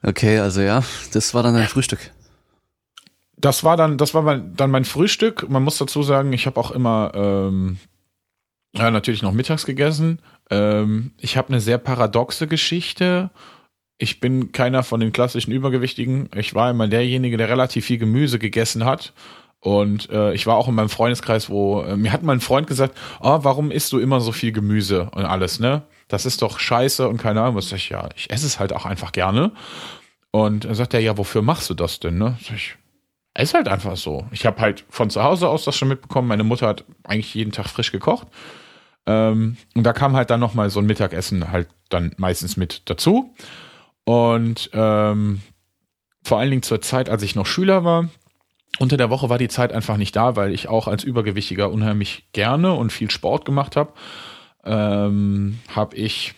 Okay, also ja, das war dann dein Frühstück. Das war dann, das war mein, dann mein Frühstück. Man muss dazu sagen, ich habe auch immer ähm, ja, natürlich noch mittags gegessen. Ähm, ich habe eine sehr paradoxe Geschichte ich bin keiner von den klassischen Übergewichtigen. Ich war immer derjenige, der relativ viel Gemüse gegessen hat. Und äh, ich war auch in meinem Freundeskreis, wo äh, mir hat mein Freund gesagt, oh, warum isst du immer so viel Gemüse und alles, ne? Das ist doch scheiße und keine Ahnung. Was sag ich, ja, ich esse es halt auch einfach gerne. Und dann sagt er, ja, wofür machst du das denn, ne? Sag ich, es ist halt einfach so. Ich habe halt von zu Hause aus das schon mitbekommen. Meine Mutter hat eigentlich jeden Tag frisch gekocht. Ähm, und da kam halt dann nochmal so ein Mittagessen halt dann meistens mit dazu. Und ähm, vor allen Dingen zur Zeit, als ich noch Schüler war, unter der Woche war die Zeit einfach nicht da, weil ich auch als Übergewichtiger unheimlich gerne und viel Sport gemacht habe. Ähm, habe ich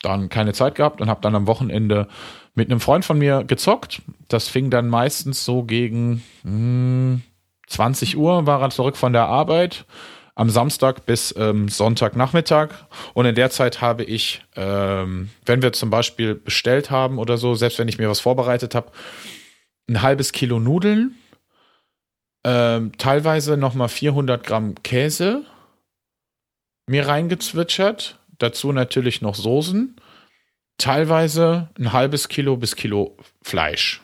dann keine Zeit gehabt und habe dann am Wochenende mit einem Freund von mir gezockt. Das fing dann meistens so gegen mh, hm, 20 Uhr, war er zurück von der Arbeit. Am Samstag bis ähm, Sonntagnachmittag. Und in der Zeit habe ich, ähm, wenn wir zum Beispiel bestellt haben oder so, selbst wenn ich mir was vorbereitet habe, ein halbes Kilo Nudeln, ähm, teilweise nochmal 400 Gramm Käse mir reingezwitschert, dazu natürlich noch Soßen, teilweise ein halbes Kilo bis Kilo Fleisch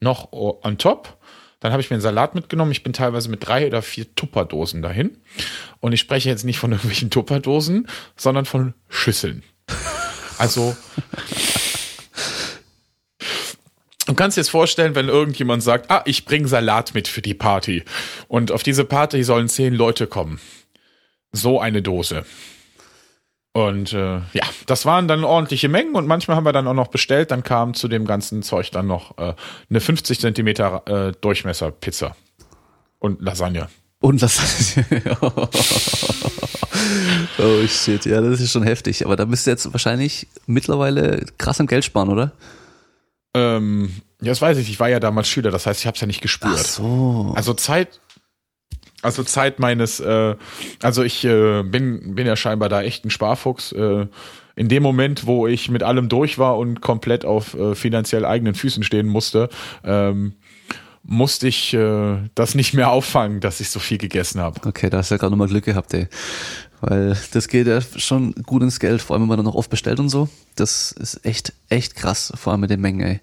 noch on top dann habe ich mir einen Salat mitgenommen. Ich bin teilweise mit drei oder vier Tupperdosen dahin. Und ich spreche jetzt nicht von irgendwelchen Tupperdosen, sondern von Schüsseln. Also, du kannst dir jetzt vorstellen, wenn irgendjemand sagt, ah, ich bringe Salat mit für die Party. Und auf diese Party sollen zehn Leute kommen. So eine Dose. Und äh, ja, das waren dann ordentliche Mengen und manchmal haben wir dann auch noch bestellt. Dann kam zu dem ganzen Zeug dann noch äh, eine 50 Zentimeter äh, Durchmesser Pizza und Lasagne. Und Lasagne. oh shit, ja, das ist schon heftig. Aber da bist du jetzt wahrscheinlich mittlerweile krass am Geld sparen, oder? Ähm, ja, das weiß ich. Ich war ja damals Schüler, das heißt, ich habe es ja nicht gespürt. Ach so. Also Zeit, also Zeit meines, äh, also ich äh, bin, bin ja scheinbar da echt ein Sparfuchs. Äh, in dem Moment, wo ich mit allem durch war und komplett auf äh, finanziell eigenen Füßen stehen musste, ähm, musste ich äh, das nicht mehr auffangen, dass ich so viel gegessen habe. Okay, da hast du ja gerade nochmal Glück gehabt, ey. Weil das geht ja schon gut ins Geld, vor allem wenn man dann noch oft bestellt und so. Das ist echt, echt krass, vor allem mit den Mengen, ey.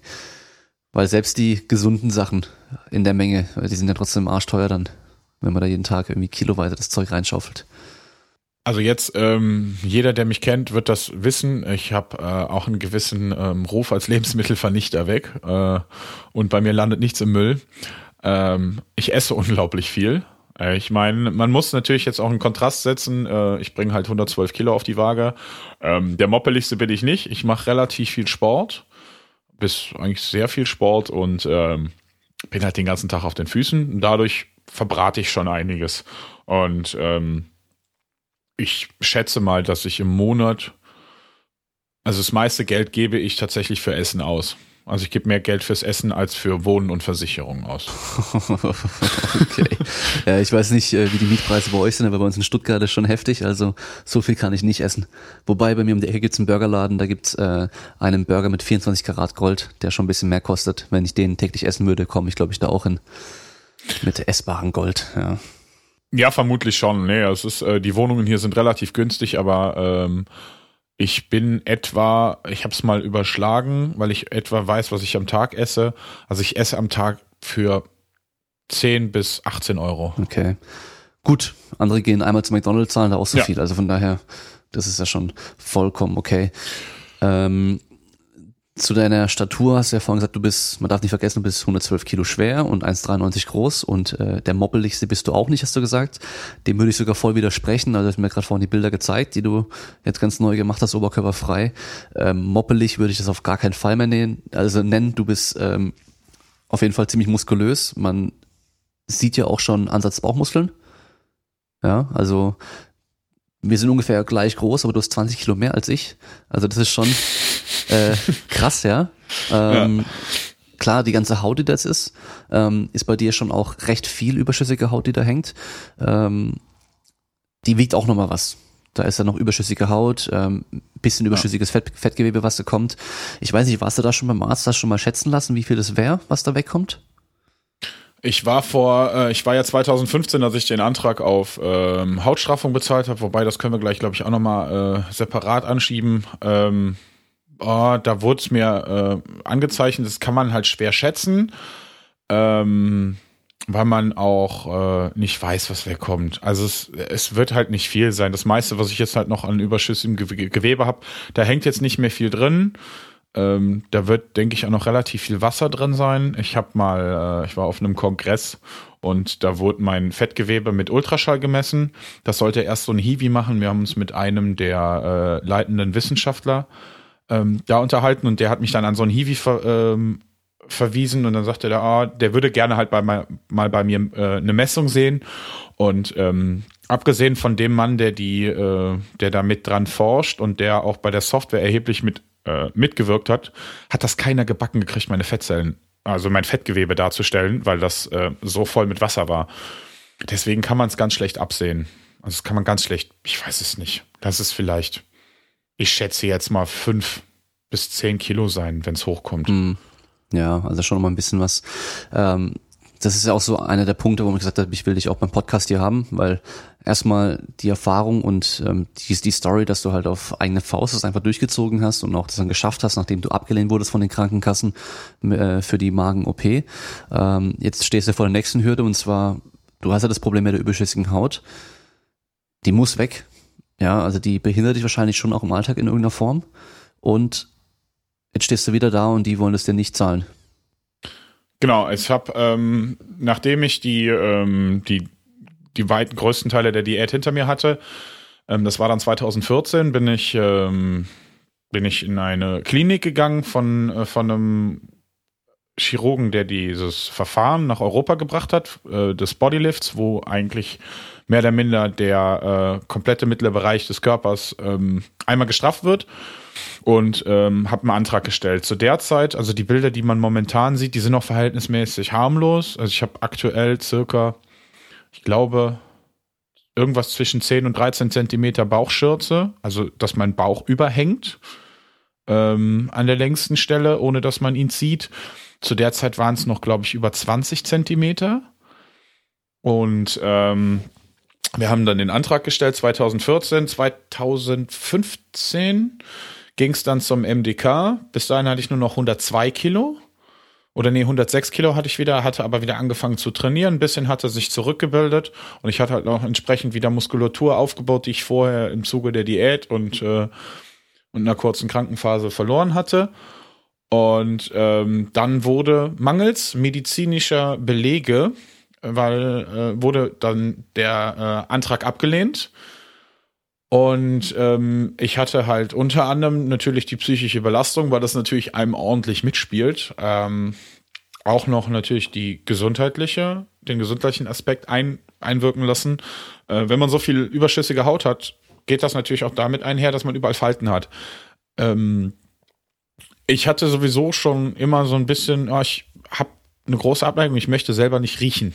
Weil selbst die gesunden Sachen in der Menge, die sind ja trotzdem arschteuer dann wenn man da jeden Tag irgendwie kiloweise das Zeug reinschaufelt. Also jetzt, ähm, jeder, der mich kennt, wird das wissen. Ich habe äh, auch einen gewissen ähm, Ruf als Lebensmittelvernichter weg äh, und bei mir landet nichts im Müll. Ähm, ich esse unglaublich viel. Äh, ich meine, man muss natürlich jetzt auch einen Kontrast setzen. Äh, ich bringe halt 112 Kilo auf die Waage. Ähm, der moppeligste bin ich nicht. Ich mache relativ viel Sport, bis eigentlich sehr viel Sport und ähm, bin halt den ganzen Tag auf den Füßen. Dadurch verbrate ich schon einiges. Und ähm, ich schätze mal, dass ich im Monat, also das meiste Geld gebe ich tatsächlich für Essen aus. Also ich gebe mehr Geld fürs Essen als für Wohnen und Versicherungen aus. okay. Ja, ich weiß nicht, äh, wie die Mietpreise bei euch sind, aber bei uns in Stuttgart ist schon heftig. Also so viel kann ich nicht essen. Wobei bei mir um die Ecke gibt's einen Burgerladen, da gibt's äh, einen Burger mit 24 Karat Gold, der schon ein bisschen mehr kostet. Wenn ich den täglich essen würde, komme ich, glaube ich, da auch hin. Mit essbarem Gold, ja. Ja, vermutlich schon. Nee, es ist, äh, die Wohnungen hier sind relativ günstig, aber ähm, ich bin etwa, ich habe es mal überschlagen, weil ich etwa weiß, was ich am Tag esse. Also ich esse am Tag für 10 bis 18 Euro. Okay. Gut, andere gehen einmal zu McDonalds, zahlen da auch so ja. viel. Also von daher, das ist ja schon vollkommen okay. Ähm, zu deiner Statur hast du ja vorhin gesagt, du bist, man darf nicht vergessen, du bist 112 Kilo schwer und 1,93 groß und äh, der moppeligste bist du auch nicht, hast du gesagt. Dem würde ich sogar voll widersprechen. Also du hast mir gerade vorhin die Bilder gezeigt, die du jetzt ganz neu gemacht hast, oberkörperfrei. Ähm, moppelig würde ich das auf gar keinen Fall mehr nennen. Also nennen, du bist ähm, auf jeden Fall ziemlich muskulös. Man sieht ja auch schon Ansatz Bauchmuskeln. Ja, also wir sind ungefähr gleich groß, aber du hast 20 Kilo mehr als ich. Also das ist schon äh, krass, ja. Ähm, ja. Klar, die ganze Haut, die das ist, ähm, ist bei dir schon auch recht viel überschüssige Haut, die da hängt. Ähm, die wiegt auch nochmal was. Da ist ja noch überschüssige Haut, ähm, bisschen überschüssiges Fett, Fettgewebe, was da kommt. Ich weiß nicht, warst du da schon beim Arzt, du schon mal schätzen lassen, wie viel das wäre, was da wegkommt? Ich war vor, äh, ich war ja 2015, als ich den Antrag auf ähm, Hautstraffung bezahlt habe, wobei das können wir gleich, glaube ich, auch nochmal äh, separat anschieben. Ähm, oh, da wurde es mir äh, angezeichnet, das kann man halt schwer schätzen, ähm, weil man auch äh, nicht weiß, was wegkommt. Also es, es wird halt nicht viel sein. Das meiste, was ich jetzt halt noch an überschüssigem Gewebe habe, da hängt jetzt nicht mehr viel drin. Ähm, da wird, denke ich, auch noch relativ viel Wasser drin sein. Ich habe mal, äh, ich war auf einem Kongress und da wurde mein Fettgewebe mit Ultraschall gemessen. Das sollte erst so ein Hiwi machen. Wir haben uns mit einem der äh, leitenden Wissenschaftler ähm, da unterhalten und der hat mich dann an so ein Hiwi ver, ähm, verwiesen und dann sagte er, ah, der würde gerne halt bei, mal, mal bei mir äh, eine Messung sehen und ähm, abgesehen von dem Mann, der die, äh, der da mit dran forscht und der auch bei der Software erheblich mit äh, mitgewirkt hat, hat das keiner gebacken gekriegt, meine Fettzellen, also mein Fettgewebe darzustellen, weil das äh, so voll mit Wasser war. Deswegen kann man es ganz schlecht absehen. Also das kann man ganz schlecht, ich weiß es nicht. Das ist vielleicht, ich schätze jetzt mal fünf bis zehn Kilo sein, wenn es hochkommt. Mm, ja, also schon mal ein bisschen was. Ähm, das ist ja auch so einer der Punkte, wo man gesagt hat, ich will dich auch beim Podcast hier haben, weil erstmal die Erfahrung und ähm, die, die Story, dass du halt auf eigene Faust das einfach durchgezogen hast und auch das dann geschafft hast, nachdem du abgelehnt wurdest von den Krankenkassen äh, für die Magen-OP. Ähm, jetzt stehst du vor der nächsten Hürde und zwar, du hast ja das Problem mit der überschüssigen Haut. Die muss weg. Ja, also die behindert dich wahrscheinlich schon auch im Alltag in irgendeiner Form. Und jetzt stehst du wieder da und die wollen es dir nicht zahlen. Genau, ich habe, ähm, nachdem ich die, ähm, die, die weiten größten Teile der Diät hinter mir hatte, ähm, das war dann 2014, bin ich, ähm, bin ich in eine Klinik gegangen von, äh, von einem Chirurgen, der dieses Verfahren nach Europa gebracht hat, äh, des Bodylifts, wo eigentlich mehr oder minder der äh, komplette mittlere Bereich des Körpers ähm, einmal gestrafft wird und ähm, habe einen Antrag gestellt. Zu der Zeit, also die Bilder, die man momentan sieht, die sind noch verhältnismäßig harmlos. Also ich habe aktuell circa, ich glaube, irgendwas zwischen 10 und 13 Zentimeter Bauchschürze, also dass mein Bauch überhängt ähm, an der längsten Stelle, ohne dass man ihn zieht. Zu der Zeit waren es noch, glaube ich, über 20 Zentimeter. Und ähm, wir haben dann den Antrag gestellt 2014, 2015 ging es dann zum MDK. Bis dahin hatte ich nur noch 102 Kilo. Oder nee, 106 Kilo hatte ich wieder, hatte aber wieder angefangen zu trainieren. Ein bisschen hatte sich zurückgebildet und ich hatte halt auch entsprechend wieder Muskulatur aufgebaut, die ich vorher im Zuge der Diät und, äh, und einer kurzen Krankenphase verloren hatte. Und ähm, dann wurde mangels medizinischer Belege, weil äh, wurde dann der äh, Antrag abgelehnt und ähm, ich hatte halt unter anderem natürlich die psychische Belastung, weil das natürlich einem ordentlich mitspielt. Ähm, auch noch natürlich die gesundheitliche, den gesundheitlichen Aspekt ein, einwirken lassen. Äh, wenn man so viel überschüssige Haut hat, geht das natürlich auch damit einher, dass man überall Falten hat. Ähm, ich hatte sowieso schon immer so ein bisschen, oh, ich habe eine große Abneigung, ich möchte selber nicht riechen.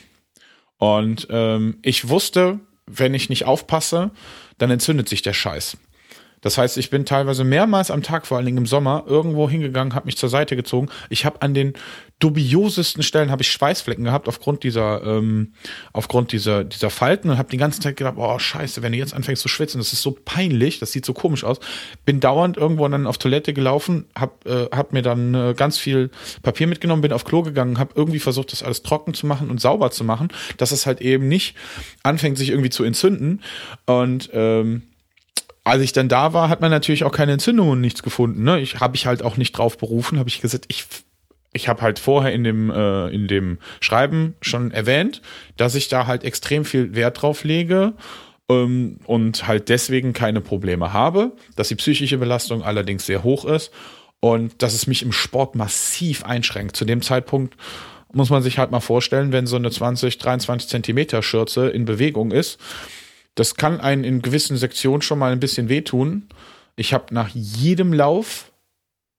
Und ähm, ich wusste, wenn ich nicht aufpasse, dann entzündet sich der Scheiß. Das heißt, ich bin teilweise mehrmals am Tag, vor allen Dingen im Sommer, irgendwo hingegangen, habe mich zur Seite gezogen. Ich habe an den dubiosesten Stellen habe ich Schweißflecken gehabt aufgrund dieser ähm, aufgrund dieser dieser Falten und habe den ganzen Tag gedacht, oh Scheiße, wenn du jetzt anfängst zu schwitzen, das ist so peinlich, das sieht so komisch aus. Bin dauernd irgendwo dann auf Toilette gelaufen, hab äh, hab mir dann äh, ganz viel Papier mitgenommen, bin auf Klo gegangen, habe irgendwie versucht, das alles trocken zu machen und sauber zu machen, dass es halt eben nicht anfängt, sich irgendwie zu entzünden und ähm, als ich dann da war, hat man natürlich auch keine Entzündung und nichts gefunden. Ne? Ich habe ich halt auch nicht drauf berufen, habe ich gesagt, ich ich habe halt vorher in dem äh, in dem Schreiben schon erwähnt, dass ich da halt extrem viel Wert drauf lege ähm, und halt deswegen keine Probleme habe, dass die psychische Belastung allerdings sehr hoch ist und dass es mich im Sport massiv einschränkt. Zu dem Zeitpunkt muss man sich halt mal vorstellen, wenn so eine 20, 23 Zentimeter Schürze in Bewegung ist, das kann einen in gewissen Sektionen schon mal ein bisschen wehtun. Ich habe nach jedem Lauf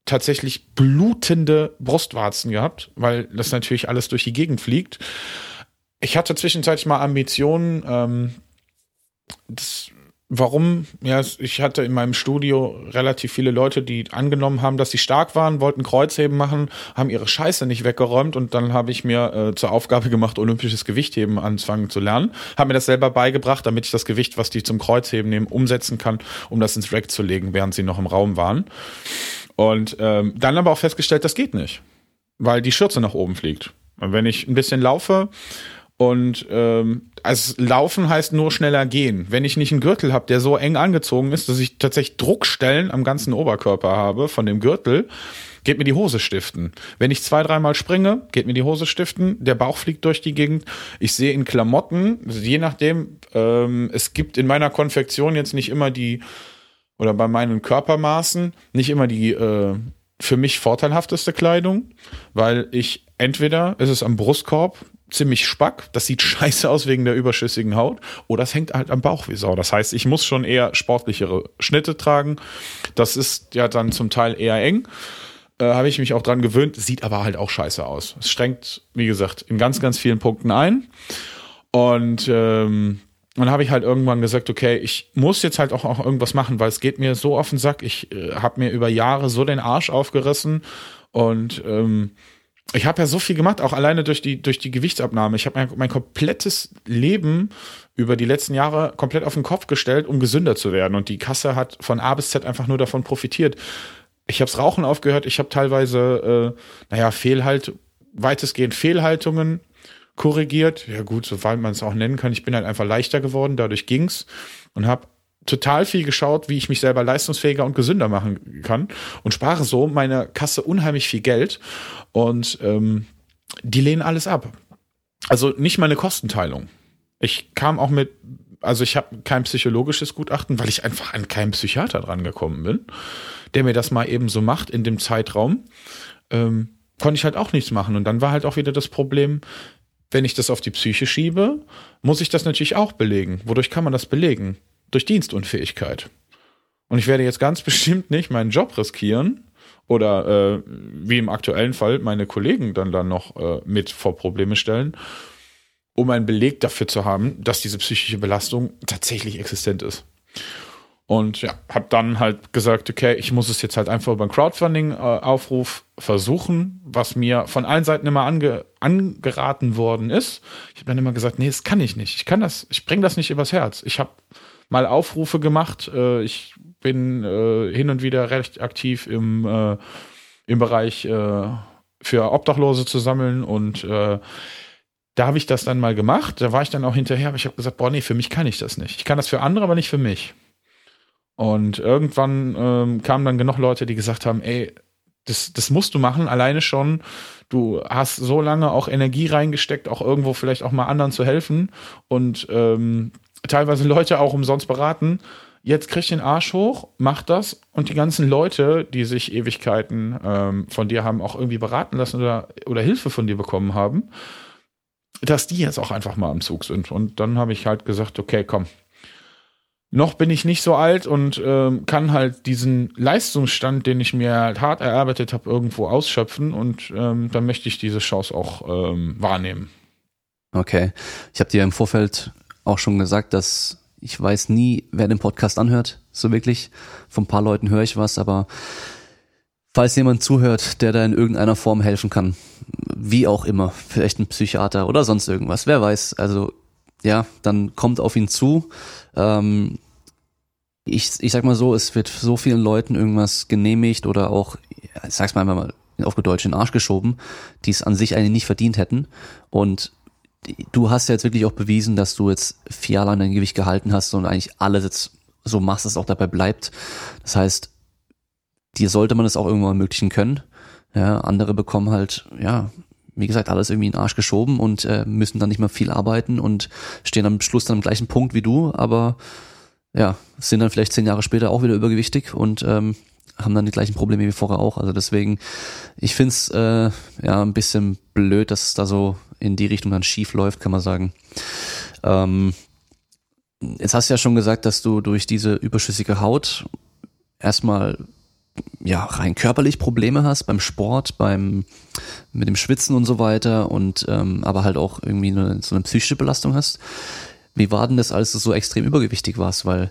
tatsächlich blutende Brustwarzen gehabt, weil das natürlich alles durch die Gegend fliegt. Ich hatte zwischenzeitlich mal Ambitionen, ähm, das Warum? Ja, ich hatte in meinem Studio relativ viele Leute, die angenommen haben, dass sie stark waren, wollten Kreuzheben machen, haben ihre Scheiße nicht weggeräumt und dann habe ich mir äh, zur Aufgabe gemacht, olympisches Gewichtheben anzufangen zu lernen. Habe mir das selber beigebracht, damit ich das Gewicht, was die zum Kreuzheben nehmen, umsetzen kann, um das ins Rack zu legen, während sie noch im Raum waren. Und ähm, dann aber auch festgestellt, das geht nicht, weil die Schürze nach oben fliegt. Und wenn ich ein bisschen laufe und ähm, also laufen heißt nur schneller gehen. Wenn ich nicht einen Gürtel habe, der so eng angezogen ist, dass ich tatsächlich Druckstellen am ganzen Oberkörper habe von dem Gürtel, geht mir die Hose stiften. Wenn ich zwei, dreimal springe, geht mir die Hose stiften, der Bauch fliegt durch die Gegend. Ich sehe in Klamotten, je nachdem, ähm, es gibt in meiner Konfektion jetzt nicht immer die, oder bei meinen Körpermaßen, nicht immer die äh, für mich vorteilhafteste Kleidung, weil ich entweder ist es am Brustkorb, ziemlich spack, das sieht scheiße aus wegen der überschüssigen Haut, oder es hängt halt am Bauch wie Sau. Das heißt, ich muss schon eher sportlichere Schnitte tragen. Das ist ja dann zum Teil eher eng. Äh, Habe ich mich auch dran gewöhnt, sieht aber halt auch scheiße aus. Es strengt, wie gesagt, in ganz, ganz vielen Punkten ein. Und ähm, dann habe ich halt irgendwann gesagt, okay, ich muss jetzt halt auch, auch irgendwas machen, weil es geht mir so auf den Sack. Ich äh, habe mir über Jahre so den Arsch aufgerissen und ähm, ich habe ja so viel gemacht, auch alleine durch die durch die Gewichtsabnahme. Ich habe mein, mein komplettes Leben über die letzten Jahre komplett auf den Kopf gestellt, um gesünder zu werden. Und die Kasse hat von A bis Z einfach nur davon profitiert. Ich habe Rauchen aufgehört. Ich habe teilweise, äh, naja, Fehlhalt, weitestgehend Fehlhaltungen korrigiert. Ja gut, soweit man es auch nennen kann. Ich bin halt einfach leichter geworden, dadurch ging's und habe total viel geschaut, wie ich mich selber leistungsfähiger und gesünder machen kann und spare so meiner Kasse unheimlich viel Geld und ähm, die lehnen alles ab. Also nicht meine Kostenteilung. Ich kam auch mit, also ich habe kein psychologisches Gutachten, weil ich einfach an keinen Psychiater dran gekommen bin, der mir das mal eben so macht in dem Zeitraum. Ähm, konnte ich halt auch nichts machen. Und dann war halt auch wieder das Problem, wenn ich das auf die Psyche schiebe, muss ich das natürlich auch belegen. Wodurch kann man das belegen? Durch Dienstunfähigkeit. Und ich werde jetzt ganz bestimmt nicht meinen Job riskieren oder äh, wie im aktuellen Fall meine Kollegen dann dann noch äh, mit vor Probleme stellen, um einen Beleg dafür zu haben, dass diese psychische Belastung tatsächlich existent ist. Und ja, habe dann halt gesagt, okay, ich muss es jetzt halt einfach über einen Crowdfunding-Aufruf versuchen, was mir von allen Seiten immer ange angeraten worden ist. Ich habe dann immer gesagt, nee, das kann ich nicht. Ich kann das, ich bringe das nicht übers Herz. Ich habe mal Aufrufe gemacht. Äh, ich bin äh, hin und wieder recht aktiv im, äh, im Bereich äh, für Obdachlose zu sammeln und äh, da habe ich das dann mal gemacht. Da war ich dann auch hinterher, aber ich habe gesagt, boah, nee, für mich kann ich das nicht. Ich kann das für andere, aber nicht für mich. Und irgendwann ähm, kamen dann genug Leute, die gesagt haben, ey, das, das musst du machen, alleine schon. Du hast so lange auch Energie reingesteckt, auch irgendwo vielleicht auch mal anderen zu helfen und ähm, teilweise Leute auch umsonst beraten. Jetzt krieg den Arsch hoch, mach das und die ganzen Leute, die sich Ewigkeiten ähm, von dir haben auch irgendwie beraten lassen oder, oder Hilfe von dir bekommen haben, dass die jetzt auch einfach mal am Zug sind. Und dann habe ich halt gesagt, okay, komm, noch bin ich nicht so alt und ähm, kann halt diesen Leistungsstand, den ich mir halt hart erarbeitet habe, irgendwo ausschöpfen und ähm, dann möchte ich diese Chance auch ähm, wahrnehmen. Okay. Ich habe dir im Vorfeld auch schon gesagt, dass ich weiß nie, wer den Podcast anhört, so wirklich. Von ein paar Leuten höre ich was, aber falls jemand zuhört, der da in irgendeiner Form helfen kann, wie auch immer, vielleicht ein Psychiater oder sonst irgendwas, wer weiß, also ja, dann kommt auf ihn zu. Ähm, ich, ich sag mal so, es wird so vielen Leuten irgendwas genehmigt oder auch, ich sag's mal mal auf Deutsch in den Arsch geschoben, die es an sich eigentlich nicht verdient hätten. Und du hast ja jetzt wirklich auch bewiesen, dass du jetzt vier Jahre lang dein Gewicht gehalten hast und eigentlich alles jetzt so machst, dass es auch dabei bleibt. Das heißt, dir sollte man es auch irgendwann ermöglichen können. Ja, andere bekommen halt, ja, wie gesagt, alles irgendwie in den Arsch geschoben und äh, müssen dann nicht mehr viel arbeiten und stehen am Schluss dann am gleichen Punkt wie du, aber ja, sind dann vielleicht zehn Jahre später auch wieder übergewichtig und ähm, haben dann die gleichen Probleme wie vorher auch. Also deswegen, ich find's äh, ja ein bisschen blöd, dass es da so in die Richtung dann schief läuft, kann man sagen. Ähm, jetzt hast du ja schon gesagt, dass du durch diese überschüssige Haut erstmal ja rein körperlich Probleme hast beim Sport, beim mit dem Schwitzen und so weiter und ähm, aber halt auch irgendwie eine, so eine psychische Belastung hast. Wie war denn das, als du so extrem übergewichtig warst? Weil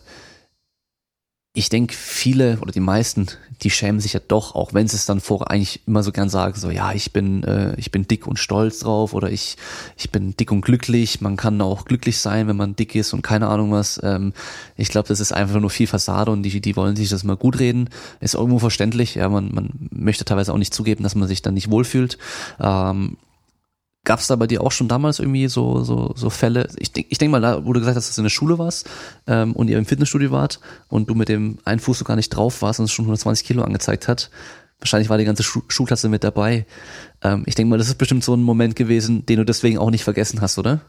ich denke, viele oder die meisten, die schämen sich ja doch, auch wenn sie es dann vorher eigentlich immer so gern sagen, so ja, ich bin, äh, ich bin dick und stolz drauf oder ich, ich bin dick und glücklich. Man kann auch glücklich sein, wenn man dick ist und keine Ahnung was. Ähm, ich glaube, das ist einfach nur viel Fassade und die, die wollen sich das mal gut reden. Ist irgendwo verständlich. Ja, man, man möchte teilweise auch nicht zugeben, dass man sich dann nicht wohlfühlt. Ähm, Gab es da bei dir auch schon damals irgendwie so, so, so Fälle? Ich denke ich denk mal, da, du gesagt dass du in der Schule warst ähm, und ihr im Fitnessstudio wart und du mit dem einen Fuß so gar nicht drauf warst und es schon 120 Kilo angezeigt hat. Wahrscheinlich war die ganze Schu Schulklasse mit dabei. Ähm, ich denke mal, das ist bestimmt so ein Moment gewesen, den du deswegen auch nicht vergessen hast, oder?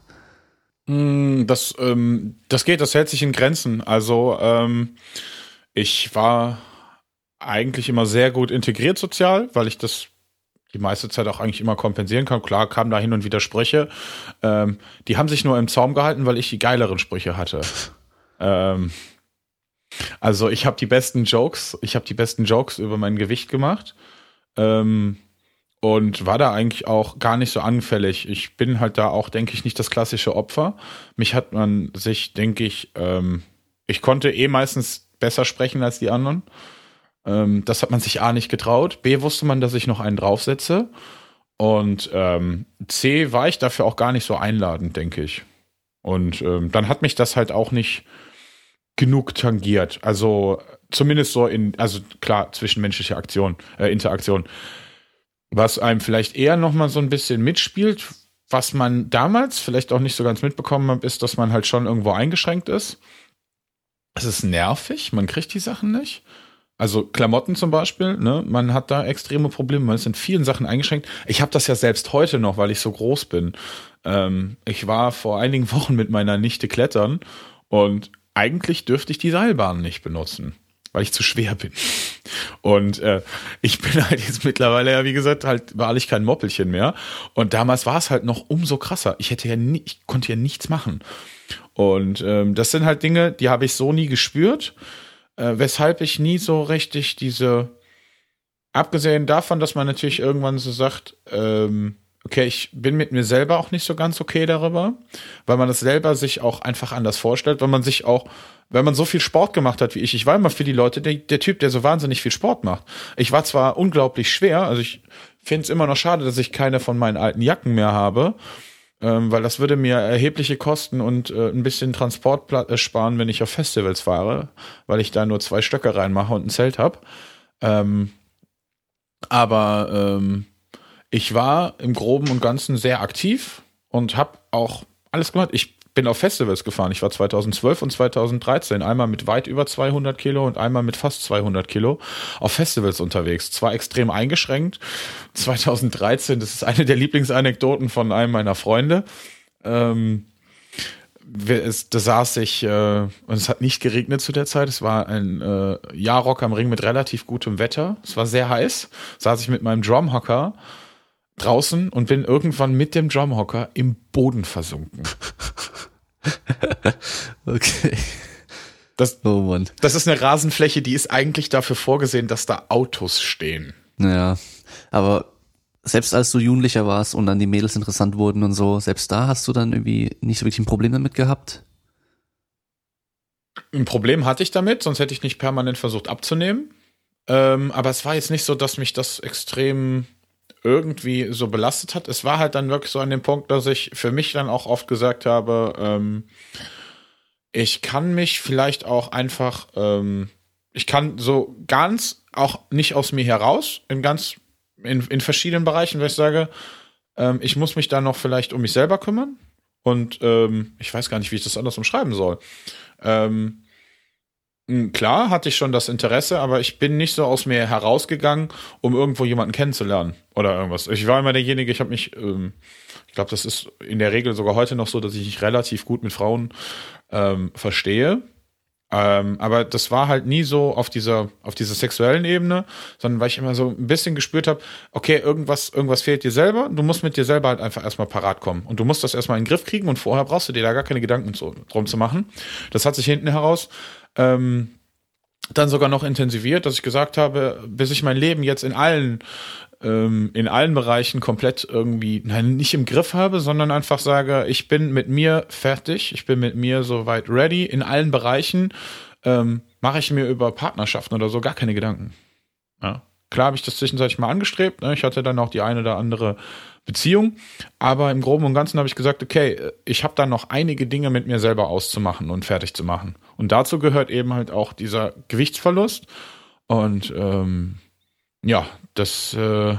Mm, das, ähm, das geht, das hält sich in Grenzen. Also ähm, ich war eigentlich immer sehr gut integriert sozial, weil ich das die meiste Zeit auch eigentlich immer kompensieren kann. Klar kam da hin und wieder Sprüche. Ähm, die haben sich nur im Zaum gehalten, weil ich die geileren Sprüche hatte. ähm, also ich habe die besten Jokes, ich habe die besten Jokes über mein Gewicht gemacht. Ähm, und war da eigentlich auch gar nicht so anfällig. Ich bin halt da auch, denke ich, nicht das klassische Opfer. Mich hat man sich, denke ich, ähm, ich konnte eh meistens besser sprechen als die anderen. Ähm, das hat man sich A nicht getraut. B wusste man, dass ich noch einen draufsetze. Und ähm, C war ich dafür auch gar nicht so einladend, denke ich. Und ähm, dann hat mich das halt auch nicht genug tangiert. Also zumindest so in, also klar, zwischenmenschliche Aktion, äh, Interaktion was einem vielleicht eher noch mal so ein bisschen mitspielt, was man damals vielleicht auch nicht so ganz mitbekommen hat, ist, dass man halt schon irgendwo eingeschränkt ist. Es ist nervig, man kriegt die Sachen nicht. Also Klamotten zum Beispiel, ne, man hat da extreme Probleme, man ist in vielen Sachen eingeschränkt. Ich habe das ja selbst heute noch, weil ich so groß bin. Ähm, ich war vor einigen Wochen mit meiner Nichte klettern und eigentlich dürfte ich die Seilbahn nicht benutzen weil ich zu schwer bin. Und äh, ich bin halt jetzt mittlerweile ja, wie gesagt, halt wahrlich kein Moppelchen mehr. Und damals war es halt noch umso krasser. Ich hätte ja nie, ich konnte ja nichts machen. Und ähm, das sind halt Dinge, die habe ich so nie gespürt, äh, weshalb ich nie so richtig diese, abgesehen davon, dass man natürlich irgendwann so sagt, ähm, okay, ich bin mit mir selber auch nicht so ganz okay darüber, weil man das selber sich auch einfach anders vorstellt, weil man sich auch, wenn man so viel Sport gemacht hat wie ich, ich war immer für die Leute der, der Typ, der so wahnsinnig viel Sport macht. Ich war zwar unglaublich schwer, also ich finde es immer noch schade, dass ich keine von meinen alten Jacken mehr habe, ähm, weil das würde mir erhebliche Kosten und äh, ein bisschen Transport äh, sparen, wenn ich auf Festivals fahre, weil ich da nur zwei Stöcke reinmache und ein Zelt hab. Ähm, aber ähm, ich war im Groben und Ganzen sehr aktiv und habe auch alles gemacht. Ich bin auf Festivals gefahren. Ich war 2012 und 2013 einmal mit weit über 200 Kilo und einmal mit fast 200 Kilo auf Festivals unterwegs. Zwar extrem eingeschränkt. 2013, das ist eine der Lieblingsanekdoten von einem meiner Freunde. Ähm, da saß ich, äh, und es hat nicht geregnet zu der Zeit. Es war ein äh, Jahrrock am Ring mit relativ gutem Wetter. Es war sehr heiß. Saß ich mit meinem Drumhocker draußen und bin irgendwann mit dem Drumhocker im Boden versunken. okay. Das, oh Mann. das ist eine Rasenfläche, die ist eigentlich dafür vorgesehen, dass da Autos stehen. Ja, aber selbst als du Jugendlicher warst und dann die Mädels interessant wurden und so, selbst da hast du dann irgendwie nicht so wirklich ein Problem damit gehabt? Ein Problem hatte ich damit, sonst hätte ich nicht permanent versucht abzunehmen. Ähm, aber es war jetzt nicht so, dass mich das extrem irgendwie so belastet hat. Es war halt dann wirklich so an dem Punkt, dass ich für mich dann auch oft gesagt habe, ähm, ich kann mich vielleicht auch einfach, ähm, ich kann so ganz auch nicht aus mir heraus, in ganz, in, in verschiedenen Bereichen, weil ich sage, ähm, ich muss mich dann noch vielleicht um mich selber kümmern. Und ähm, ich weiß gar nicht, wie ich das anders umschreiben soll. Ähm, hm, klar hatte ich schon das Interesse, aber ich bin nicht so aus mir herausgegangen, um irgendwo jemanden kennenzulernen oder irgendwas. Ich war immer derjenige, ich habe mich, ähm, ich glaube, das ist in der Regel sogar heute noch so, dass ich mich relativ gut mit Frauen ähm, verstehe. Ähm, aber das war halt nie so auf dieser, auf dieser sexuellen Ebene, sondern weil ich immer so ein bisschen gespürt habe, okay, irgendwas, irgendwas fehlt dir selber, du musst mit dir selber halt einfach erstmal parat kommen. Und du musst das erstmal in den Griff kriegen und vorher brauchst du dir da gar keine Gedanken zu, drum zu machen. Das hat sich hinten heraus ähm, dann sogar noch intensiviert, dass ich gesagt habe, bis ich mein Leben jetzt in allen ähm, in allen Bereichen komplett irgendwie, nein, nicht im Griff habe, sondern einfach sage, ich bin mit mir fertig, ich bin mit mir soweit ready. In allen Bereichen ähm, mache ich mir über Partnerschaften oder so gar keine Gedanken. Ja. Klar habe ich das zwischenzeitlich mal angestrebt. Ne? Ich hatte dann auch die eine oder andere Beziehung. Aber im Groben und Ganzen habe ich gesagt, okay, ich habe da noch einige Dinge mit mir selber auszumachen und fertig zu machen. Und dazu gehört eben halt auch dieser Gewichtsverlust. Und ähm, ja, das äh,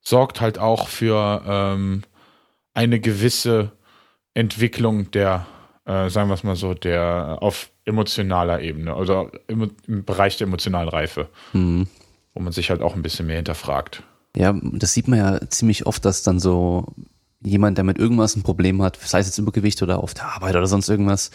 sorgt halt auch für ähm, eine gewisse Entwicklung der, äh, sagen wir es mal so, der auf emotionaler Ebene, also im, im Bereich der emotionalen Reife, mhm. wo man sich halt auch ein bisschen mehr hinterfragt. Ja, das sieht man ja ziemlich oft, dass dann so jemand, der mit irgendwas ein Problem hat, sei es jetzt Übergewicht oder auf der Arbeit oder sonst irgendwas,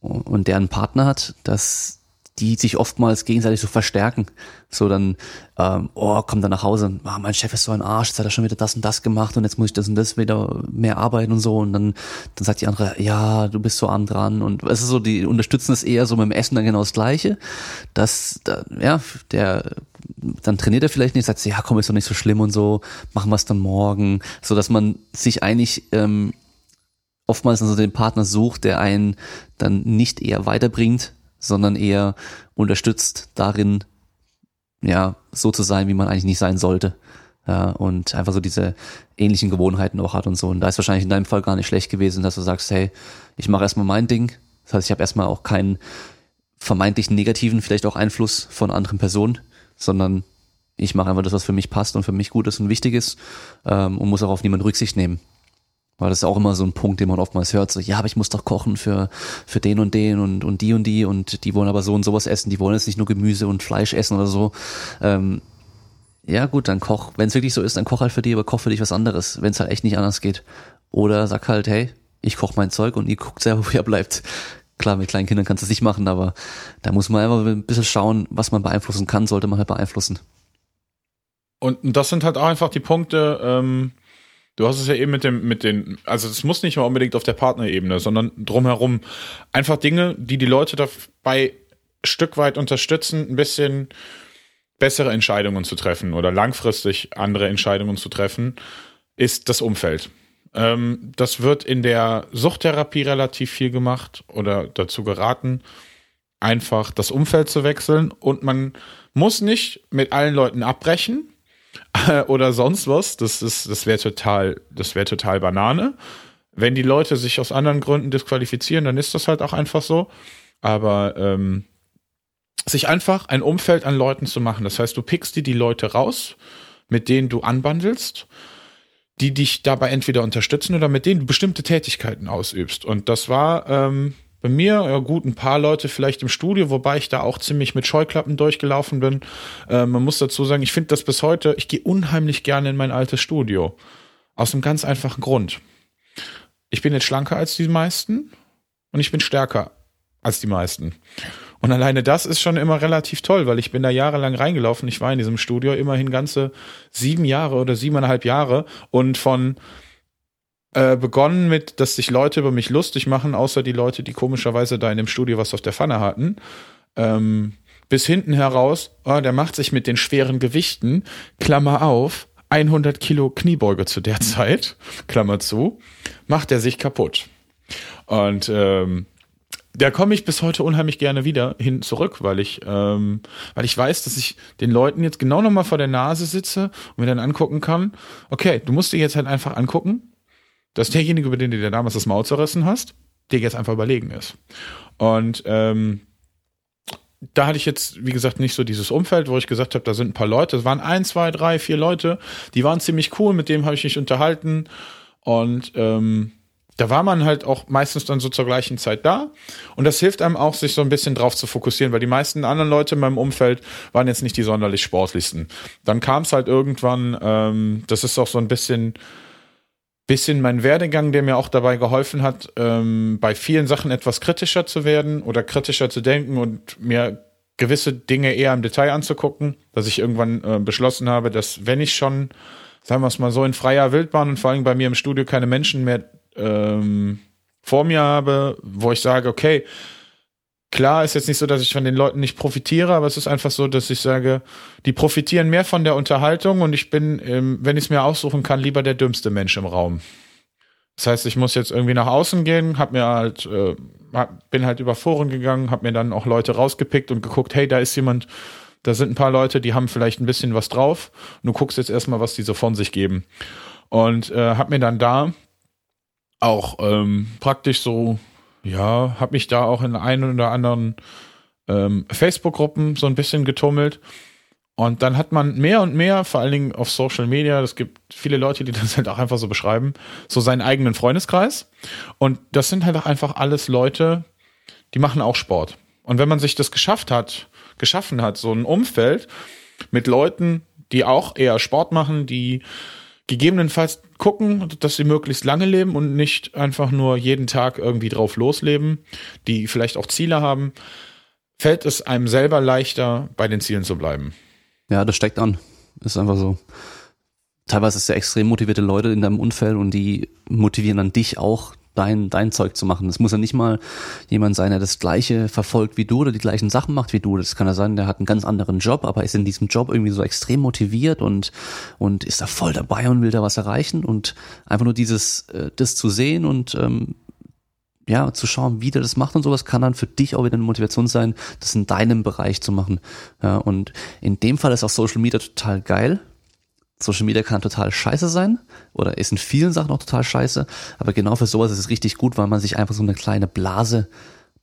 und der einen Partner hat, dass die sich oftmals gegenseitig so verstärken. So dann, ähm, oh, kommt dann nach Hause, ah, mein Chef ist so ein Arsch, jetzt hat er schon wieder das und das gemacht und jetzt muss ich das und das wieder mehr arbeiten und so. Und dann, dann sagt die andere, ja, du bist so arm dran. Und es ist so, die unterstützen es eher so mit dem Essen dann genau das Gleiche. Dass, da, ja, der, dann trainiert er vielleicht nicht, sagt, ja, komm, ist doch nicht so schlimm und so, machen wir es dann morgen. So dass man sich eigentlich ähm, oftmals also den Partner sucht, der einen dann nicht eher weiterbringt, sondern eher unterstützt darin, ja, so zu sein, wie man eigentlich nicht sein sollte. Ja, und einfach so diese ähnlichen Gewohnheiten auch hat und so. Und da ist wahrscheinlich in deinem Fall gar nicht schlecht gewesen, dass du sagst, hey, ich mache erstmal mein Ding. Das heißt, ich habe erstmal auch keinen vermeintlich negativen, vielleicht auch Einfluss von anderen Personen, sondern ich mache einfach das, was für mich passt und für mich gut ist und wichtig ist ähm, und muss auch auf niemanden Rücksicht nehmen. Weil das ist auch immer so ein Punkt, den man oftmals hört, so, ja, aber ich muss doch kochen für, für den und den und, und die und die und die wollen aber so und sowas essen, die wollen jetzt nicht nur Gemüse und Fleisch essen oder so. Ähm, ja gut, dann koch, wenn es wirklich so ist, dann koch halt für die, aber koch für dich was anderes, wenn es halt echt nicht anders geht. Oder sag halt, hey, ich koch mein Zeug und ihr guckt selber, wo ihr bleibt. Klar, mit kleinen Kindern kannst du es nicht machen, aber da muss man einfach ein bisschen schauen, was man beeinflussen kann, sollte man halt beeinflussen. Und das sind halt auch einfach die Punkte, ähm, Du hast es ja eben mit dem, mit den, also es muss nicht mal unbedingt auf der Partnerebene, sondern drumherum. Einfach Dinge, die die Leute dabei Stück weit unterstützen, ein bisschen bessere Entscheidungen zu treffen oder langfristig andere Entscheidungen zu treffen, ist das Umfeld. Ähm, das wird in der Suchttherapie relativ viel gemacht oder dazu geraten, einfach das Umfeld zu wechseln. Und man muss nicht mit allen Leuten abbrechen, oder sonst was. Das ist, das wäre total, das wäre total Banane. Wenn die Leute sich aus anderen Gründen disqualifizieren, dann ist das halt auch einfach so. Aber ähm, sich einfach ein Umfeld an Leuten zu machen. Das heißt, du pickst dir die Leute raus, mit denen du anbandelst, die dich dabei entweder unterstützen oder mit denen du bestimmte Tätigkeiten ausübst. Und das war ähm, bei mir, ja gut, ein paar Leute vielleicht im Studio, wobei ich da auch ziemlich mit Scheuklappen durchgelaufen bin. Äh, man muss dazu sagen, ich finde das bis heute, ich gehe unheimlich gerne in mein altes Studio. Aus einem ganz einfachen Grund. Ich bin jetzt schlanker als die meisten und ich bin stärker als die meisten. Und alleine das ist schon immer relativ toll, weil ich bin da jahrelang reingelaufen. Ich war in diesem Studio immerhin ganze sieben Jahre oder siebeneinhalb Jahre und von äh, begonnen mit, dass sich Leute über mich lustig machen, außer die Leute, die komischerweise da in dem Studio was auf der Pfanne hatten. Ähm, bis hinten heraus, oh, der macht sich mit den schweren Gewichten, Klammer auf, 100 Kilo Kniebeuge zu der Zeit, Klammer zu, macht er sich kaputt. Und ähm, da komme ich bis heute unheimlich gerne wieder hin zurück, weil ich, ähm, weil ich weiß, dass ich den Leuten jetzt genau nochmal vor der Nase sitze und mir dann angucken kann, okay, du musst dir jetzt halt einfach angucken, dass derjenige, über den du dir damals das Maul zerrissen hast, dir jetzt einfach überlegen ist. Und ähm, da hatte ich jetzt, wie gesagt, nicht so dieses Umfeld, wo ich gesagt habe, da sind ein paar Leute. Es waren ein, zwei, drei, vier Leute, die waren ziemlich cool, mit dem habe ich mich unterhalten. Und ähm, da war man halt auch meistens dann so zur gleichen Zeit da. Und das hilft einem auch, sich so ein bisschen drauf zu fokussieren, weil die meisten anderen Leute in meinem Umfeld waren jetzt nicht die sonderlich sportlichsten. Dann kam es halt irgendwann, ähm, das ist auch so ein bisschen bisschen mein Werdegang, der mir auch dabei geholfen hat, ähm, bei vielen Sachen etwas kritischer zu werden oder kritischer zu denken und mir gewisse Dinge eher im Detail anzugucken, dass ich irgendwann äh, beschlossen habe, dass wenn ich schon, sagen wir es mal so, in freier Wildbahn und vor allem bei mir im Studio keine Menschen mehr ähm, vor mir habe, wo ich sage, okay, Klar ist jetzt nicht so, dass ich von den Leuten nicht profitiere, aber es ist einfach so, dass ich sage, die profitieren mehr von der Unterhaltung und ich bin, ähm, wenn ich es mir aussuchen kann, lieber der dümmste Mensch im Raum. Das heißt, ich muss jetzt irgendwie nach außen gehen, hab mir halt, äh, bin halt über Foren gegangen, hab mir dann auch Leute rausgepickt und geguckt, hey, da ist jemand, da sind ein paar Leute, die haben vielleicht ein bisschen was drauf. Und du guckst jetzt erstmal, was die so von sich geben. Und äh, hab mir dann da auch ähm, praktisch so ja, habe mich da auch in einen oder anderen ähm, Facebook-Gruppen so ein bisschen getummelt. Und dann hat man mehr und mehr, vor allen Dingen auf Social Media, es gibt viele Leute, die das halt auch einfach so beschreiben, so seinen eigenen Freundeskreis. Und das sind halt auch einfach alles Leute, die machen auch Sport. Und wenn man sich das geschafft hat, geschaffen hat, so ein Umfeld mit Leuten, die auch eher Sport machen, die gegebenenfalls gucken, dass sie möglichst lange leben und nicht einfach nur jeden Tag irgendwie drauf losleben, die vielleicht auch Ziele haben, fällt es einem selber leichter, bei den Zielen zu bleiben. Ja, das steckt an. Ist einfach so. Teilweise ist ja extrem motivierte Leute in deinem Umfeld und die motivieren dann dich auch, dein, dein Zeug zu machen. Das muss ja nicht mal jemand sein, der das Gleiche verfolgt wie du oder die gleichen Sachen macht wie du. Das kann ja sein, der hat einen ganz anderen Job, aber ist in diesem Job irgendwie so extrem motiviert und, und ist da voll dabei und will da was erreichen und einfach nur dieses, äh, das zu sehen und, ähm, ja, zu schauen, wie der das macht und sowas, kann dann für dich auch wieder eine Motivation sein, das in deinem Bereich zu machen. Ja, und in dem Fall ist auch Social Media total geil, Social Media kann total scheiße sein oder ist in vielen Sachen auch total scheiße, aber genau für sowas ist es richtig gut, weil man sich einfach so eine kleine Blase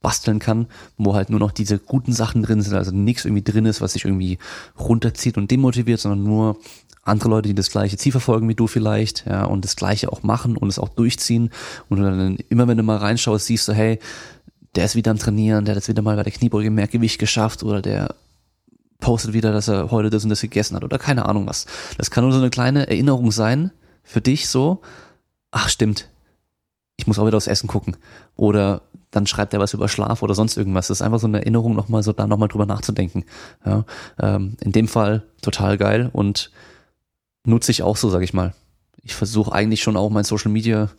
basteln kann, wo halt nur noch diese guten Sachen drin sind, also nichts irgendwie drin ist, was sich irgendwie runterzieht und demotiviert, sondern nur andere Leute, die das gleiche Ziel verfolgen wie du vielleicht, ja, und das gleiche auch machen und es auch durchziehen. Und dann immer wenn du mal reinschaust, siehst du, hey, der ist wieder am Trainieren, der hat jetzt wieder mal bei der Kniebeuge mehr Gewicht geschafft oder der postet wieder, dass er heute das und das gegessen hat oder keine Ahnung was. Das kann nur so eine kleine Erinnerung sein für dich so, ach stimmt, ich muss auch wieder aufs Essen gucken. Oder dann schreibt er was über Schlaf oder sonst irgendwas. Das ist einfach so eine Erinnerung, nochmal so da nochmal drüber nachzudenken. Ja, ähm, in dem Fall total geil und nutze ich auch so, sag ich mal. Ich versuche eigentlich schon auch meinen Social Media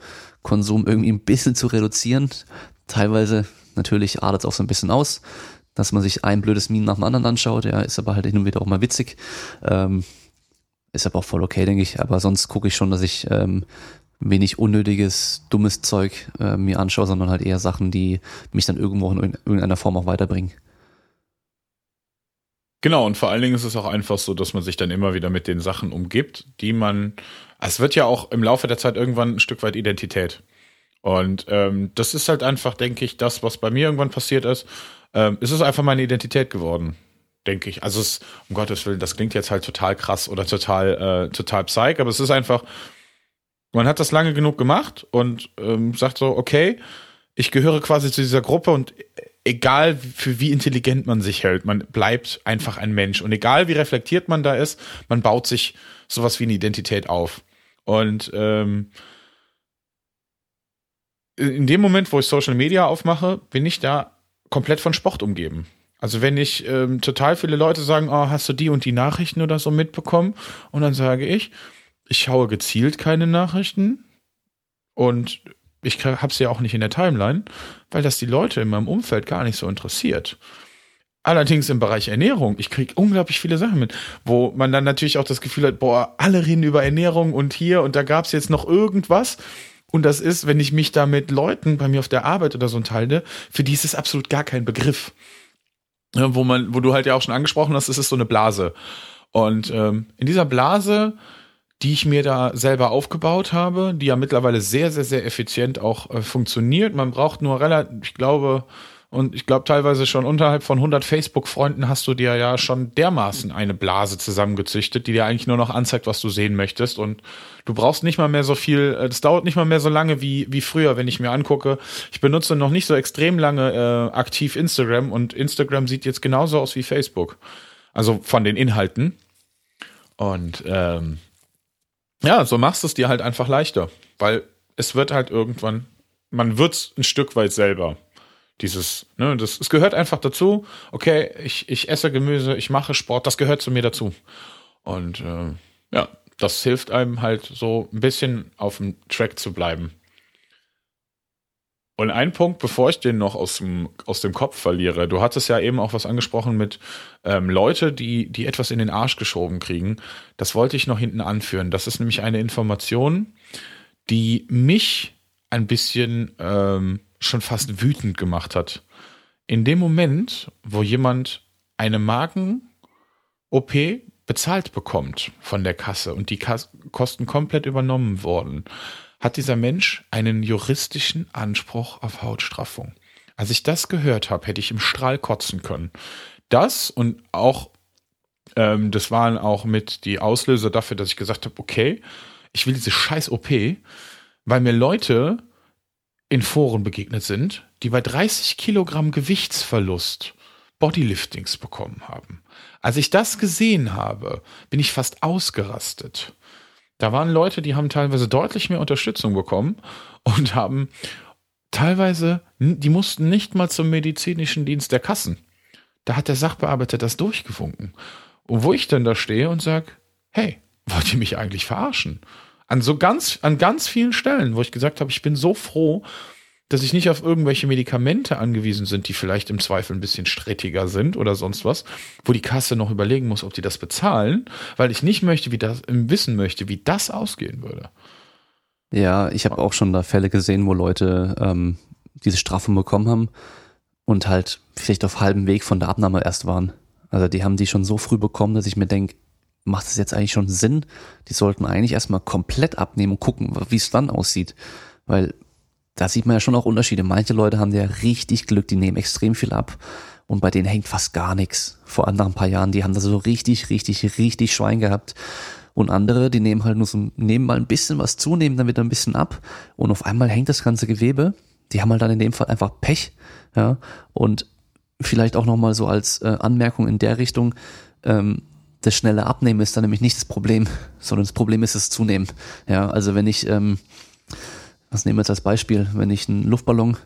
Konsum irgendwie ein bisschen zu reduzieren. Teilweise natürlich adert es auch so ein bisschen aus dass man sich ein blödes Meme nach dem anderen anschaut. Ja, ist aber halt hin und wieder auch mal witzig. Ähm, ist aber auch voll okay, denke ich. Aber sonst gucke ich schon, dass ich ähm, wenig unnötiges, dummes Zeug äh, mir anschaue, sondern halt eher Sachen, die mich dann irgendwo in irgendeiner Form auch weiterbringen. Genau, und vor allen Dingen ist es auch einfach so, dass man sich dann immer wieder mit den Sachen umgibt, die man. Es wird ja auch im Laufe der Zeit irgendwann ein Stück weit Identität. Und ähm, das ist halt einfach, denke ich, das, was bei mir irgendwann passiert ist. Ähm, es ist einfach meine Identität geworden, denke ich. Also es, um Gottes Willen, das klingt jetzt halt total krass oder total, äh, total psych, aber es ist einfach, man hat das lange genug gemacht und ähm, sagt so, okay, ich gehöre quasi zu dieser Gruppe und egal für wie intelligent man sich hält, man bleibt einfach ein Mensch. Und egal wie reflektiert man da ist, man baut sich sowas wie eine Identität auf. Und ähm, in dem Moment, wo ich Social Media aufmache, bin ich da komplett von Sport umgeben. Also wenn ich ähm, total viele Leute sagen, oh, hast du die und die Nachrichten oder so mitbekommen? Und dann sage ich, ich schaue gezielt keine Nachrichten und ich habe sie ja auch nicht in der Timeline, weil das die Leute in meinem Umfeld gar nicht so interessiert. Allerdings im Bereich Ernährung, ich kriege unglaublich viele Sachen mit, wo man dann natürlich auch das Gefühl hat, boah, alle reden über Ernährung und hier und da gab es jetzt noch irgendwas. Und das ist, wenn ich mich da mit Leuten bei mir auf der Arbeit oder so teile, für die ist es absolut gar kein Begriff. Ja, wo man, wo du halt ja auch schon angesprochen hast, es ist so eine Blase. Und ähm, in dieser Blase, die ich mir da selber aufgebaut habe, die ja mittlerweile sehr, sehr, sehr effizient auch äh, funktioniert. Man braucht nur relativ, ich glaube, und ich glaube, teilweise schon unterhalb von 100 Facebook-Freunden hast du dir ja schon dermaßen eine Blase zusammengezüchtet, die dir eigentlich nur noch anzeigt, was du sehen möchtest. Und du brauchst nicht mal mehr so viel, äh, das dauert nicht mal mehr so lange wie, wie früher, wenn ich mir angucke. Ich benutze noch nicht so extrem lange äh, aktiv Instagram und Instagram sieht jetzt genauso aus wie Facebook. Also von den Inhalten. Und ähm, ja, so machst du es dir halt einfach leichter, weil es wird halt irgendwann, man wird es ein Stück weit selber. Dieses, ne, das, es gehört einfach dazu. Okay, ich, ich esse Gemüse, ich mache Sport, das gehört zu mir dazu. Und äh, ja, das hilft einem halt so ein bisschen auf dem Track zu bleiben. Und ein Punkt, bevor ich den noch aus dem, aus dem Kopf verliere, du hattest ja eben auch was angesprochen mit ähm, Leute, die, die etwas in den Arsch geschoben kriegen. Das wollte ich noch hinten anführen. Das ist nämlich eine Information, die mich ein bisschen ähm, schon fast wütend gemacht hat. In dem Moment, wo jemand eine Magen-OP bezahlt bekommt von der Kasse und die Kas Kosten komplett übernommen wurden, hat dieser Mensch einen juristischen Anspruch auf Hautstraffung. Als ich das gehört habe, hätte ich im Strahl kotzen können. Das und auch, ähm, das waren auch mit die Auslöser dafür, dass ich gesagt habe, okay, ich will diese scheiß OP, weil mir Leute in Foren begegnet sind, die bei 30 Kilogramm Gewichtsverlust Bodyliftings bekommen haben. Als ich das gesehen habe, bin ich fast ausgerastet. Da waren Leute, die haben teilweise deutlich mehr Unterstützung bekommen und haben teilweise, die mussten nicht mal zum medizinischen Dienst der Kassen. da hat der Sachbearbeiter das durchgewunken. Und wo ich dann da stehe und sage, hey, wollt ihr mich eigentlich verarschen? An so ganz, an ganz vielen Stellen, wo ich gesagt habe, ich bin so froh, dass ich nicht auf irgendwelche Medikamente angewiesen sind, die vielleicht im Zweifel ein bisschen strittiger sind oder sonst was, wo die Kasse noch überlegen muss, ob die das bezahlen, weil ich nicht möchte, wie das, wissen möchte, wie das ausgehen würde. Ja, ich habe auch schon da Fälle gesehen, wo Leute ähm, diese Strafen bekommen haben und halt vielleicht auf halbem Weg von der Abnahme erst waren. Also die haben die schon so früh bekommen, dass ich mir denke, macht das jetzt eigentlich schon Sinn? Die sollten eigentlich erstmal komplett abnehmen und gucken, wie es dann aussieht. Weil da sieht man ja schon auch Unterschiede. Manche Leute haben ja richtig Glück, die nehmen extrem viel ab und bei denen hängt fast gar nichts. Vor anderen paar Jahren, die haben da so richtig, richtig, richtig Schwein gehabt. Und andere, die nehmen halt nur so, nehmen mal ein bisschen was zu, nehmen dann wieder ein bisschen ab und auf einmal hängt das ganze Gewebe. Die haben halt dann in dem Fall einfach Pech, ja. Und vielleicht auch nochmal so als äh, Anmerkung in der Richtung, ähm, das schnelle Abnehmen ist dann nämlich nicht das Problem, sondern das Problem ist das Zunehmen. Ja, also wenn ich, ähm, was nehmen wir jetzt als Beispiel, wenn ich einen Luftballon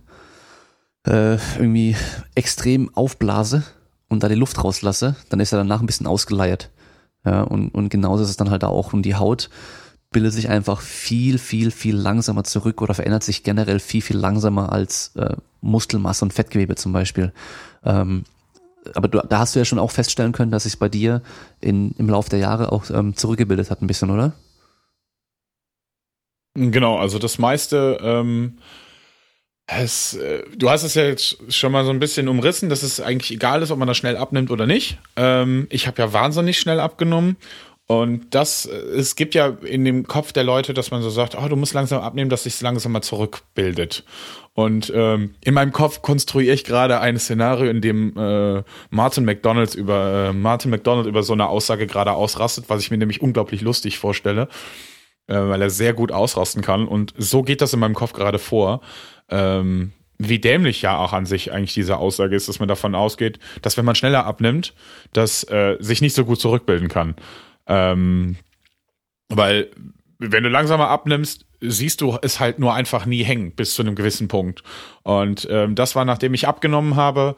äh, irgendwie extrem aufblase und da die Luft rauslasse, dann ist er danach ein bisschen ausgeleiert. Ja, und, und genauso ist es dann halt auch. Und die Haut bildet sich einfach viel, viel, viel langsamer zurück oder verändert sich generell viel, viel langsamer als äh, Muskelmasse und Fettgewebe zum Beispiel. Ähm, aber du, da hast du ja schon auch feststellen können, dass sich bei dir in, im Laufe der Jahre auch ähm, zurückgebildet hat, ein bisschen, oder? Genau, also das meiste, ähm, es, äh, du hast es ja jetzt schon mal so ein bisschen umrissen, dass es eigentlich egal ist, ob man das schnell abnimmt oder nicht. Ähm, ich habe ja wahnsinnig schnell abgenommen und das, es gibt ja in dem Kopf der Leute, dass man so sagt, oh, du musst langsam abnehmen, dass sich langsam mal zurückbildet. Und ähm, in meinem Kopf konstruiere ich gerade ein Szenario, in dem äh, Martin McDonalds über äh, Martin McDonald über so eine Aussage gerade ausrastet, was ich mir nämlich unglaublich lustig vorstelle, äh, weil er sehr gut ausrasten kann. Und so geht das in meinem Kopf gerade vor. Ähm, wie dämlich ja auch an sich eigentlich diese Aussage ist, dass man davon ausgeht, dass wenn man schneller abnimmt, dass äh, sich nicht so gut zurückbilden kann. Ähm, weil wenn du langsamer abnimmst, siehst du es halt nur einfach nie hängen bis zu einem gewissen Punkt. Und ähm, das war, nachdem ich abgenommen habe,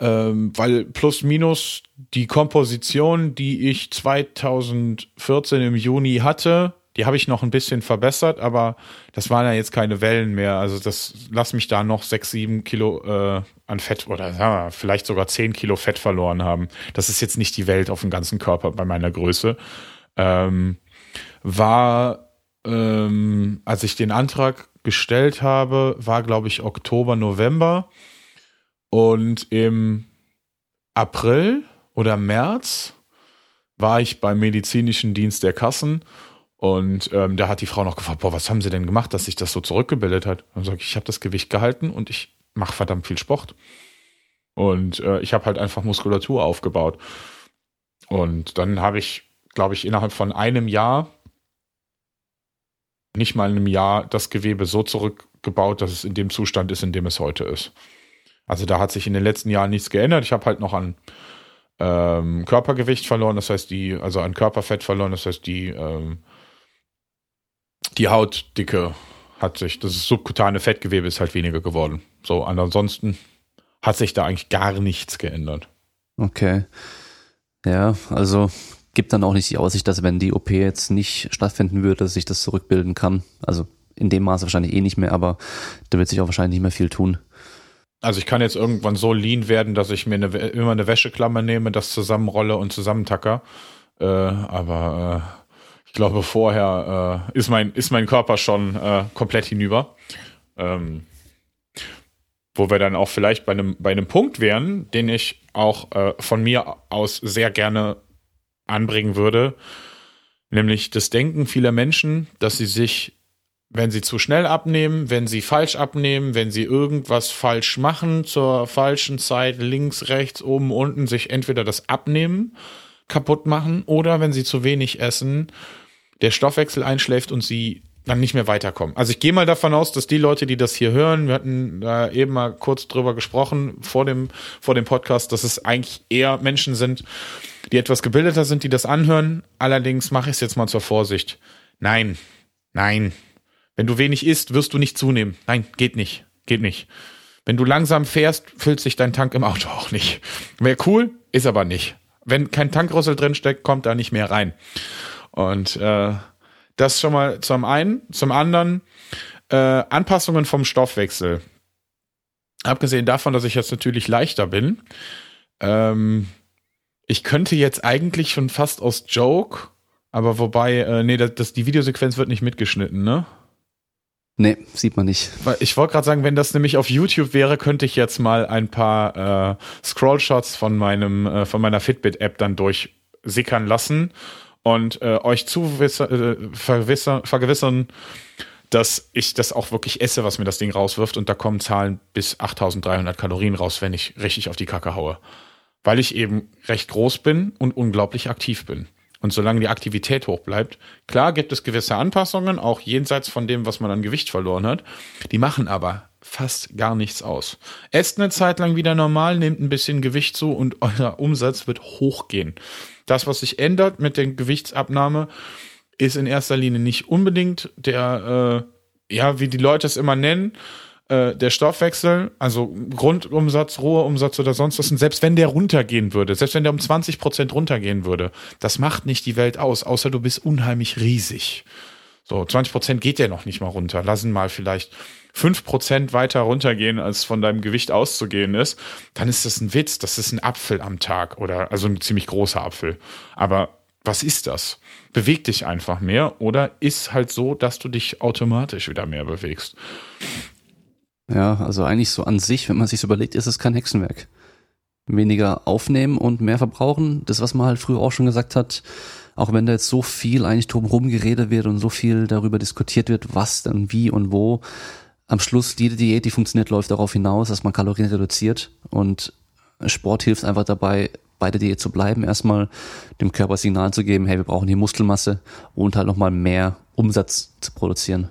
ähm, weil plus minus die Komposition, die ich 2014 im Juni hatte, die habe ich noch ein bisschen verbessert, aber das waren ja jetzt keine Wellen mehr. Also das lass mich da noch sechs, sieben Kilo äh, an Fett oder ja, vielleicht sogar zehn Kilo Fett verloren haben. Das ist jetzt nicht die Welt auf dem ganzen Körper bei meiner Größe. Ähm, war, ähm, als ich den Antrag gestellt habe, war glaube ich Oktober, November und im April oder März war ich beim medizinischen Dienst der Kassen und ähm, da hat die Frau noch gefragt, boah, was haben Sie denn gemacht, dass sich das so zurückgebildet hat? Und sage ich, ich habe das Gewicht gehalten und ich mache verdammt viel Sport. Und äh, ich habe halt einfach Muskulatur aufgebaut. Und dann habe ich, glaube ich, innerhalb von einem Jahr, nicht mal einem Jahr, das Gewebe so zurückgebaut, dass es in dem Zustand ist, in dem es heute ist. Also da hat sich in den letzten Jahren nichts geändert. Ich habe halt noch an ähm, Körpergewicht verloren, das heißt die, also an Körperfett verloren, das heißt die ähm, die Hautdicke hat sich, das subkutane Fettgewebe ist halt weniger geworden. So, ansonsten hat sich da eigentlich gar nichts geändert. Okay. Ja, also gibt dann auch nicht die Aussicht, dass wenn die OP jetzt nicht stattfinden würde, dass sich das zurückbilden kann. Also in dem Maße wahrscheinlich eh nicht mehr, aber da wird sich auch wahrscheinlich nicht mehr viel tun. Also ich kann jetzt irgendwann so lean werden, dass ich mir eine, immer eine Wäscheklammer nehme, das zusammenrolle und zusammentacker. Äh, aber äh, ich glaube, vorher äh, ist, mein, ist mein Körper schon äh, komplett hinüber. Ähm, wo wir dann auch vielleicht bei einem, bei einem Punkt wären, den ich auch äh, von mir aus sehr gerne anbringen würde, nämlich das Denken vieler Menschen, dass sie sich, wenn sie zu schnell abnehmen, wenn sie falsch abnehmen, wenn sie irgendwas falsch machen zur falschen Zeit, links, rechts, oben, unten, sich entweder das Abnehmen kaputt machen oder wenn sie zu wenig essen, der Stoffwechsel einschläft und sie dann nicht mehr weiterkommen. Also ich gehe mal davon aus, dass die Leute, die das hier hören, wir hatten da eben mal kurz drüber gesprochen vor dem, vor dem Podcast, dass es eigentlich eher Menschen sind, die etwas gebildeter sind, die das anhören. Allerdings mache ich es jetzt mal zur Vorsicht. Nein, nein. Wenn du wenig isst, wirst du nicht zunehmen. Nein, geht nicht. Geht nicht. Wenn du langsam fährst, füllt sich dein Tank im Auto auch nicht. Wäre cool, ist aber nicht. Wenn kein Tankrüssel drin steckt, kommt da nicht mehr rein. Und äh, das schon mal zum einen. Zum anderen äh, Anpassungen vom Stoffwechsel. Abgesehen davon, dass ich jetzt natürlich leichter bin, ähm, ich könnte jetzt eigentlich schon fast aus Joke, aber wobei, äh, nee, das, das, die Videosequenz wird nicht mitgeschnitten, ne? Nee, sieht man nicht. Ich wollte gerade sagen, wenn das nämlich auf YouTube wäre, könnte ich jetzt mal ein paar äh, Scrollshots von meinem, äh, von meiner Fitbit-App dann durchsickern lassen und äh, euch zu äh, vergewissern, dass ich das auch wirklich esse, was mir das Ding rauswirft. Und da kommen Zahlen bis 8300 Kalorien raus, wenn ich richtig auf die Kacke haue. Weil ich eben recht groß bin und unglaublich aktiv bin. Und solange die Aktivität hoch bleibt, klar gibt es gewisse Anpassungen, auch jenseits von dem, was man an Gewicht verloren hat. Die machen aber fast gar nichts aus. Esst eine Zeit lang wieder normal, nehmt ein bisschen Gewicht zu und euer Umsatz wird hochgehen. Das, was sich ändert mit der Gewichtsabnahme, ist in erster Linie nicht unbedingt der, äh, ja, wie die Leute es immer nennen, äh, der Stoffwechsel, also Grundumsatz, Rohumsatz oder sonst was. Und selbst wenn der runtergehen würde, selbst wenn der um 20 Prozent runtergehen würde, das macht nicht die Welt aus, außer du bist unheimlich riesig. So, 20 Prozent geht ja noch nicht mal runter. Lassen mal vielleicht 5 Prozent weiter runtergehen, als von deinem Gewicht auszugehen ist. Dann ist das ein Witz. Das ist ein Apfel am Tag oder also ein ziemlich großer Apfel. Aber was ist das? Beweg dich einfach mehr oder ist halt so, dass du dich automatisch wieder mehr bewegst. Ja, also eigentlich so an sich, wenn man sich überlegt, ist es kein Hexenwerk. Weniger aufnehmen und mehr verbrauchen, das, was man halt früher auch schon gesagt hat, auch wenn da jetzt so viel eigentlich drumherum geredet wird und so viel darüber diskutiert wird, was dann wie und wo, am Schluss jede Diät, die funktioniert, läuft darauf hinaus, dass man Kalorien reduziert und Sport hilft einfach dabei, bei der Diät zu bleiben, erstmal dem Körper Signal zu geben, hey, wir brauchen hier Muskelmasse und halt nochmal mehr Umsatz zu produzieren.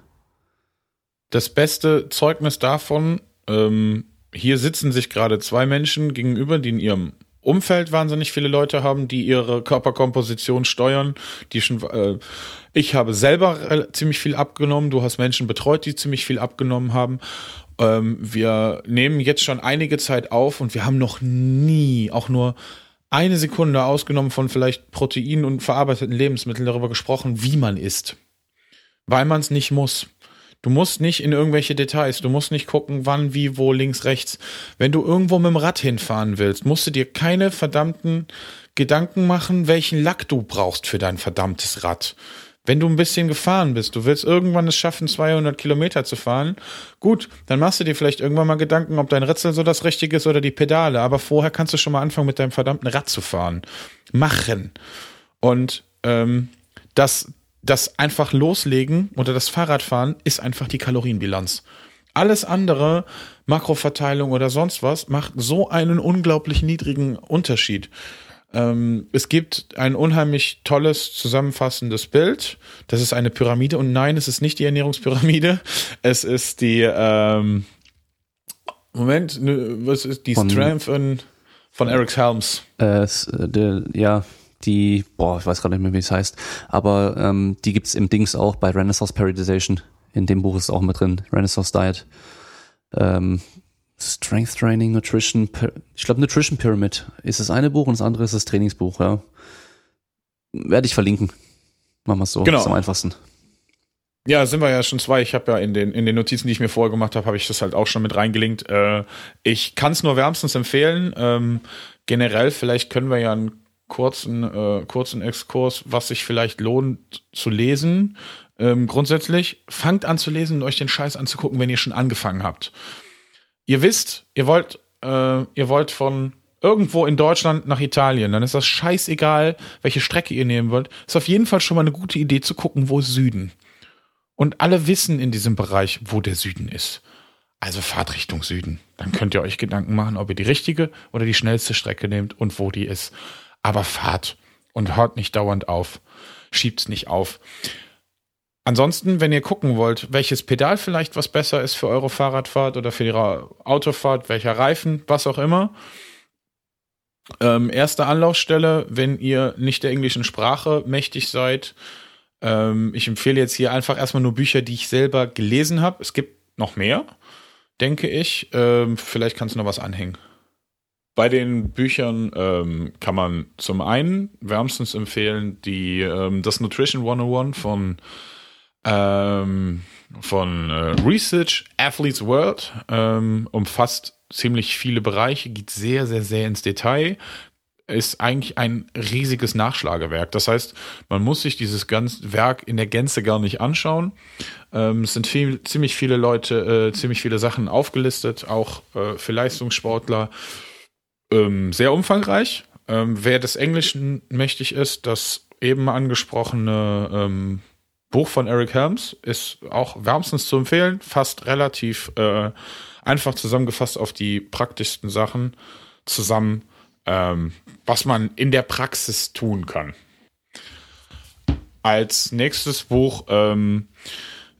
Das beste Zeugnis davon, ähm, hier sitzen sich gerade zwei Menschen gegenüber, die in ihrem Umfeld wahnsinnig viele Leute haben, die ihre Körperkomposition steuern, die schon, äh, ich habe selber ziemlich viel abgenommen, du hast Menschen betreut, die ziemlich viel abgenommen haben ähm, wir nehmen jetzt schon einige Zeit auf und wir haben noch nie auch nur eine Sekunde ausgenommen von vielleicht Proteinen und verarbeiteten Lebensmitteln darüber gesprochen, wie man isst. Weil man es nicht muss. Du musst nicht in irgendwelche Details, du musst nicht gucken, wann, wie, wo, links, rechts. Wenn du irgendwo mit dem Rad hinfahren willst, musst du dir keine verdammten Gedanken machen, welchen Lack du brauchst für dein verdammtes Rad. Wenn du ein bisschen gefahren bist, du willst irgendwann es schaffen, 200 Kilometer zu fahren, gut, dann machst du dir vielleicht irgendwann mal Gedanken, ob dein Ritzel so das Richtige ist oder die Pedale. Aber vorher kannst du schon mal anfangen, mit deinem verdammten Rad zu fahren. Machen. Und ähm, das, das einfach loslegen oder das Fahrradfahren ist einfach die Kalorienbilanz. Alles andere, Makroverteilung oder sonst was, macht so einen unglaublich niedrigen Unterschied. Ähm, es gibt ein unheimlich tolles zusammenfassendes Bild. Das ist eine Pyramide und nein, es ist nicht die Ernährungspyramide. Es ist die ähm, Moment, was ist die Strength von Eric Helms? Äh, ja, die, boah, ich weiß gerade nicht mehr, wie es heißt, aber ähm, die gibt's im Dings auch bei Renaissance Periodization. In dem Buch ist es auch mit drin, Renaissance Diet. Ähm, Strength Training, Nutrition, ich glaube Nutrition Pyramid ist das eine Buch und das andere ist das Trainingsbuch, ja. Werde ich verlinken. Machen wir es so, genau. ist am einfachsten. Ja, sind wir ja schon zwei. Ich habe ja in den, in den Notizen, die ich mir vorher gemacht habe, habe ich das halt auch schon mit reingelinkt. Äh, ich kann es nur wärmstens empfehlen. Ähm, generell, vielleicht können wir ja einen kurzen, äh, kurzen Exkurs, was sich vielleicht lohnt zu lesen. Ähm, grundsätzlich, fangt an zu lesen und euch den Scheiß anzugucken, wenn ihr schon angefangen habt ihr wisst, ihr wollt, äh, ihr wollt von irgendwo in Deutschland nach Italien, dann ist das scheißegal, welche Strecke ihr nehmen wollt. Ist auf jeden Fall schon mal eine gute Idee zu gucken, wo ist Süden. Und alle wissen in diesem Bereich, wo der Süden ist. Also fahrt Richtung Süden. Dann könnt ihr euch Gedanken machen, ob ihr die richtige oder die schnellste Strecke nehmt und wo die ist. Aber fahrt und hört nicht dauernd auf. Schiebt's nicht auf. Ansonsten, wenn ihr gucken wollt, welches Pedal vielleicht was besser ist für eure Fahrradfahrt oder für ihre Autofahrt, welcher Reifen, was auch immer. Ähm, erste Anlaufstelle, wenn ihr nicht der englischen Sprache mächtig seid. Ähm, ich empfehle jetzt hier einfach erstmal nur Bücher, die ich selber gelesen habe. Es gibt noch mehr. denke ich. Ähm, vielleicht kannst du noch was anhängen. Bei den Büchern ähm, kann man zum einen wärmstens empfehlen die ähm, das Nutrition 101 von ähm, von äh, Research Athletes World ähm, umfasst ziemlich viele Bereiche, geht sehr sehr sehr ins Detail, ist eigentlich ein riesiges Nachschlagewerk. Das heißt, man muss sich dieses ganze Werk in der Gänze gar nicht anschauen. Ähm, es sind viel, ziemlich viele Leute, äh, ziemlich viele Sachen aufgelistet, auch äh, für Leistungssportler. Ähm, sehr umfangreich. Ähm, wer des Englischen mächtig ist, das eben angesprochene ähm, Buch von Eric Helms ist auch wärmstens zu empfehlen, fast relativ äh, einfach zusammengefasst auf die praktischsten Sachen zusammen ähm, was man in der Praxis tun kann. Als nächstes Buch ähm,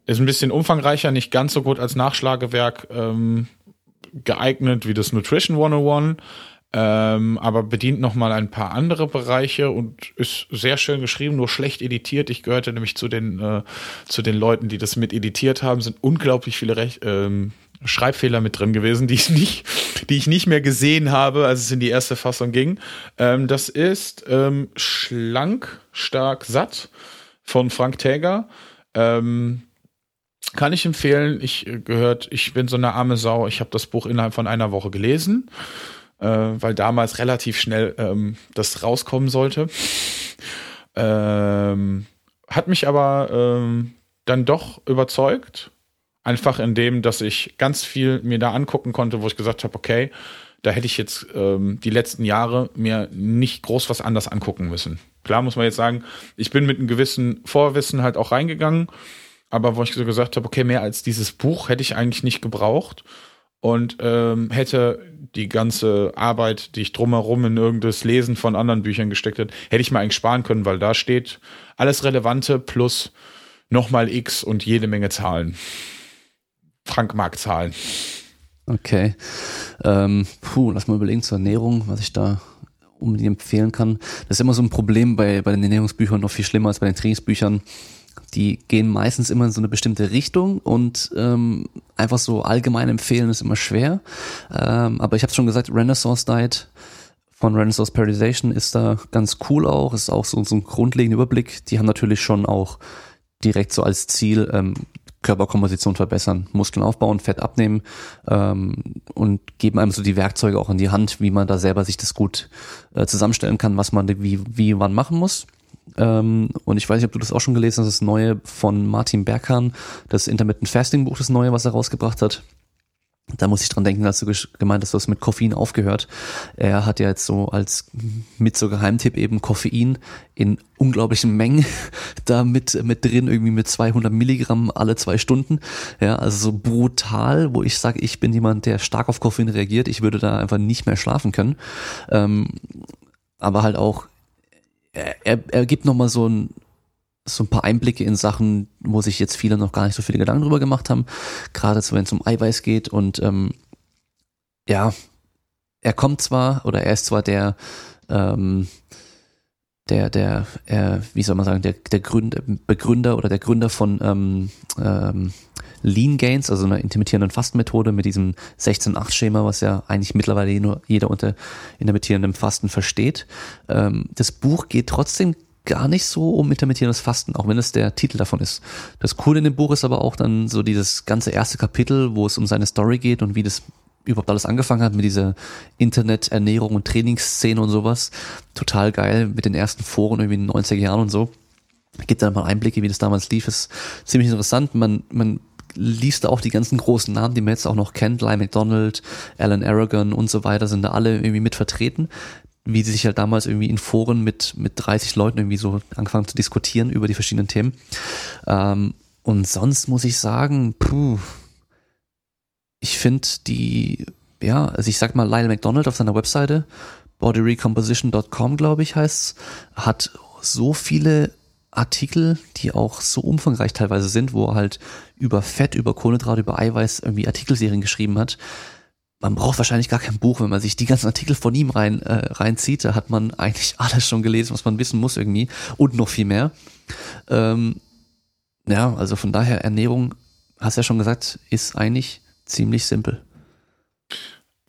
ist ein bisschen umfangreicher, nicht ganz so gut als Nachschlagewerk ähm, geeignet wie das Nutrition 101, ähm, aber bedient nochmal ein paar andere Bereiche und ist sehr schön geschrieben, nur schlecht editiert. Ich gehörte nämlich zu den, äh, zu den Leuten, die das mit editiert haben, sind unglaublich viele Rech ähm, Schreibfehler mit drin gewesen, die ich nicht, die ich nicht mehr gesehen habe, als es in die erste Fassung ging. Ähm, das ist ähm, schlank, stark, satt von Frank Täger. Ähm, kann ich empfehlen. Ich äh, gehört, ich bin so eine arme Sau. Ich habe das Buch innerhalb von einer Woche gelesen, äh, weil damals relativ schnell ähm, das rauskommen sollte. Ähm, hat mich aber ähm, dann doch überzeugt Einfach in dem, dass ich ganz viel mir da angucken konnte, wo ich gesagt habe, okay, da hätte ich jetzt ähm, die letzten Jahre mir nicht groß was anders angucken müssen. Klar muss man jetzt sagen, ich bin mit einem gewissen Vorwissen halt auch reingegangen, aber wo ich so gesagt habe, okay, mehr als dieses Buch hätte ich eigentlich nicht gebraucht und ähm, hätte die ganze Arbeit, die ich drumherum in irgendes Lesen von anderen Büchern gesteckt hätte, hätte ich mir eigentlich sparen können, weil da steht alles Relevante plus nochmal X und jede Menge Zahlen. Frankmark-Zahlen. Okay. Ähm, puh, lass mal überlegen zur Ernährung, was ich da unbedingt empfehlen kann. Das ist immer so ein Problem bei, bei den Ernährungsbüchern, noch viel schlimmer als bei den Trainingsbüchern. Die gehen meistens immer in so eine bestimmte Richtung und ähm, einfach so allgemein empfehlen ist immer schwer. Ähm, aber ich habe schon gesagt, Renaissance Diet von Renaissance Periodization ist da ganz cool auch, ist auch so, so ein grundlegender Überblick. Die haben natürlich schon auch direkt so als Ziel ähm, Körperkomposition verbessern, Muskeln aufbauen, Fett abnehmen ähm, und geben einem so die Werkzeuge auch in die Hand, wie man da selber sich das gut äh, zusammenstellen kann, was man wie, wie wann machen muss. Ähm, und ich weiß nicht, ob du das auch schon gelesen hast, das neue von Martin Berghahn, das Intermittent Fasting Buch, das neue, was er rausgebracht hat. Da muss ich dran denken, als du gemeint hast, du hast mit Koffein aufgehört. Er hat ja jetzt so als mit so Geheimtipp eben Koffein in unglaublichen Mengen da mit, mit drin, irgendwie mit 200 Milligramm alle zwei Stunden. Ja, also so brutal, wo ich sage, ich bin jemand, der stark auf Koffein reagiert. Ich würde da einfach nicht mehr schlafen können. Ähm, aber halt auch, er, er gibt nochmal so ein, so ein paar Einblicke in Sachen, wo sich jetzt viele noch gar nicht so viele Gedanken drüber gemacht haben. Gerade wenn es um Eiweiß geht und ähm, ja, er kommt zwar oder er ist zwar der ähm, der, der, äh, wie soll man sagen, der, der Gründer, Begründer oder der Gründer von ähm, ähm, Lean Gains, also einer intermittierenden Fastenmethode mit diesem 16-8-Schema, was ja eigentlich mittlerweile nur jeder unter intermittierendem Fasten versteht. Ähm, das Buch geht trotzdem gar nicht so um intermittierendes Fasten, auch wenn es der Titel davon ist. Das Coole in dem Buch ist aber auch dann so dieses ganze erste Kapitel, wo es um seine Story geht und wie das überhaupt alles angefangen hat mit dieser Internet-Ernährung und Trainingsszene und sowas. Total geil mit den ersten Foren irgendwie in den 90er Jahren und so. Gibt dann mal Einblicke, wie das damals lief. Ist ziemlich interessant. Man, man liest auch die ganzen großen Namen, die man jetzt auch noch kennt. Lyle McDonald, Alan Aragon und so weiter sind da alle irgendwie mit vertreten wie sie sich halt damals irgendwie in Foren mit, mit 30 Leuten irgendwie so angefangen zu diskutieren über die verschiedenen Themen. Ähm, und sonst muss ich sagen, puh, ich finde die, ja, also ich sag mal, Lyle McDonald auf seiner Webseite, bodyrecomposition.com, glaube ich, heißt's, hat so viele Artikel, die auch so umfangreich teilweise sind, wo er halt über Fett, über Kohlenhydrate, über Eiweiß irgendwie Artikelserien geschrieben hat man braucht wahrscheinlich gar kein Buch, wenn man sich die ganzen Artikel von ihm rein äh, reinzieht. Da hat man eigentlich alles schon gelesen, was man wissen muss irgendwie und noch viel mehr. Ähm, ja, also von daher Ernährung, hast ja schon gesagt, ist eigentlich ziemlich simpel.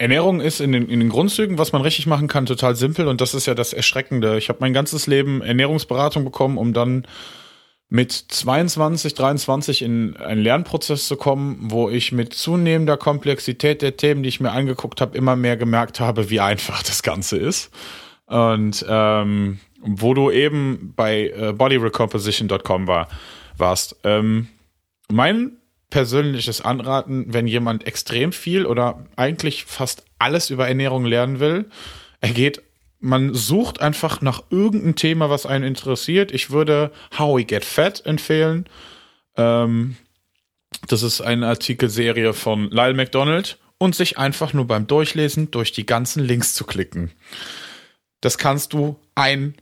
Ernährung ist in den, in den Grundzügen, was man richtig machen kann, total simpel und das ist ja das Erschreckende. Ich habe mein ganzes Leben Ernährungsberatung bekommen, um dann mit 22, 23 in einen Lernprozess zu kommen, wo ich mit zunehmender Komplexität der Themen, die ich mir angeguckt habe, immer mehr gemerkt habe, wie einfach das Ganze ist. Und ähm, wo du eben bei äh, bodyrecomposition.com war, warst. Ähm, mein persönliches Anraten, wenn jemand extrem viel oder eigentlich fast alles über Ernährung lernen will. Er geht, man sucht einfach nach irgendeinem Thema, was einen interessiert. Ich würde How We Get Fat empfehlen. Ähm, das ist eine Artikelserie von Lyle McDonald und sich einfach nur beim Durchlesen durch die ganzen Links zu klicken. Das kannst du ein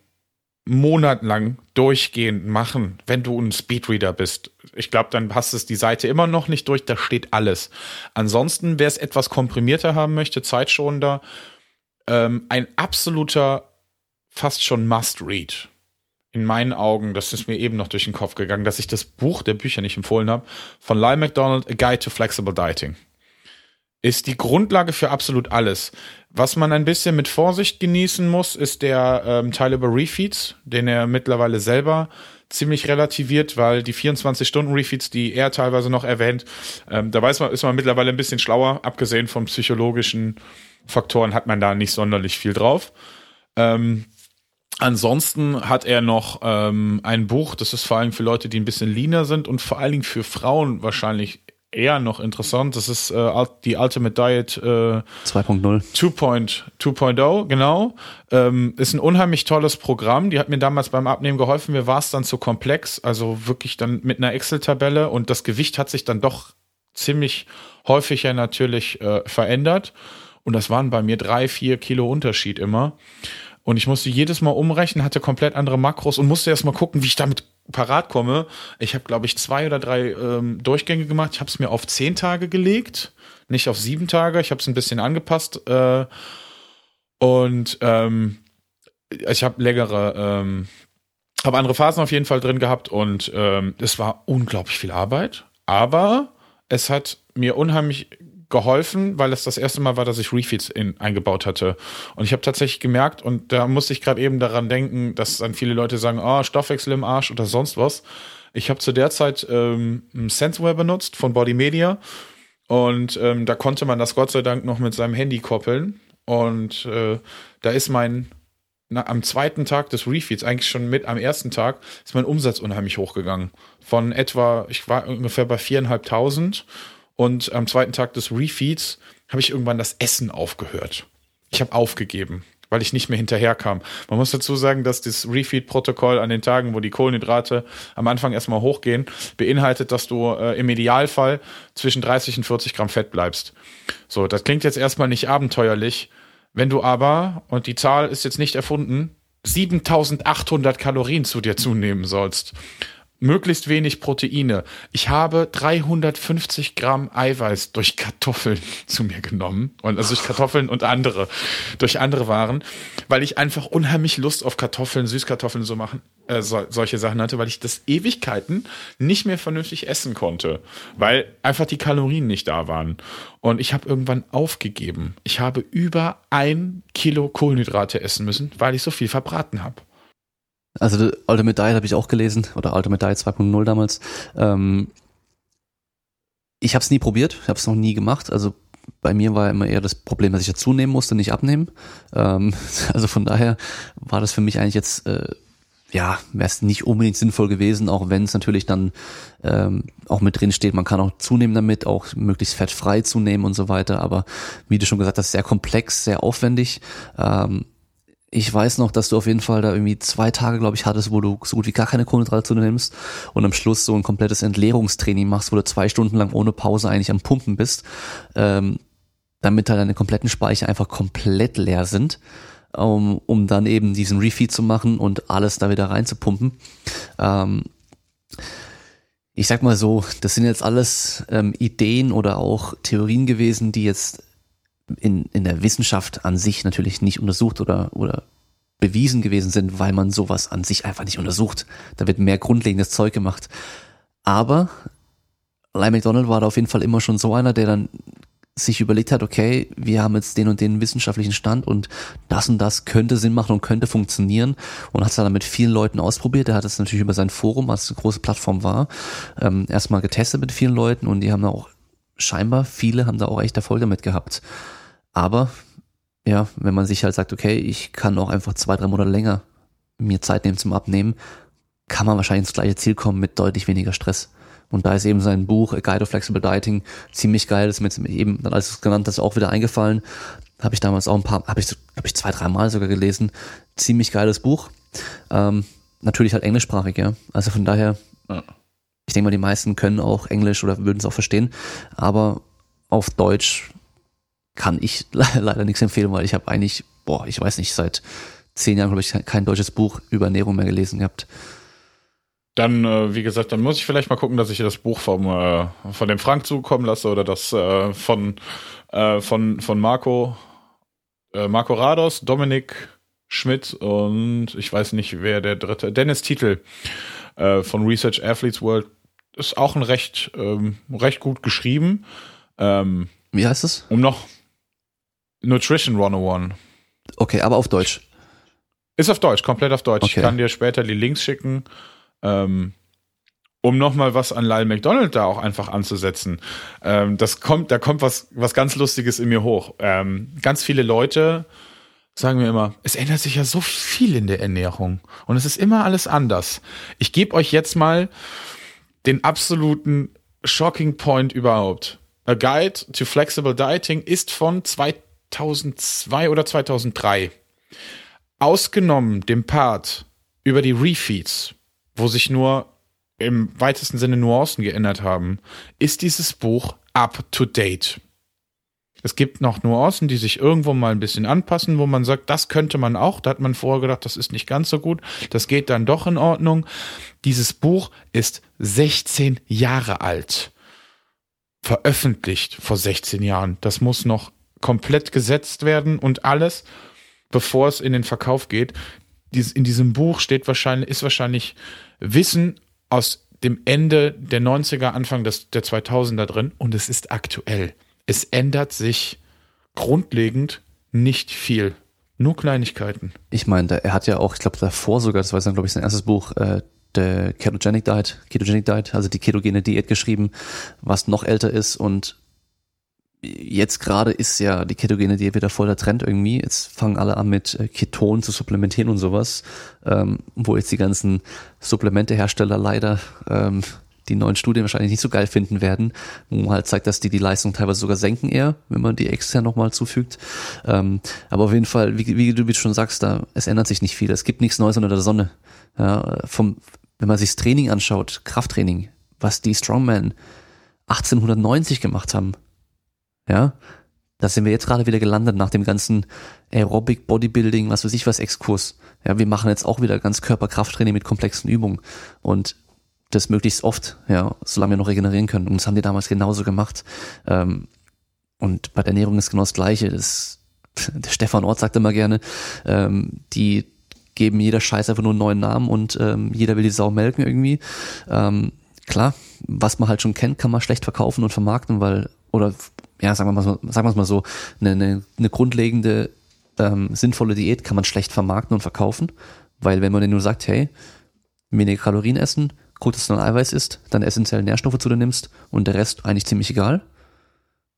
Monat lang durchgehend machen, wenn du ein Speedreader bist. Ich glaube, dann hast es die Seite immer noch nicht durch, da steht alles. Ansonsten, wer es etwas komprimierter haben möchte, zeitschonender, ähm, ein absoluter, fast schon Must-Read. In meinen Augen, das ist mir eben noch durch den Kopf gegangen, dass ich das Buch der Bücher nicht empfohlen habe, von Lyle McDonald, A Guide to Flexible Dieting ist die Grundlage für absolut alles. Was man ein bisschen mit Vorsicht genießen muss, ist der ähm, Teil über Refeeds, den er mittlerweile selber ziemlich relativiert, weil die 24-Stunden-Refeeds, die er teilweise noch erwähnt, ähm, da weiß man, ist man mittlerweile ein bisschen schlauer. Abgesehen von psychologischen Faktoren hat man da nicht sonderlich viel drauf. Ähm, Ansonsten hat er noch ähm, ein Buch, das ist vor allem für Leute, die ein bisschen leaner sind und vor allen Dingen für Frauen wahrscheinlich eher noch interessant. Das ist äh, die Ultimate Diet äh, 2.0. 2.0, genau. Ähm, ist ein unheimlich tolles Programm. Die hat mir damals beim Abnehmen geholfen. Mir war es dann zu komplex, also wirklich dann mit einer Excel-Tabelle und das Gewicht hat sich dann doch ziemlich häufig ja natürlich äh, verändert. Und das waren bei mir drei, vier Kilo Unterschied immer. Und ich musste jedes Mal umrechnen, hatte komplett andere Makros und musste erst mal gucken, wie ich damit parat komme. Ich habe, glaube ich, zwei oder drei ähm, Durchgänge gemacht. Ich habe es mir auf zehn Tage gelegt, nicht auf sieben Tage. Ich habe es ein bisschen angepasst. Äh, und ähm, ich habe längere, ähm, habe andere Phasen auf jeden Fall drin gehabt und ähm, es war unglaublich viel Arbeit. Aber es hat mir unheimlich geholfen, weil es das erste Mal war, dass ich Refeeds in, eingebaut hatte. Und ich habe tatsächlich gemerkt, und da musste ich gerade eben daran denken, dass dann viele Leute sagen, oh, Stoffwechsel im Arsch oder sonst was. Ich habe zu der Zeit ähm, Senseware benutzt von Body Media und ähm, da konnte man das Gott sei Dank noch mit seinem Handy koppeln. Und äh, da ist mein, na, am zweiten Tag des Refeeds, eigentlich schon mit am ersten Tag, ist mein Umsatz unheimlich hochgegangen. Von etwa, ich war ungefähr bei viereinhalbtausend und am zweiten Tag des Refeeds habe ich irgendwann das Essen aufgehört. Ich habe aufgegeben, weil ich nicht mehr hinterherkam. Man muss dazu sagen, dass das Refeed-Protokoll an den Tagen, wo die Kohlenhydrate am Anfang erstmal hochgehen, beinhaltet, dass du äh, im Idealfall zwischen 30 und 40 Gramm Fett bleibst. So, das klingt jetzt erstmal nicht abenteuerlich. Wenn du aber, und die Zahl ist jetzt nicht erfunden, 7800 Kalorien zu dir zunehmen sollst möglichst wenig Proteine. Ich habe 350 Gramm Eiweiß durch Kartoffeln zu mir genommen und also durch Kartoffeln und andere durch andere Waren, weil ich einfach unheimlich Lust auf Kartoffeln, Süßkartoffeln so machen, äh, so, solche Sachen hatte, weil ich das Ewigkeiten nicht mehr vernünftig essen konnte, weil einfach die Kalorien nicht da waren. Und ich habe irgendwann aufgegeben. Ich habe über ein Kilo Kohlenhydrate essen müssen, weil ich so viel verbraten habe. Also Ultimate Diet habe ich auch gelesen oder Ultimate Diet 2.0 damals. Ähm, ich habe es nie probiert, ich habe es noch nie gemacht. Also bei mir war immer eher das Problem, dass ich ja zunehmen musste, nicht abnehmen. Ähm, also von daher war das für mich eigentlich jetzt äh, ja, wäre es nicht unbedingt sinnvoll gewesen, auch wenn es natürlich dann ähm, auch mit drin steht, man kann auch zunehmen damit, auch möglichst fettfrei zunehmen und so weiter. Aber wie du schon gesagt hast, sehr komplex, sehr aufwendig. Ähm, ich weiß noch, dass du auf jeden Fall da irgendwie zwei Tage, glaube ich, hattest, wo du so gut wie gar keine Kohlenhydrate zu nimmst und am Schluss so ein komplettes Entleerungstraining machst, wo du zwei Stunden lang ohne Pause eigentlich am Pumpen bist, ähm, damit halt deine kompletten Speicher einfach komplett leer sind, um, um dann eben diesen Refeed zu machen und alles da wieder reinzupumpen. Ähm, ich sag mal so, das sind jetzt alles ähm, Ideen oder auch Theorien gewesen, die jetzt in, in der Wissenschaft an sich natürlich nicht untersucht oder, oder bewiesen gewesen sind, weil man sowas an sich einfach nicht untersucht. Da wird mehr grundlegendes Zeug gemacht. Aber Lyle McDonald war da auf jeden Fall immer schon so einer, der dann sich überlegt hat, okay, wir haben jetzt den und den wissenschaftlichen Stand und das und das könnte Sinn machen und könnte funktionieren und hat es dann mit vielen Leuten ausprobiert. Er hat es natürlich über sein Forum, als es eine große Plattform war, ähm, erstmal getestet mit vielen Leuten und die haben da auch scheinbar, viele haben da auch echt Erfolg damit gehabt. Aber ja, wenn man sich halt sagt, okay, ich kann auch einfach zwei, drei Monate länger mir Zeit nehmen zum Abnehmen, kann man wahrscheinlich ins gleiche Ziel kommen mit deutlich weniger Stress. Und da ist eben sein Buch A Guide to Flexible Dieting ziemlich geil. Das ist mir eben, als es genannt hast, auch wieder eingefallen. Habe ich damals auch ein paar, habe ich, hab ich zwei, drei Mal sogar gelesen. Ziemlich geiles Buch. Ähm, natürlich halt englischsprachig, ja. Also von daher, ich denke mal, die meisten können auch Englisch oder würden es auch verstehen. Aber auf Deutsch kann ich leider nichts empfehlen, weil ich habe eigentlich, boah, ich weiß nicht, seit zehn Jahren glaube ich kein deutsches Buch über Ernährung mehr gelesen gehabt. Dann, äh, wie gesagt, dann muss ich vielleicht mal gucken, dass ich das Buch vom, äh, von dem Frank zukommen lasse oder das äh, von, von, von Marco, Marco Rados, Dominik Schmidt und ich weiß nicht, wer der dritte, Dennis Titel von Research Athletes World ist auch ein recht, ähm, recht gut geschrieben. Ähm, wie heißt es? Um noch Nutrition 101. Okay, aber auf Deutsch. Ist auf Deutsch, komplett auf Deutsch. Okay. Ich kann dir später die Links schicken. Ähm, um nochmal was an Lyle McDonald da auch einfach anzusetzen. Ähm, das kommt, da kommt was, was ganz Lustiges in mir hoch. Ähm, ganz viele Leute sagen mir immer, es ändert sich ja so viel in der Ernährung und es ist immer alles anders. Ich gebe euch jetzt mal den absoluten Shocking Point überhaupt. A Guide to Flexible Dieting ist von 2002 oder 2003. Ausgenommen dem Part über die Refeeds wo sich nur im weitesten Sinne Nuancen geändert haben, ist dieses Buch up to date. Es gibt noch Nuancen, die sich irgendwo mal ein bisschen anpassen, wo man sagt, das könnte man auch. Da hat man vorher gedacht, das ist nicht ganz so gut. Das geht dann doch in Ordnung. Dieses Buch ist 16 Jahre alt. Veröffentlicht vor 16 Jahren. Das muss noch komplett gesetzt werden und alles, bevor es in den Verkauf geht. In diesem Buch steht wahrscheinlich, ist wahrscheinlich Wissen aus dem Ende der 90er, Anfang des, der 2000er drin und es ist aktuell. Es ändert sich grundlegend nicht viel. Nur Kleinigkeiten. Ich meine, er hat ja auch, ich glaube, davor sogar, das war dann, glaube ich, sein erstes Buch, äh, der Ketogenic Diet, Ketogenic Diet, also die ketogene Diät geschrieben, was noch älter ist und jetzt gerade ist ja die ketogene Diät wieder voll der Trend irgendwie. Jetzt fangen alle an mit äh, Ketonen zu supplementieren und sowas, ähm, wo jetzt die ganzen Supplementehersteller leider ähm, die neuen Studien wahrscheinlich nicht so geil finden werden, wo man halt zeigt, dass die die Leistung teilweise sogar senken eher, wenn man die extern nochmal zufügt. Ähm, aber auf jeden Fall, wie, wie du schon sagst, da es ändert sich nicht viel. Es gibt nichts Neues unter der Sonne. Ja, vom, wenn man sich das Training anschaut, Krafttraining, was die Strongman 1890 gemacht haben, ja, da sind wir jetzt gerade wieder gelandet nach dem ganzen Aerobic, Bodybuilding, was weiß ich was, Exkurs. Ja, wir machen jetzt auch wieder ganz Körperkrafttraining mit komplexen Übungen und das möglichst oft, ja, solange wir noch regenerieren können. Und das haben die damals genauso gemacht. Ähm, und bei der Ernährung ist genau das Gleiche. Das, der Stefan Ort sagt immer gerne, ähm, die geben jeder Scheiß einfach nur einen neuen Namen und ähm, jeder will die Sau melken irgendwie. Klar, was man halt schon kennt, kann man schlecht verkaufen und vermarkten, weil, oder ja, sagen wir mal sagen wir mal so, eine, eine, eine grundlegende ähm, sinnvolle Diät kann man schlecht vermarkten und verkaufen, weil wenn man dir nur sagt, hey, weniger Kalorien essen, gut, dass du ein Eiweiß isst, dann essentielle Nährstoffe zu dir nimmst und der Rest eigentlich ziemlich egal,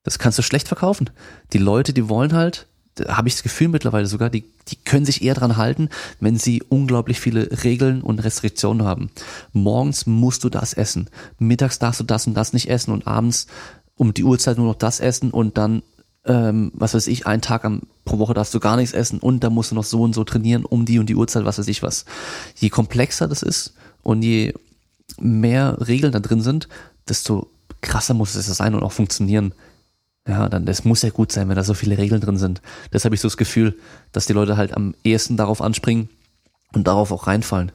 das kannst du schlecht verkaufen. Die Leute, die wollen halt, habe ich das Gefühl mittlerweile sogar, die, die können sich eher dran halten, wenn sie unglaublich viele Regeln und Restriktionen haben. Morgens musst du das essen, mittags darfst du das und das nicht essen und abends um die Uhrzeit nur noch das essen und dann, ähm, was weiß ich, einen Tag am, pro Woche darfst du gar nichts essen und dann musst du noch so und so trainieren um die und die Uhrzeit, was weiß ich was. Je komplexer das ist und je mehr Regeln da drin sind, desto krasser muss es sein und auch funktionieren. Ja, dann das muss ja gut sein, wenn da so viele Regeln drin sind. Das habe ich so das Gefühl, dass die Leute halt am ehesten darauf anspringen und darauf auch reinfallen.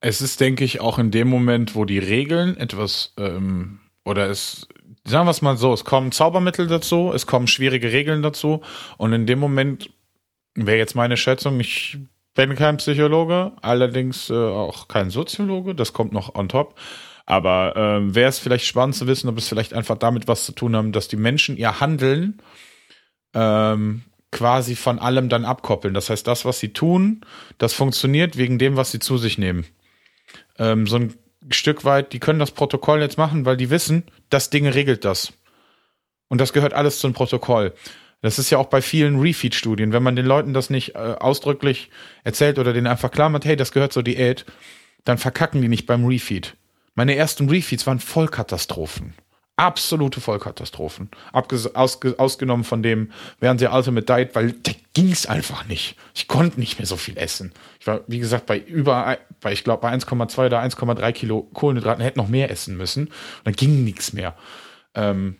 Es ist, denke ich, auch in dem Moment, wo die Regeln etwas ähm, oder es, sagen wir es mal so, es kommen Zaubermittel dazu, es kommen schwierige Regeln dazu und in dem Moment wäre jetzt meine Schätzung, ich bin kein Psychologe, allerdings äh, auch kein Soziologe, das kommt noch on top. Aber ähm, wäre es vielleicht spannend zu wissen, ob es vielleicht einfach damit was zu tun haben, dass die Menschen ihr Handeln ähm, quasi von allem dann abkoppeln. Das heißt, das, was sie tun, das funktioniert wegen dem, was sie zu sich nehmen. Ähm, so ein Stück weit, die können das Protokoll jetzt machen, weil die wissen, das Ding regelt das. Und das gehört alles zum Protokoll. Das ist ja auch bei vielen Refeed-Studien. Wenn man den Leuten das nicht äh, ausdrücklich erzählt oder denen einfach klar macht, hey, das gehört zur Diät, dann verkacken die nicht beim Refeed. Meine ersten Refeeds waren Vollkatastrophen. Absolute Vollkatastrophen. Abges aus ausgenommen von dem, während sie Ultimate Diet, weil da ging es einfach nicht. Ich konnte nicht mehr so viel essen. Ich war, wie gesagt, bei über, bei, ich glaube, bei 1,2 oder 1,3 Kilo Kohlenhydraten hätte noch mehr essen müssen. Und dann ging nichts mehr. Ähm,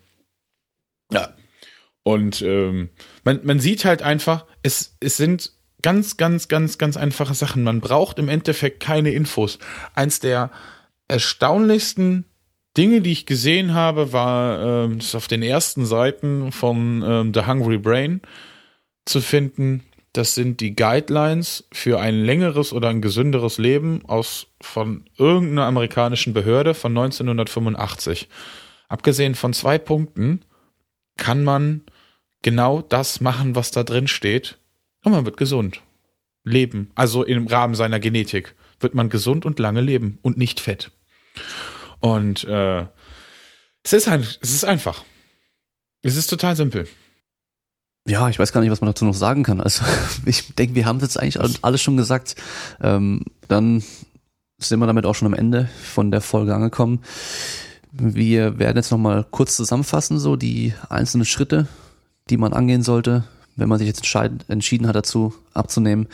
ja, und ähm, man, man sieht halt einfach, es, es sind ganz, ganz, ganz, ganz einfache Sachen. Man braucht im Endeffekt keine Infos. Eins der erstaunlichsten Dinge, die ich gesehen habe, war ähm, auf den ersten Seiten von ähm, The Hungry Brain zu finden. Das sind die Guidelines für ein längeres oder ein gesünderes Leben aus von irgendeiner amerikanischen Behörde von 1985. Abgesehen von zwei Punkten kann man genau das machen, was da drin steht. Und man wird gesund. Leben. Also im Rahmen seiner Genetik wird man gesund und lange leben und nicht fett. Und äh, es, ist ein, es ist einfach. Es ist total simpel. Ja, ich weiß gar nicht, was man dazu noch sagen kann. Also ich denke, wir haben jetzt eigentlich alles schon gesagt. Ähm, dann sind wir damit auch schon am Ende von der Folge angekommen. Wir werden jetzt nochmal kurz zusammenfassen, so die einzelnen Schritte, die man angehen sollte, wenn man sich jetzt entschieden hat dazu abzunehmen,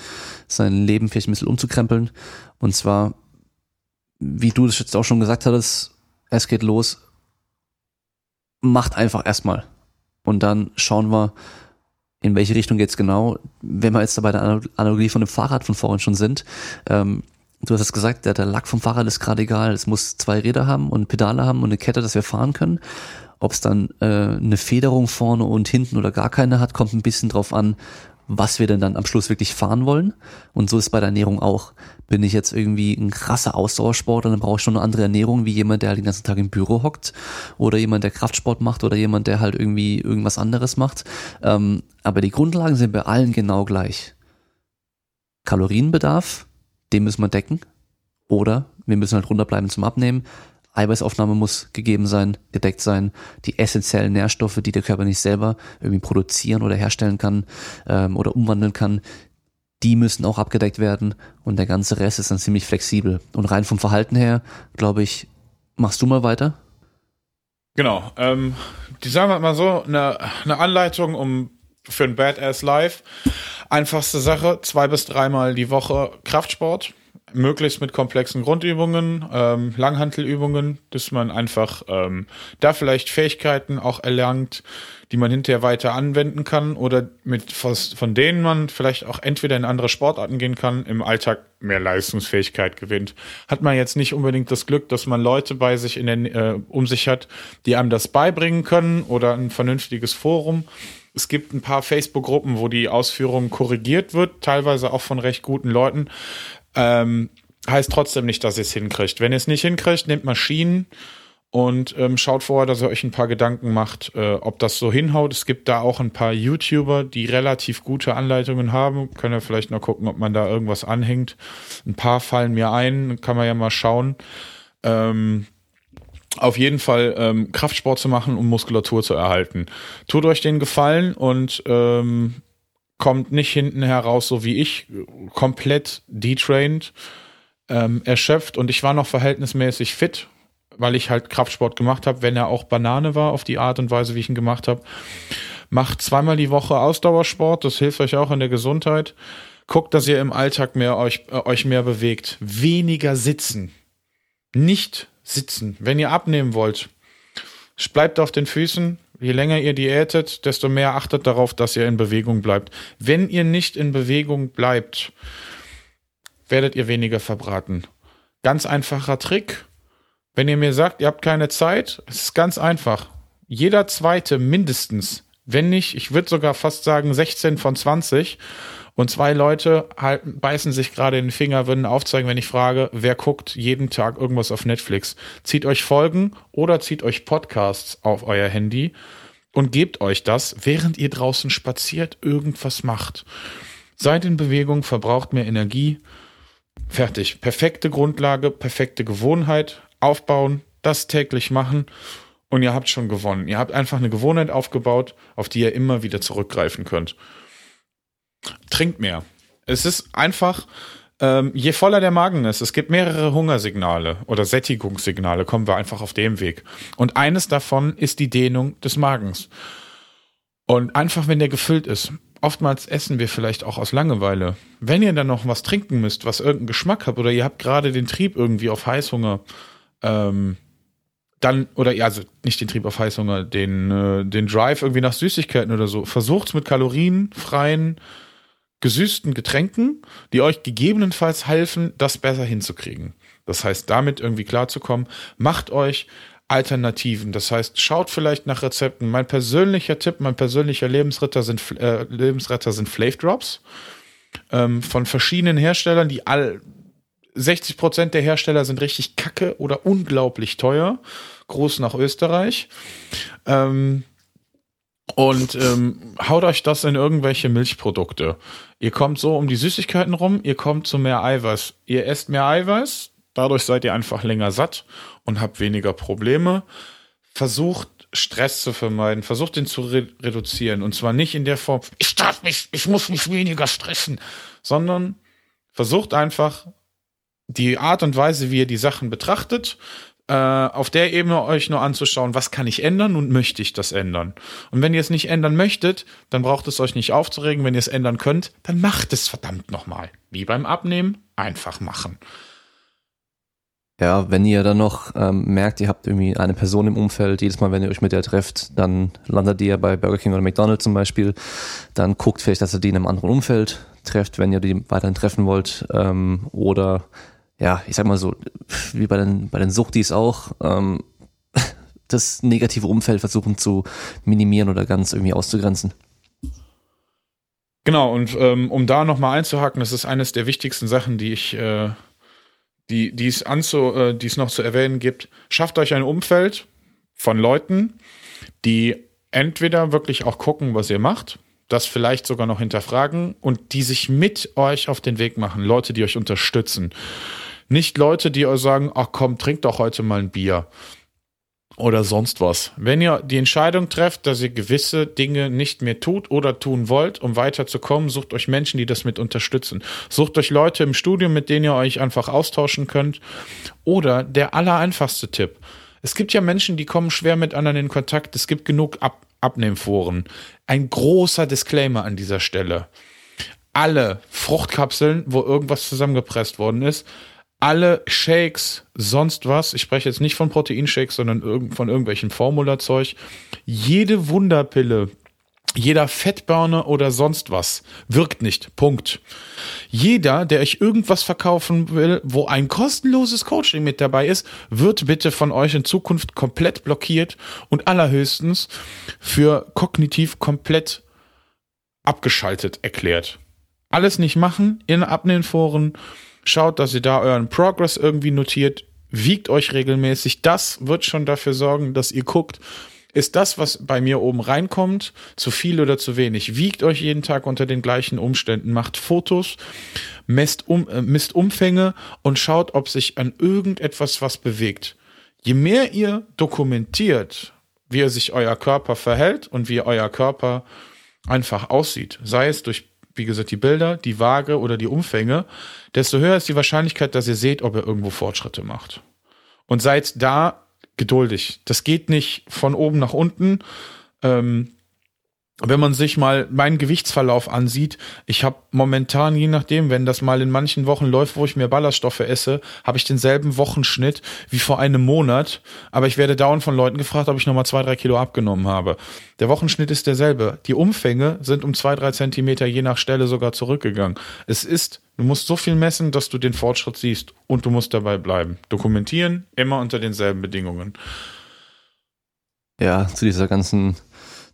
sein Leben vielleicht ein bisschen umzukrempeln. Und zwar, wie du das jetzt auch schon gesagt hattest, es geht los. Macht einfach erstmal. Und dann schauen wir, in welche Richtung geht's genau. Wenn wir jetzt bei der Analogie von dem Fahrrad von vorhin schon sind, ähm, du hast es gesagt, der, der Lack vom Fahrrad ist gerade egal. Es muss zwei Räder haben und Pedale haben und eine Kette, dass wir fahren können. Ob es dann äh, eine Federung vorne und hinten oder gar keine hat, kommt ein bisschen drauf an, was wir denn dann am Schluss wirklich fahren wollen. Und so ist bei der Ernährung auch. Bin ich jetzt irgendwie ein krasser Ausdauersportler, dann brauche ich schon eine andere Ernährung wie jemand, der halt den ganzen Tag im Büro hockt oder jemand, der Kraftsport macht oder jemand, der halt irgendwie irgendwas anderes macht. Ähm, aber die Grundlagen sind bei allen genau gleich. Kalorienbedarf, den müssen wir decken. Oder wir müssen halt runterbleiben zum Abnehmen. Eiweißaufnahme muss gegeben sein, gedeckt sein. Die essentiellen Nährstoffe, die der Körper nicht selber irgendwie produzieren oder herstellen kann ähm, oder umwandeln kann, die müssen auch abgedeckt werden und der ganze Rest ist dann ziemlich flexibel. Und rein vom Verhalten her, glaube ich, machst du mal weiter? Genau. Ähm, die sagen wir mal so, eine, eine Anleitung um für ein Badass Life. Einfachste Sache, zwei bis dreimal die Woche Kraftsport möglichst mit komplexen Grundübungen, ähm, Langhantelübungen, dass man einfach ähm, da vielleicht Fähigkeiten auch erlangt, die man hinterher weiter anwenden kann oder mit von denen man vielleicht auch entweder in andere Sportarten gehen kann, im Alltag mehr Leistungsfähigkeit gewinnt. Hat man jetzt nicht unbedingt das Glück, dass man Leute bei sich in der, äh, um sich hat, die einem das beibringen können oder ein vernünftiges Forum. Es gibt ein paar Facebook-Gruppen, wo die Ausführung korrigiert wird, teilweise auch von recht guten Leuten. Ähm, heißt trotzdem nicht, dass ihr es hinkriegt. Wenn ihr es nicht hinkriegt, nehmt Maschinen und ähm, schaut vorher, dass ihr euch ein paar Gedanken macht, äh, ob das so hinhaut. Es gibt da auch ein paar YouTuber, die relativ gute Anleitungen haben. Können wir vielleicht noch gucken, ob man da irgendwas anhängt. Ein paar fallen mir ein, kann man ja mal schauen. Ähm, auf jeden Fall ähm, Kraftsport zu machen, um Muskulatur zu erhalten. Tut euch den Gefallen und ähm, kommt nicht hinten heraus, so wie ich, komplett detrained, ähm, erschöpft und ich war noch verhältnismäßig fit, weil ich halt Kraftsport gemacht habe, wenn er auch Banane war, auf die Art und Weise, wie ich ihn gemacht habe. Macht zweimal die Woche Ausdauersport, das hilft euch auch in der Gesundheit. Guckt, dass ihr im Alltag mehr euch, äh, euch mehr bewegt. Weniger sitzen. Nicht sitzen. Wenn ihr abnehmen wollt, bleibt auf den Füßen, Je länger ihr diätet, desto mehr achtet darauf, dass ihr in Bewegung bleibt. Wenn ihr nicht in Bewegung bleibt, werdet ihr weniger verbraten. Ganz einfacher Trick. Wenn ihr mir sagt, ihr habt keine Zeit, es ist ganz einfach. Jeder zweite mindestens, wenn nicht, ich würde sogar fast sagen 16 von 20 und zwei Leute halten, beißen sich gerade in den Finger, würden aufzeigen, wenn ich frage, wer guckt jeden Tag irgendwas auf Netflix. Zieht euch Folgen oder zieht euch Podcasts auf euer Handy und gebt euch das, während ihr draußen spaziert, irgendwas macht. Seid in Bewegung, verbraucht mehr Energie. Fertig. Perfekte Grundlage, perfekte Gewohnheit. Aufbauen, das täglich machen und ihr habt schon gewonnen. Ihr habt einfach eine Gewohnheit aufgebaut, auf die ihr immer wieder zurückgreifen könnt. Trinkt mehr. Es ist einfach, ähm, je voller der Magen ist, es gibt mehrere Hungersignale oder Sättigungssignale, kommen wir einfach auf dem Weg. Und eines davon ist die Dehnung des Magens. Und einfach, wenn der gefüllt ist, oftmals essen wir vielleicht auch aus Langeweile. Wenn ihr dann noch was trinken müsst, was irgendeinen Geschmack hat, oder ihr habt gerade den Trieb irgendwie auf Heißhunger, ähm, dann, oder ja, also nicht den Trieb auf Heißhunger, den, äh, den Drive irgendwie nach Süßigkeiten oder so. Versucht's mit kalorienfreien, gesüßten Getränken, die euch gegebenenfalls helfen, das besser hinzukriegen. Das heißt, damit irgendwie klarzukommen, macht euch Alternativen. Das heißt, schaut vielleicht nach Rezepten. Mein persönlicher Tipp, mein persönlicher Lebensretter sind, äh, Lebensretter sind Flav Drops ähm, von verschiedenen Herstellern, die all 60 Prozent der Hersteller sind richtig kacke oder unglaublich teuer. Groß nach Österreich. Ähm, und ähm, haut euch das in irgendwelche Milchprodukte. Ihr kommt so um die Süßigkeiten rum, ihr kommt zu mehr Eiweiß. Ihr esst mehr Eiweiß, dadurch seid ihr einfach länger satt und habt weniger Probleme. Versucht Stress zu vermeiden, versucht den zu re reduzieren. Und zwar nicht in der Form, ich darf mich, ich muss mich weniger stressen, sondern versucht einfach die Art und Weise, wie ihr die Sachen betrachtet, auf der Ebene euch nur anzuschauen, was kann ich ändern und möchte ich das ändern. Und wenn ihr es nicht ändern möchtet, dann braucht es euch nicht aufzuregen. Wenn ihr es ändern könnt, dann macht es verdammt nochmal. Wie beim Abnehmen, einfach machen. Ja, wenn ihr dann noch ähm, merkt, ihr habt irgendwie eine Person im Umfeld, jedes Mal, wenn ihr euch mit der trefft, dann landet ihr bei Burger King oder McDonald's zum Beispiel, dann guckt vielleicht, dass ihr die in einem anderen Umfeld trefft, wenn ihr die weiterhin treffen wollt, ähm, oder ja, ich sag mal so, wie bei den, bei den Suchtis auch, ähm, das negative Umfeld versuchen zu minimieren oder ganz irgendwie auszugrenzen. Genau, und ähm, um da nochmal einzuhaken, das ist eines der wichtigsten Sachen, die ich, äh, die, die es anzu, äh, die es noch zu erwähnen gibt. Schafft euch ein Umfeld von Leuten, die entweder wirklich auch gucken, was ihr macht, das vielleicht sogar noch hinterfragen und die sich mit euch auf den Weg machen, Leute, die euch unterstützen. Nicht Leute, die euch sagen, ach komm, trink doch heute mal ein Bier oder sonst was. Wenn ihr die Entscheidung trefft, dass ihr gewisse Dinge nicht mehr tut oder tun wollt, um weiterzukommen, sucht euch Menschen, die das mit unterstützen. Sucht euch Leute im Studium, mit denen ihr euch einfach austauschen könnt. Oder der allereinfachste Tipp. Es gibt ja Menschen, die kommen schwer mit anderen in Kontakt. Es gibt genug Ab Abnehmforen. Ein großer Disclaimer an dieser Stelle. Alle Fruchtkapseln, wo irgendwas zusammengepresst worden ist, alle Shakes, sonst was, ich spreche jetzt nicht von Proteinshakes, sondern von irgendwelchen Formulazeug, jede Wunderpille, jeder Fettburner oder sonst was wirkt nicht. Punkt. Jeder, der euch irgendwas verkaufen will, wo ein kostenloses Coaching mit dabei ist, wird bitte von euch in Zukunft komplett blockiert und allerhöchstens für kognitiv komplett abgeschaltet erklärt. Alles nicht machen in Abnehmforen Schaut, dass ihr da euren Progress irgendwie notiert. Wiegt euch regelmäßig. Das wird schon dafür sorgen, dass ihr guckt, ist das, was bei mir oben reinkommt, zu viel oder zu wenig? Wiegt euch jeden Tag unter den gleichen Umständen, macht Fotos, messt, um, äh, misst Umfänge und schaut, ob sich an irgendetwas was bewegt. Je mehr ihr dokumentiert, wie sich euer Körper verhält und wie euer Körper einfach aussieht, sei es durch wie gesagt, die Bilder, die Waage oder die Umfänge, desto höher ist die Wahrscheinlichkeit, dass ihr seht, ob ihr irgendwo Fortschritte macht. Und seid da geduldig. Das geht nicht von oben nach unten. Ähm, wenn man sich mal meinen Gewichtsverlauf ansieht, ich habe momentan, je nachdem, wenn das mal in manchen Wochen läuft, wo ich mehr Ballaststoffe esse, habe ich denselben Wochenschnitt wie vor einem Monat. Aber ich werde dauernd von Leuten gefragt, ob ich nochmal zwei, drei Kilo abgenommen habe. Der Wochenschnitt ist derselbe. Die Umfänge sind um zwei, drei Zentimeter je nach Stelle sogar zurückgegangen. Es ist, du musst so viel messen, dass du den Fortschritt siehst und du musst dabei bleiben. Dokumentieren, immer unter denselben Bedingungen. Ja, zu dieser ganzen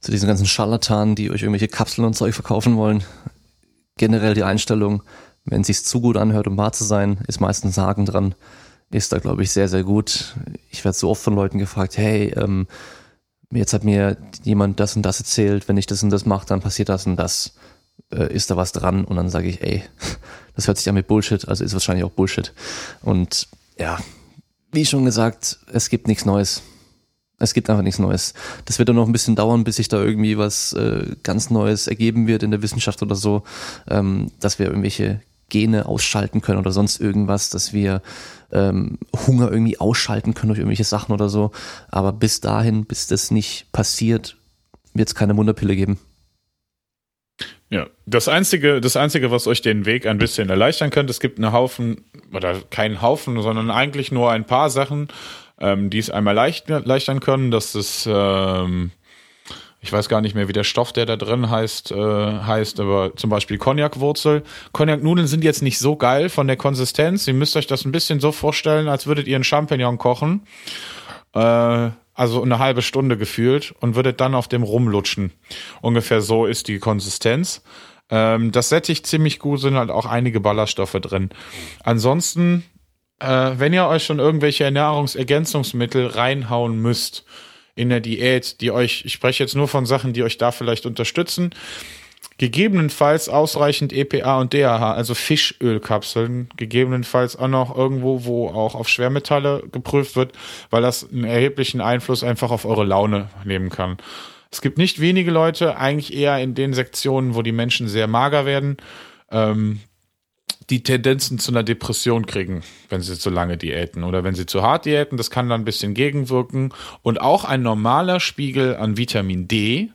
zu diesen ganzen Scharlatanen, die euch irgendwelche Kapseln und Zeug verkaufen wollen. generell die Einstellung, wenn es sich zu gut anhört, um wahr zu sein, ist meistens ein Haken dran. Ist da, glaube ich, sehr, sehr gut. Ich werde so oft von Leuten gefragt, hey, ähm, jetzt hat mir jemand das und das erzählt, wenn ich das und das mache, dann passiert das und das. Äh, ist da was dran? Und dann sage ich, ey, das hört sich an mit Bullshit, also ist wahrscheinlich auch Bullshit. Und ja, wie schon gesagt, es gibt nichts Neues. Es gibt einfach nichts Neues. Das wird dann noch ein bisschen dauern, bis sich da irgendwie was äh, ganz Neues ergeben wird in der Wissenschaft oder so, ähm, dass wir irgendwelche Gene ausschalten können oder sonst irgendwas, dass wir ähm, Hunger irgendwie ausschalten können durch irgendwelche Sachen oder so. Aber bis dahin, bis das nicht passiert, wird es keine Wunderpille geben. Ja, das einzige, das einzige, was euch den Weg ein bisschen erleichtern könnte, es gibt einen Haufen oder keinen Haufen, sondern eigentlich nur ein paar Sachen, ähm, die es einmal erleichtern können. Das ist ähm, ich weiß gar nicht mehr, wie der Stoff, der da drin heißt, äh, heißt, aber zum Beispiel Cognac-Wurzel. Cognac-Nudeln sind jetzt nicht so geil von der Konsistenz. Ihr müsst euch das ein bisschen so vorstellen, als würdet ihr einen Champignon kochen. Äh, also eine halbe Stunde gefühlt und würdet dann auf dem rumlutschen. Ungefähr so ist die Konsistenz. Ähm, das sättigt ziemlich gut, sind halt auch einige Ballaststoffe drin. Ansonsten, äh, wenn ihr euch schon irgendwelche Ernährungsergänzungsmittel reinhauen müsst, in der Diät, die euch, ich spreche jetzt nur von Sachen, die euch da vielleicht unterstützen. Gegebenenfalls ausreichend EPA und DHA, also Fischölkapseln, gegebenenfalls auch noch irgendwo, wo auch auf Schwermetalle geprüft wird, weil das einen erheblichen Einfluss einfach auf eure Laune nehmen kann. Es gibt nicht wenige Leute, eigentlich eher in den Sektionen, wo die Menschen sehr mager werden, ähm, die Tendenzen zu einer Depression kriegen, wenn sie zu lange diäten oder wenn sie zu hart diäten. Das kann dann ein bisschen gegenwirken. Und auch ein normaler Spiegel an Vitamin D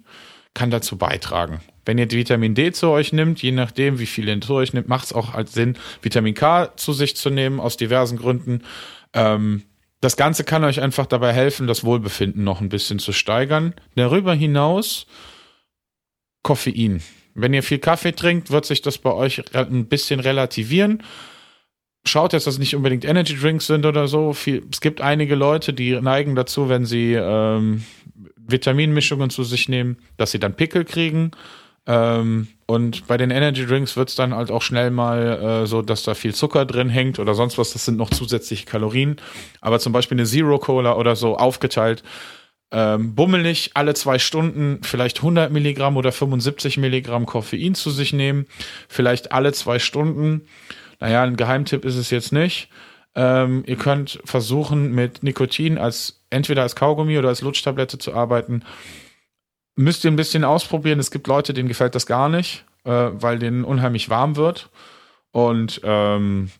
kann dazu beitragen. Wenn ihr Vitamin D zu euch nimmt, je nachdem, wie viel ihr zu euch nimmt, macht es auch halt Sinn, Vitamin K zu sich zu nehmen, aus diversen Gründen. Ähm, das Ganze kann euch einfach dabei helfen, das Wohlbefinden noch ein bisschen zu steigern. Darüber hinaus Koffein. Wenn ihr viel Kaffee trinkt, wird sich das bei euch ein bisschen relativieren. Schaut jetzt, dass es nicht unbedingt Energy Drinks sind oder so. es gibt einige Leute, die neigen dazu, wenn sie ähm, Vitaminmischungen zu sich nehmen, dass sie dann Pickel kriegen. Ähm, und bei den Energy Drinks wird es dann halt auch schnell mal äh, so, dass da viel Zucker drin hängt oder sonst was. Das sind noch zusätzliche Kalorien. Aber zum Beispiel eine Zero Cola oder so aufgeteilt ähm, bummelig alle zwei Stunden vielleicht 100 Milligramm oder 75 Milligramm Koffein zu sich nehmen, vielleicht alle zwei Stunden. Naja, ein Geheimtipp ist es jetzt nicht. Ähm, ihr könnt versuchen, mit Nikotin als entweder als Kaugummi oder als Lutschtablette zu arbeiten. Müsst ihr ein bisschen ausprobieren. Es gibt Leute, denen gefällt das gar nicht, äh, weil denen unheimlich warm wird. Und ähm,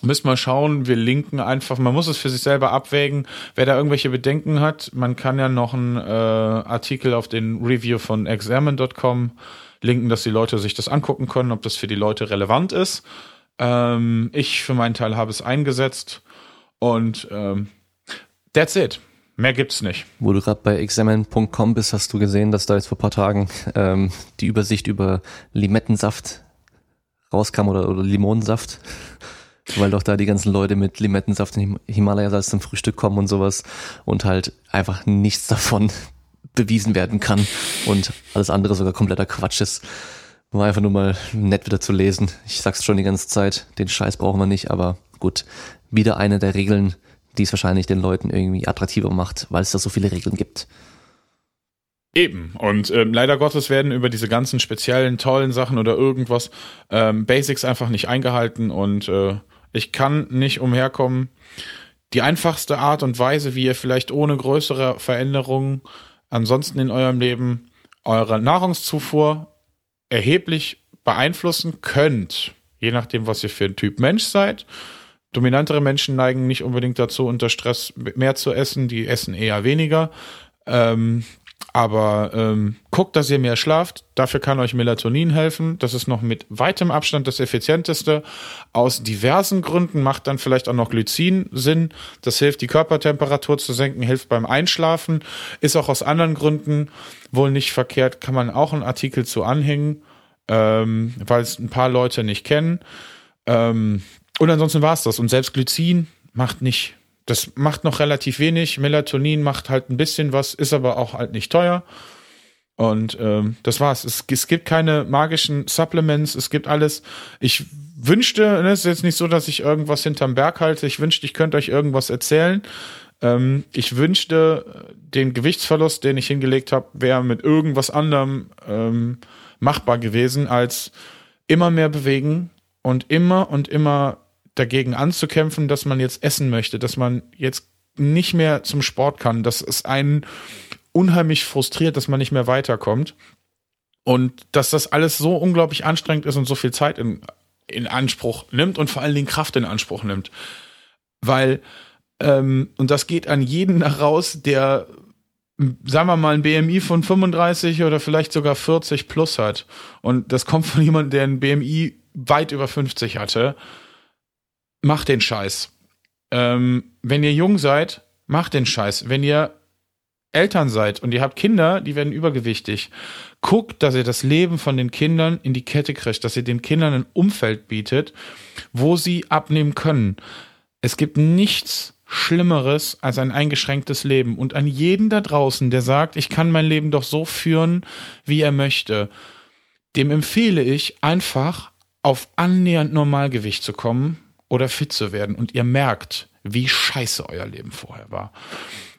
Müssen wir schauen, wir linken einfach, man muss es für sich selber abwägen. Wer da irgendwelche Bedenken hat, man kann ja noch einen äh, Artikel auf den Review von examine.com linken, dass die Leute sich das angucken können, ob das für die Leute relevant ist. Ähm, ich für meinen Teil habe es eingesetzt und ähm, that's it. Mehr gibt's nicht. Wo du gerade bei examine.com bist, hast du gesehen, dass da jetzt vor paar Tagen ähm, die Übersicht über Limettensaft rauskam oder, oder Limonensaft weil doch da die ganzen Leute mit Limettensaft in Himalaya-Salz zum Frühstück kommen und sowas und halt einfach nichts davon bewiesen werden kann und alles andere sogar kompletter Quatsch ist. War einfach nur mal nett wieder zu lesen. Ich sag's schon die ganze Zeit, den Scheiß brauchen wir nicht, aber gut, wieder eine der Regeln, die es wahrscheinlich den Leuten irgendwie attraktiver macht, weil es da so viele Regeln gibt. Eben. Und ähm, leider Gottes werden über diese ganzen speziellen, tollen Sachen oder irgendwas ähm, Basics einfach nicht eingehalten und äh, ich kann nicht umherkommen. Die einfachste Art und Weise, wie ihr vielleicht ohne größere Veränderungen ansonsten in eurem Leben eure Nahrungszufuhr erheblich beeinflussen könnt, je nachdem, was ihr für ein Typ Mensch seid. Dominantere Menschen neigen nicht unbedingt dazu, unter Stress mehr zu essen, die essen eher weniger. Ähm, aber ähm, guckt, dass ihr mehr schlaft. Dafür kann euch Melatonin helfen. Das ist noch mit weitem Abstand das effizienteste. Aus diversen Gründen macht dann vielleicht auch noch Glycin Sinn. Das hilft, die Körpertemperatur zu senken, hilft beim Einschlafen. Ist auch aus anderen Gründen wohl nicht verkehrt. Kann man auch einen Artikel zu anhängen, ähm, weil es ein paar Leute nicht kennen. Ähm, und ansonsten war es das. Und selbst Glycin macht nicht das macht noch relativ wenig. Melatonin macht halt ein bisschen was, ist aber auch halt nicht teuer. Und ähm, das war's. Es, es gibt keine magischen Supplements, es gibt alles. Ich wünschte, ne, es ist jetzt nicht so, dass ich irgendwas hinterm Berg halte. Ich wünschte, ich könnte euch irgendwas erzählen. Ähm, ich wünschte, den Gewichtsverlust, den ich hingelegt habe, wäre mit irgendwas anderem ähm, machbar gewesen, als immer mehr bewegen und immer und immer dagegen anzukämpfen, dass man jetzt essen möchte, dass man jetzt nicht mehr zum Sport kann, dass es einen unheimlich frustriert, dass man nicht mehr weiterkommt. Und dass das alles so unglaublich anstrengend ist und so viel Zeit in, in Anspruch nimmt und vor allen Dingen Kraft in Anspruch nimmt. Weil, ähm, und das geht an jeden raus, der, sagen wir mal, ein BMI von 35 oder vielleicht sogar 40 plus hat. Und das kommt von jemandem, der ein BMI weit über 50 hatte. Macht den Scheiß. Ähm, wenn ihr jung seid, macht den Scheiß. Wenn ihr Eltern seid und ihr habt Kinder, die werden übergewichtig, guckt, dass ihr das Leben von den Kindern in die Kette kriegt, dass ihr den Kindern ein Umfeld bietet, wo sie abnehmen können. Es gibt nichts Schlimmeres als ein eingeschränktes Leben. Und an jeden da draußen, der sagt, ich kann mein Leben doch so führen, wie er möchte, dem empfehle ich einfach auf annähernd Normalgewicht zu kommen oder fit zu werden. Und ihr merkt, wie scheiße euer Leben vorher war.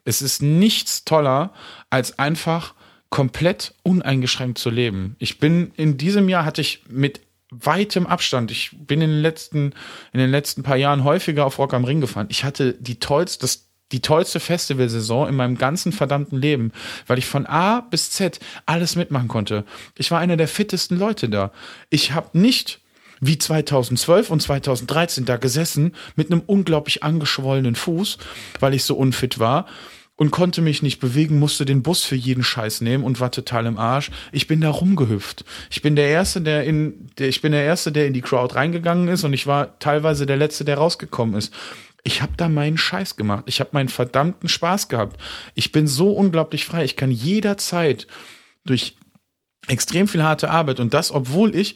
Es ist nichts toller, als einfach komplett uneingeschränkt zu leben. Ich bin in diesem Jahr hatte ich mit weitem Abstand. Ich bin in den letzten, in den letzten paar Jahren häufiger auf Rock am Ring gefahren. Ich hatte die tollste, das, die tollste Festivalsaison in meinem ganzen verdammten Leben, weil ich von A bis Z alles mitmachen konnte. Ich war einer der fittesten Leute da. Ich habe nicht wie 2012 und 2013 da gesessen mit einem unglaublich angeschwollenen Fuß, weil ich so unfit war und konnte mich nicht bewegen, musste den Bus für jeden Scheiß nehmen und war total im Arsch. Ich bin da rumgehüpft. Ich bin der erste, der in der ich bin der erste, der in die Crowd reingegangen ist und ich war teilweise der letzte, der rausgekommen ist. Ich habe da meinen Scheiß gemacht. Ich habe meinen verdammten Spaß gehabt. Ich bin so unglaublich frei. Ich kann jederzeit durch extrem viel harte Arbeit und das, obwohl ich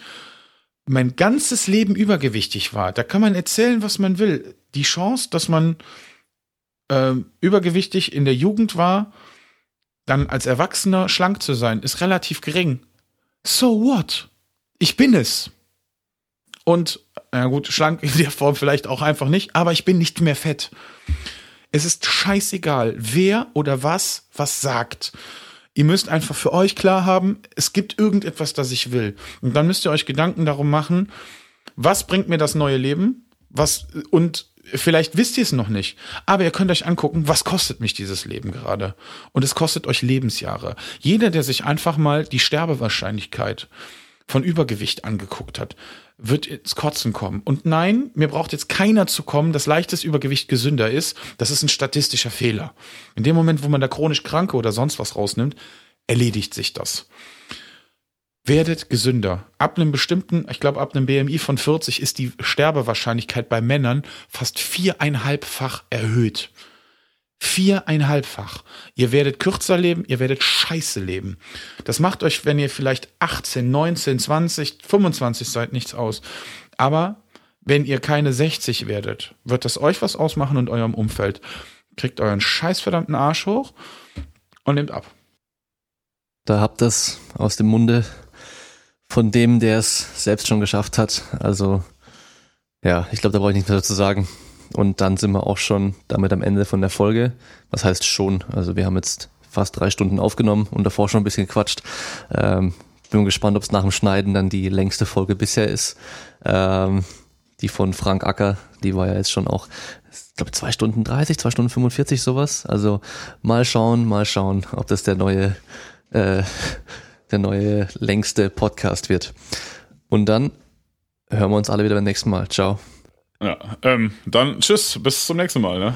mein ganzes Leben übergewichtig war. Da kann man erzählen, was man will. Die Chance, dass man ähm, übergewichtig in der Jugend war, dann als Erwachsener schlank zu sein, ist relativ gering. So what? Ich bin es. Und, na gut, schlank in der Form vielleicht auch einfach nicht, aber ich bin nicht mehr fett. Es ist scheißegal, wer oder was was sagt. Ihr müsst einfach für euch klar haben, es gibt irgendetwas, das ich will. Und dann müsst ihr euch Gedanken darum machen, was bringt mir das neue Leben? Was, und vielleicht wisst ihr es noch nicht, aber ihr könnt euch angucken, was kostet mich dieses Leben gerade? Und es kostet euch Lebensjahre. Jeder, der sich einfach mal die Sterbewahrscheinlichkeit von Übergewicht angeguckt hat, wird ins Kotzen kommen. Und nein, mir braucht jetzt keiner zu kommen, dass leichtes Übergewicht gesünder ist. Das ist ein statistischer Fehler. In dem Moment, wo man da chronisch Kranke oder sonst was rausnimmt, erledigt sich das werdet gesünder. Ab einem bestimmten, ich glaube, ab einem BMI von 40 ist die Sterbewahrscheinlichkeit bei Männern fast viereinhalbfach erhöht. Viereinhalbfach. Ihr werdet kürzer leben, ihr werdet scheiße leben. Das macht euch, wenn ihr vielleicht 18, 19, 20, 25 seid, nichts aus. Aber wenn ihr keine 60 werdet, wird das euch was ausmachen und eurem Umfeld. Kriegt euren scheißverdammten Arsch hoch und nehmt ab. Da habt ihr es aus dem Munde von dem, der es selbst schon geschafft hat. Also ja, ich glaube, da brauche ich nichts mehr dazu sagen. Und dann sind wir auch schon damit am Ende von der Folge. Was heißt schon? Also wir haben jetzt fast drei Stunden aufgenommen und davor schon ein bisschen gequatscht. Ähm, bin gespannt, ob es nach dem Schneiden dann die längste Folge bisher ist. Ähm, die von Frank Acker, die war ja jetzt schon auch, ich glaube, zwei Stunden 30, zwei Stunden 45, sowas. Also mal schauen, mal schauen, ob das der neue äh, der neue längste Podcast wird. Und dann hören wir uns alle wieder beim nächsten Mal. Ciao. Ja, ähm, dann tschüss, bis zum nächsten Mal. Ne?